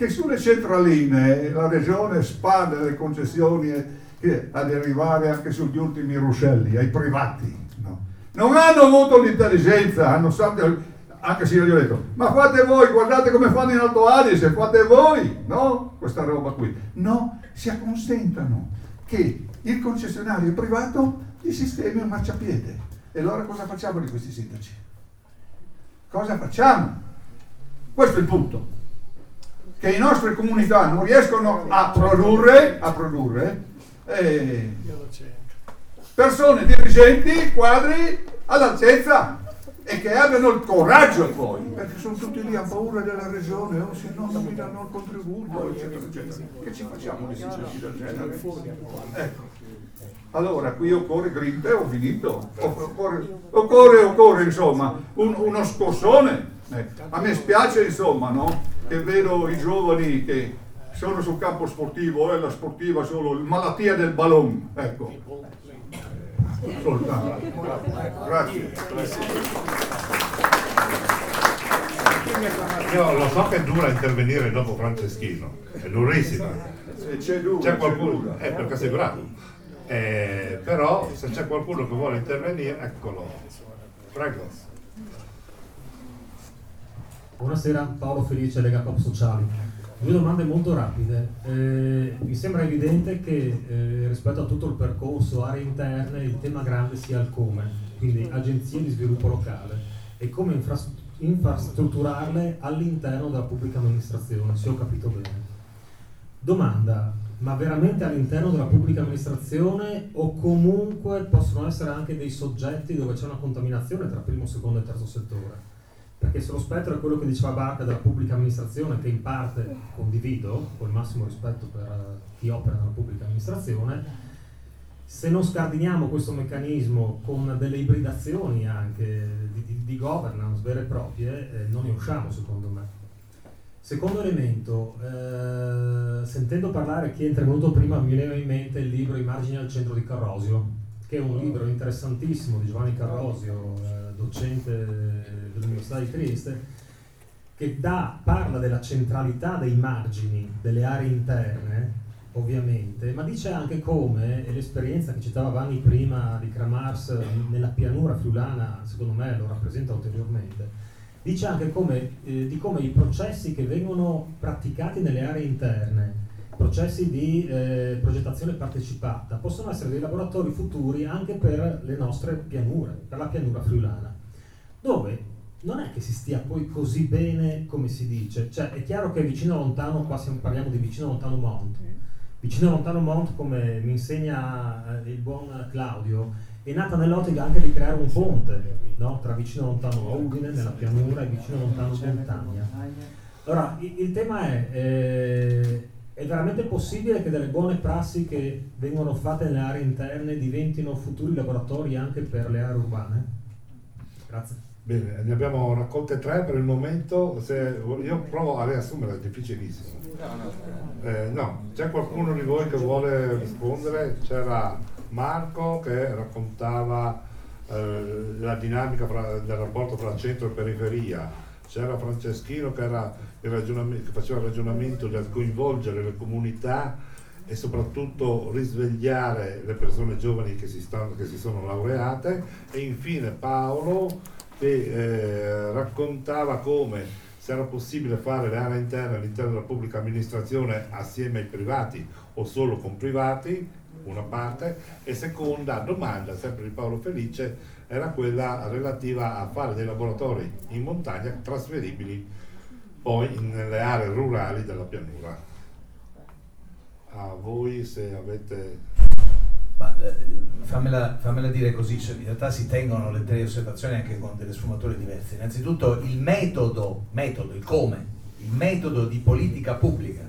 che sulle centraline la regione spade le concessioni ad arrivare anche sugli ultimi ruscelli, ai privati. No? Non hanno avuto l'intelligenza, hanno sempre, anche se io gli ho detto, ma fate voi, guardate come fanno in Alto Adige, fate voi, no? Questa roba qui. No, si acconsentano che il concessionario privato gli sistemi un marciapiede. E allora cosa facciamo di questi sindaci? Cosa facciamo? Questo è il punto. Che le nostre comunità non riescono a produrre, a produrre eh, persone dirigenti, quadri all'altezza e che abbiano il coraggio poi, perché sono tutti lì a paura della regione, o se no non mi danno il contributo, eccetera, eccetera. Che ci facciamo di sindaci del genere? Ecco. Allora, qui occorre grinta, ho finito, occorre, occorre, occorre insomma, un, uno scossone. Eh, a me spiace insomma, no? Che vedo i giovani che sono sul campo sportivo, e eh, la sportiva solo malattia del ballon, ecco. Soltanto. Grazie. Io lo so che è dura intervenire dopo Franceschino, è durissima. C'è, c'è qualcuno, è perché sei bravo. Eh, però se c'è qualcuno che vuole intervenire, eccolo. Prego. Buonasera, Paolo Felice, Lega Pop Sociali. Due domande molto rapide. Eh, mi sembra evidente che eh, rispetto a tutto il percorso aree interne il tema grande sia il come, quindi agenzie di sviluppo locale e come infrastrutturarle all'interno della pubblica amministrazione, se ho capito bene. Domanda, ma veramente all'interno della pubblica amministrazione o comunque possono essere anche dei soggetti dove c'è una contaminazione tra primo, secondo e terzo settore? Perché se lo spettro è quello che diceva Barca della pubblica amministrazione, che in parte condivido, con il massimo rispetto per chi opera nella pubblica amministrazione, se non scardiniamo questo meccanismo con delle ibridazioni anche di, di, di governance vere e proprie, eh, non ne usciamo secondo me. Secondo elemento, eh, sentendo parlare chi è intervenuto prima mi veniva in mente il libro I margini al centro di Carrosio, che è un libro interessantissimo di Giovanni Carrosio, eh, docente dell'Università di Trieste, che dà, parla della centralità dei margini delle aree interne, ovviamente, ma dice anche come, e l'esperienza che citava Vanni prima di Kramars nella pianura friulana, secondo me lo rappresenta ulteriormente, dice anche come, eh, di come i processi che vengono praticati nelle aree interne, processi di eh, progettazione partecipata, possono essere dei laboratori futuri anche per le nostre pianure, per la pianura friulana, dove non è che si stia poi così bene come si dice, cioè è chiaro che vicino lontano, qua siamo, parliamo di vicino lontano Mont, vicino lontano Mont come mi insegna eh, il buon Claudio, è nata nell'ottica anche di creare un ponte no? tra vicino lontano Udine, nella pianura, e vicino lontano Montagna. Allora, il, il tema è, eh, è veramente possibile che delle buone prassi che vengono fatte nelle aree interne diventino futuri laboratori anche per le aree urbane? Grazie. Bene, ne abbiamo raccolte tre per il momento, Se, io provo a riassumere, è difficilissimo. Eh, no, c'è qualcuno di voi che vuole rispondere? C'era Marco che raccontava eh, la dinamica fra, del rapporto tra centro e periferia, c'era Franceschino che, che faceva il ragionamento del coinvolgere le comunità e soprattutto risvegliare le persone giovani che si, stanno, che si sono laureate e infine Paolo che eh, raccontava come se era possibile fare le aree interne all'interno della pubblica amministrazione assieme ai privati o solo con privati una parte, e seconda domanda, sempre di Paolo Felice, era quella relativa a fare dei laboratori in montagna trasferibili poi nelle aree rurali della pianura. A voi se avete... Ma, eh, fammela, fammela, dire così, cioè, in realtà si tengono le tre osservazioni anche con delle sfumature diverse. Innanzitutto il metodo, metodo, il come, il metodo di politica pubblica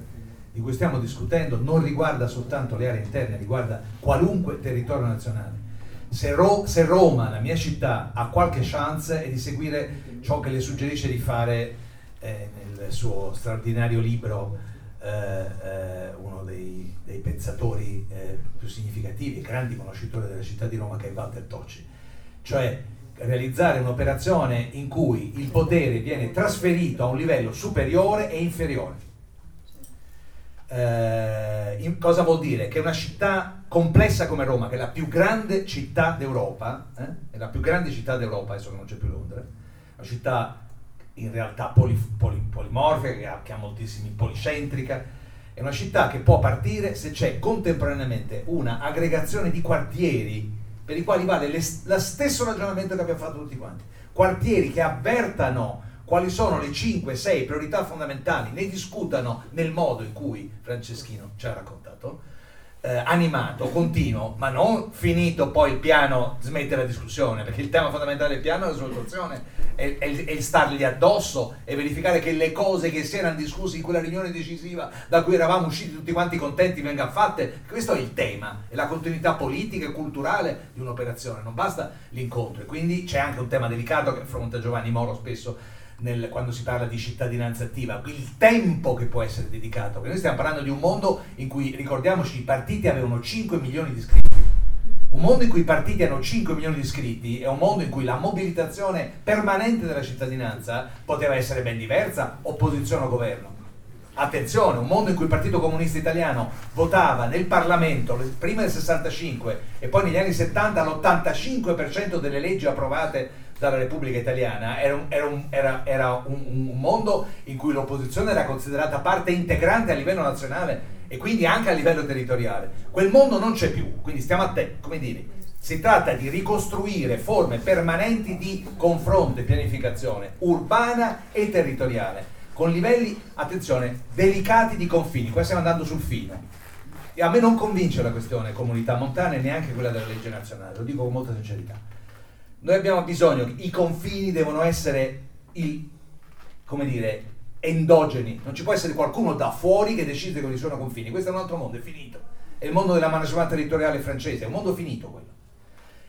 di cui stiamo discutendo non riguarda soltanto le aree interne, riguarda qualunque territorio nazionale. Se, Ro- se, Roma, la mia città, ha qualche chance è di seguire ciò che le suggerisce di fare eh, nel suo straordinario libro eh, eh, uno dei, dei pensatori eh, più significativi e grandi conoscitori della città di Roma che è Walter Tocci. Cioè realizzare un'operazione in cui il potere viene trasferito a un livello superiore e inferiore. Eh, in- cosa vuol dire? Che una città complessa come Roma, che è la più grande città d'Europa, eh, è la più grande città d'Europa, adesso che non c'è più Londra, una città in realtà poli- poli- polimorfica, che ha, che ha moltissimi policentrica, è una città che può partire se c'è contemporaneamente una aggregazione di quartieri per i quali vale lo stesso ragionamento che abbiamo fatto tutti quanti. Quartieri che avvertano quali sono le 5-6 priorità fondamentali, ne discutano nel modo in cui Franceschino ci ha raccontato, eh, animato, continuo, ma non finito poi il piano, smette la discussione, perché il tema fondamentale del piano è la soluzione, è, è, è il stargli addosso e verificare che le cose che si erano discusse in quella riunione decisiva da cui eravamo usciti tutti quanti contenti vengano fatte. Questo è il tema, è la continuità politica e culturale di un'operazione, non basta l'incontro. E quindi c'è anche un tema delicato che affronta Giovanni Moro spesso nel- quando si parla di cittadinanza attiva, il tempo che può essere dedicato, perché noi stiamo parlando di un mondo in cui, ricordiamoci, i partiti avevano 5 milioni di iscritti. Un mondo in cui i partiti hanno 5 milioni di iscritti è un mondo in cui la mobilitazione permanente della cittadinanza poteva essere ben diversa, opposizione o governo. Attenzione, un mondo in cui il Partito Comunista Italiano votava nel Parlamento prima del 65 e poi negli anni 70 l'85% delle leggi approvate dalla Repubblica Italiana era un, era un- era- era un- un mondo in cui l'opposizione era considerata parte integrante a livello nazionale e quindi anche a livello territoriale. Quel mondo non c'è più, quindi stiamo a te, come dire, si tratta di ricostruire forme permanenti di confronto e pianificazione urbana e territoriale, con livelli, attenzione, delicati di confini. Qua stiamo andando sul fine. E a me non convince la questione comunità montane e neanche quella della legge nazionale, lo dico con molta sincerità. Noi abbiamo bisogno, i confini devono essere il, come dire, endogeni, non ci può essere qualcuno da fuori che decide quali sono i confini, questo è un altro mondo, è finito. È il mondo della management territoriale francese, è un mondo finito quello.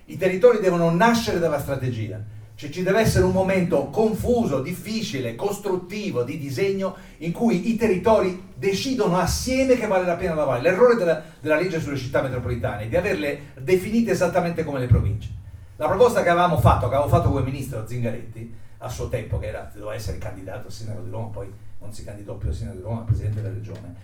I territori devono nascere dalla strategia, cioè ci deve essere un momento confuso, difficile, costruttivo di disegno in cui i territori decidono assieme che vale la pena lavorare. L'errore della, della legge sulle città metropolitane è di averle definite esattamente come le province. La proposta che avevamo fatto, che avevo fatto come ministro Zingaretti, a suo tempo, che era, doveva essere candidato a sindaco di Roma, poi non si candidò più a sindaco di Roma, ma presidente della regione,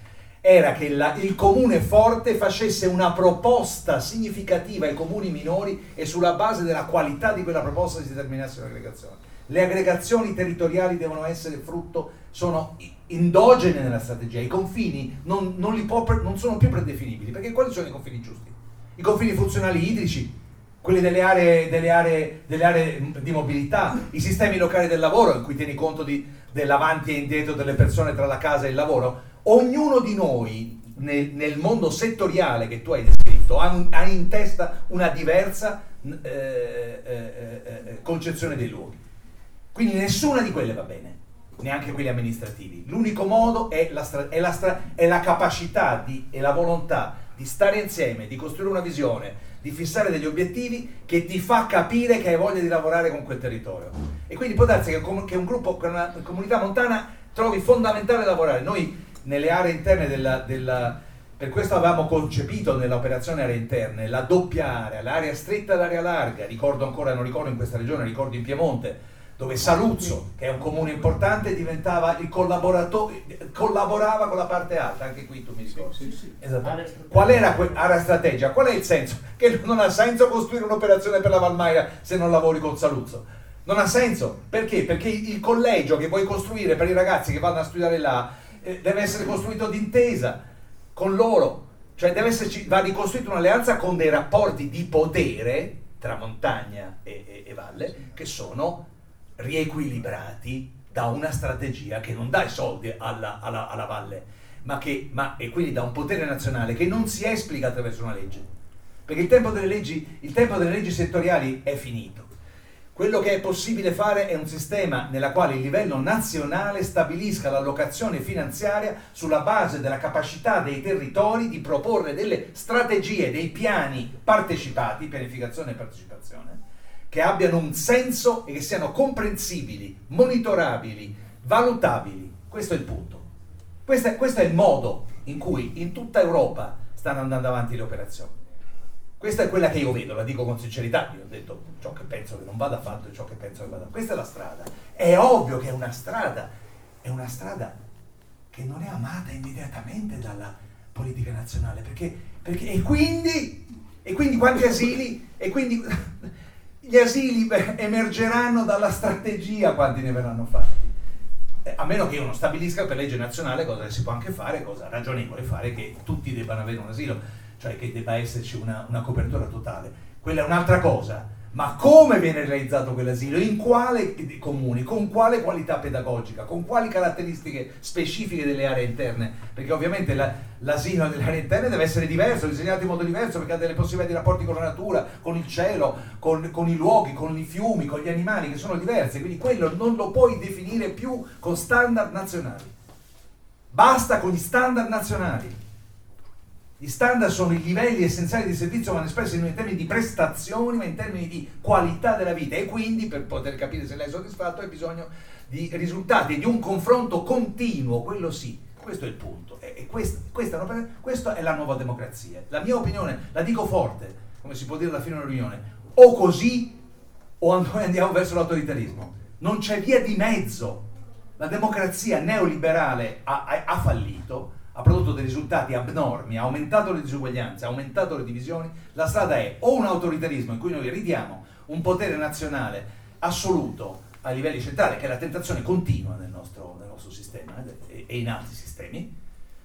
era che la- il comune forte facesse una proposta significativa ai comuni minori e sulla base della qualità di quella proposta si determinasse l'aggregazione. Le aggregazioni territoriali devono essere frutto, sono endogene nella strategia, i confini non, non può non sono più predefinibili, perché quali sono i confini giusti? I confini funzionali idrici, quelli delle aree, delle aree- delle aree di mobilità, i sistemi locali del lavoro in cui tieni conto di- dell'avanti e indietro delle persone tra la casa e il lavoro, ognuno di noi nel, nel mondo settoriale che tu hai descritto ha, ha in testa una diversa eh, eh, eh, eh, concezione dei luoghi. Quindi nessuna di quelle va bene, neanche quelli amministrativi. L'unico modo è la, stra- è la stra- è la capacità e la volontà di stare insieme, di costruire una visione, di fissare degli obiettivi che ti fa capire che hai voglia di lavorare con quel territorio. E quindi può darsi che, che un gruppo, che una comunità montana trovi fondamentale lavorare. Noi nelle aree interne della, della- per questo avevamo concepito nell'operazione aree interne la doppia area, l'area stretta e l'area larga. Ricordo ancora, non ricordo in questa regione, ricordo in Piemonte, dove Saluzzo, che è un comune importante, diventava il collaboratore, collaborava con la parte alta, anche qui tu mi ricordi. Esatto. Qual era que- area strategica? Qual è il senso? Che non ha senso costruire un'operazione per la Valmaia se non lavori con Saluzzo. Non ha senso. Perché? Perché il collegio che vuoi costruire per i ragazzi che vanno a studiare là eh, deve essere costruito d'intesa con loro. Cioè deve esserci, va ricostruita un'alleanza con dei rapporti di potere tra montagna e, e- e valle che sono riequilibrati da una strategia che non dà i soldi alla, alla- alla valle, ma che, ma, e quindi da un potere nazionale che non si esplica attraverso una legge. Perché il tempo delle leggi, il tempo delle leggi settoriali è finito. Quello che è possibile fare è un sistema nella quale il livello nazionale stabilisca l'allocazione finanziaria sulla base della capacità dei territori di proporre delle strategie, dei piani partecipati, pianificazione e partecipazione, che abbiano un senso e che siano comprensibili, monitorabili, valutabili. Questo è il punto. Questo è, questo è il modo in cui in tutta Europa stanno andando avanti le operazioni. Questa è quella che io vedo, la dico con sincerità, io ho detto ciò che penso che non vada fatto e ciò che penso che vada fatto. Questa è la strada. È ovvio che è una strada, è una strada che non è amata immediatamente dalla politica nazionale, perché, perché e quindi, e quindi quanti asili, e quindi gli asili emergeranno dalla strategia quanti ne verranno fatti. Eh, a meno che io non stabilisca per legge nazionale cosa si può anche fare, cosa ragionevole fare, che tutti debbano avere un asilo, cioè che debba esserci una, una copertura totale. Quella è un'altra cosa ma come viene realizzato quell'asilo? In quale comuni? Con quale qualità pedagogica? Con quali caratteristiche specifiche delle aree interne? Perché ovviamente la, l'asilo delle aree interne deve essere diverso, disegnato in modo diverso perché ha delle possibilità di rapporti con la natura, con il cielo, con, con i luoghi, con i fiumi, con gli animali che sono diversi. Quindi quello non lo puoi definire più con standard nazionali. Basta con gli standard nazionali. Gli standard sono i livelli essenziali di servizio, vanno espressi non in termini di prestazioni, ma in termini di qualità della vita. E quindi, per poter capire se lei è soddisfatto, hai bisogno di risultati, di un confronto continuo, quello sì. Questo è il punto. E questa, questa, questa è la nuova democrazia. La mia opinione, la dico forte, come si può dire alla fine di riunione, o così o noi andiamo verso l'autoritarismo. Non c'è via di mezzo. La democrazia neoliberale ha, ha, ha fallito ha prodotto dei risultati abnormi, ha aumentato le disuguaglianze, ha aumentato le divisioni, la strada è o un autoritarismo in cui noi ridiamo un potere nazionale assoluto a livelli centrali, che è la tentazione continua nel nostro, nel nostro sistema eh, e in altri sistemi,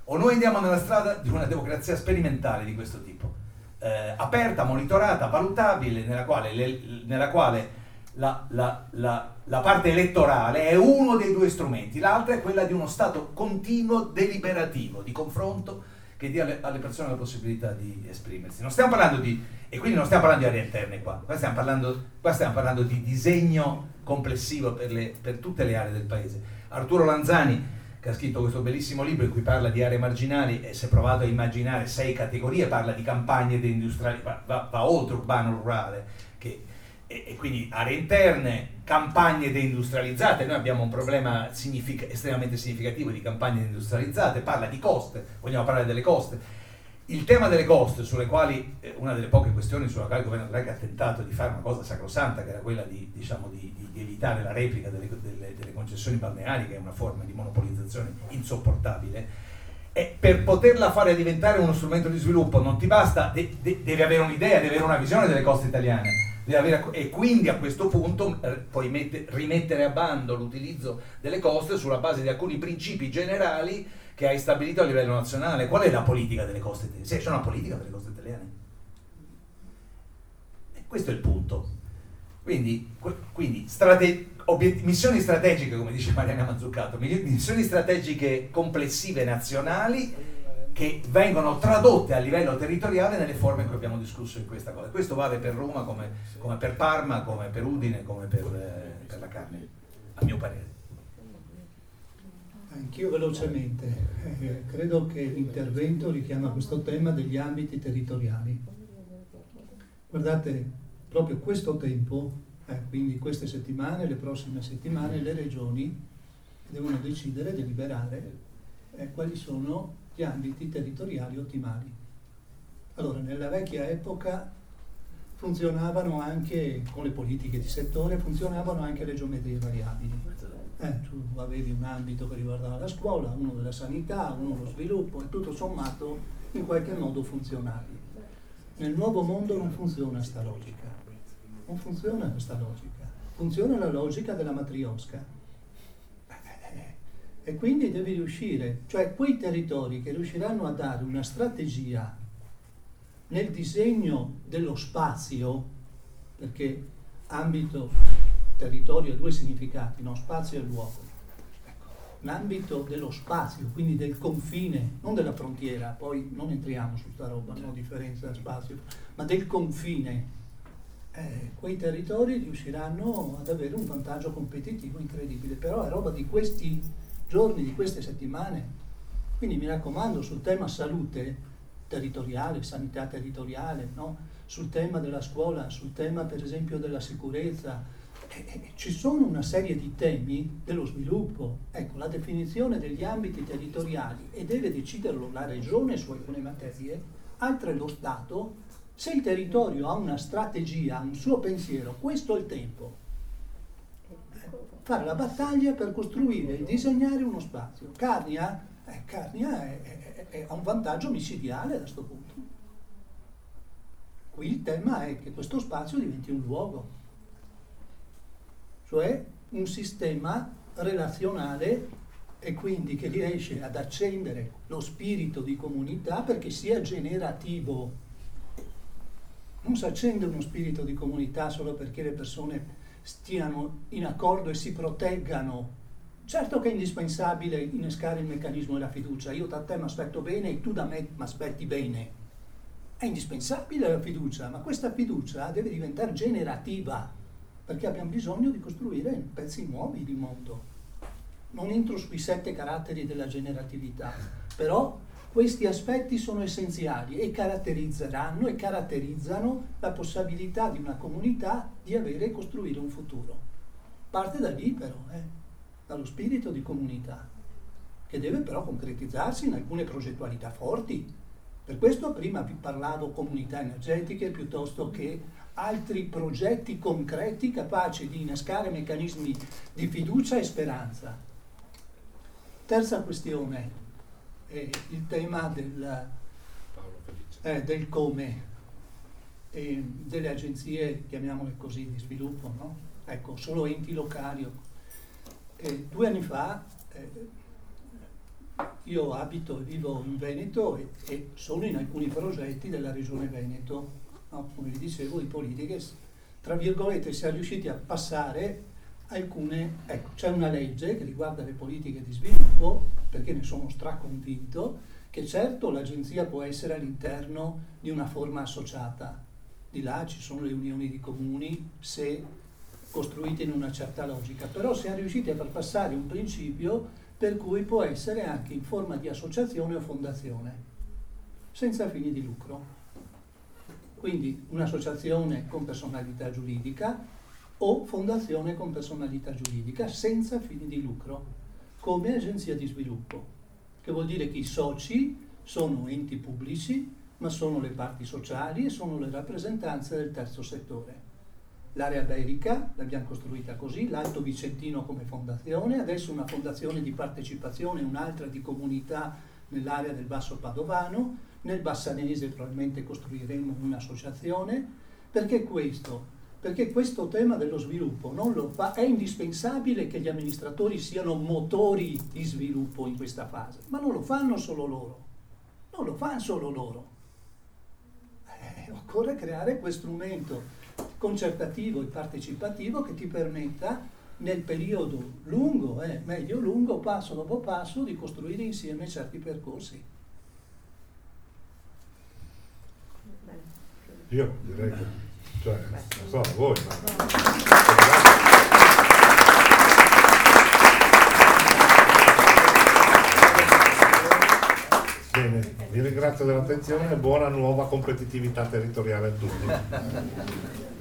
o noi andiamo nella strada di una democrazia sperimentale di questo tipo, eh, aperta, monitorata, valutabile, nella quale, le, nella quale la, la, la, la, parte elettorale è uno dei due strumenti, l'altra è quella di uno stato continuo deliberativo, di confronto che dia alle, alle persone la possibilità di esprimersi. Non stiamo parlando di, e quindi non stiamo parlando di aree interne qua, qua stiamo parlando, qua stiamo parlando di disegno complessivo per, le, per tutte le aree del paese. Arturo Lanzani, che ha scritto questo bellissimo libro in cui parla di aree marginali e si è provato a immaginare sei categorie, parla di campagne deindustriali, va, va, va oltre urbano-rurale, e, e, quindi aree interne, campagne deindustrializzate, noi abbiamo un problema signific- estremamente significativo di campagne deindustrializzate, parla di coste, vogliamo parlare delle coste. Il tema delle coste, sulle quali, eh, una delle poche questioni sulla quale il governo Draghi ha tentato di fare una cosa sacrosanta, che era quella di, diciamo, di, di evitare la replica delle, delle, delle concessioni balneari, che è una forma di monopolizzazione insopportabile, e per poterla fare diventare uno strumento di sviluppo non ti basta, de, de, devi avere un'idea, devi avere una visione delle coste italiane avere, e quindi a questo punto eh, puoi mette, rimettere a bando l'utilizzo delle coste sulla base di alcuni principi generali che hai stabilito a livello nazionale. Qual è la politica delle coste italiane? Se c'è una politica per le coste italiane. E questo è il punto. Quindi, quindi strate, obiet, missioni strategiche, come dice Mariana Mazzuccato, missioni strategiche complessive nazionali che vengono tradotte a livello territoriale nelle forme in cui abbiamo discusso in questa cosa. Questo vale per Roma come, come per Parma, come per Udine, come per, eh, per la carne, a mio parere. Anch'io velocemente, eh, credo che l'intervento richiama questo tema degli ambiti territoriali. Guardate, proprio questo tempo, eh, quindi queste settimane, le prossime settimane, le regioni devono decidere, deliberare eh, quali sono gli ambiti territoriali ottimali. Allora, nella vecchia epoca funzionavano anche, con le politiche di settore, funzionavano anche le geometrie variabili. Eh, tu avevi un ambito che riguardava la scuola, uno della sanità, uno lo sviluppo e tutto sommato in qualche modo funzionavi. Nel nuovo mondo non funziona questa logica, non funziona questa logica, funziona la logica della matriosca e quindi devi riuscire, cioè quei territori che riusciranno a dare una strategia nel disegno dello spazio, perché ambito, territorio ha due significati, no? spazio e luogo. Ecco, l'ambito dello spazio, quindi del confine, non della frontiera, poi non entriamo su sta roba, no differenza da spazio, ma del confine. Eh, quei territori riusciranno ad avere un vantaggio competitivo incredibile, però è roba di questi giorni, di queste settimane. Quindi mi raccomando sul tema salute territoriale, sanità territoriale, no? sul tema della scuola, sul tema per esempio della sicurezza, eh, eh, ci sono una serie di temi dello sviluppo. Ecco, la definizione degli ambiti territoriali e deve deciderlo la regione su alcune materie, altre lo Stato Se il territorio ha una strategia, un suo pensiero, questo è il tempo. Fare la battaglia per costruire e disegnare uno spazio. Carnia, eh, Carnia è, è, è, ha un vantaggio micidiale da questo punto. Qui il tema è che questo spazio diventi un luogo, cioè un sistema relazionale e quindi che riesce ad accendere lo spirito di comunità perché sia generativo. Non si accende uno spirito di comunità solo perché le persone stiano in accordo e si proteggano. Certo che è indispensabile innescare il meccanismo della fiducia. Io da te mi aspetto bene e tu da me mi aspetti bene. È indispensabile la fiducia, ma questa fiducia deve diventare generativa perché abbiamo bisogno di costruire pezzi nuovi di mondo non entro sui sette caratteri della generatività, però questi aspetti sono essenziali e caratterizzeranno e caratterizzano la possibilità di una comunità di avere e costruire un futuro. Parte da lì però, eh, dallo spirito di comunità, che deve però concretizzarsi in alcune progettualità forti. Per questo prima vi parlavo comunità energetiche piuttosto che altri progetti concreti capaci di innescare meccanismi di fiducia e speranza. Terza questione, è il tema del, eh, del come e delle agenzie, chiamiamole così, di sviluppo, no? Ecco, solo enti locali. Eh, due anni fa eh, io abito e vivo in Veneto e, e, sono in alcuni progetti della regione Veneto, no? come vi dicevo, di politiche, tra virgolette, siamo riusciti a passare alcune, ecco, c'è una legge che riguarda le politiche di sviluppo, perché ne sono straconvinto, che certo l'agenzia può essere all'interno di una forma associata, di là ci sono le unioni di comuni se costruite in una certa logica, però siamo riusciti a far passare un principio per cui può essere anche in forma di associazione o fondazione, senza fini di lucro. Quindi un'associazione con personalità giuridica o fondazione con personalità giuridica senza fini di lucro, come agenzia di sviluppo, che vuol dire che i soci sono enti pubblici, ma sono le parti sociali e sono le rappresentanze del terzo settore. L'area Berica l'abbiamo costruita così, l'Alto Vicentino come fondazione, adesso una fondazione di partecipazione, un'altra di comunità nell'area del Basso Padovano, nel Bassanese probabilmente costruiremo un'associazione, perché questo? perché questo tema dello sviluppo fa, è indispensabile che gli amministratori siano motori di sviluppo in questa fase, ma non lo fanno solo loro, non lo fanno solo loro. Occorre creare quel strumento concertativo e partecipativo che ti permetta nel periodo lungo, eh, medio-lungo, passo dopo passo, di costruire insieme certi percorsi. Io direi che cioè, non so, voi, ma... Bene, vi ringrazio dell'attenzione e buona nuova competitività territoriale a tutti.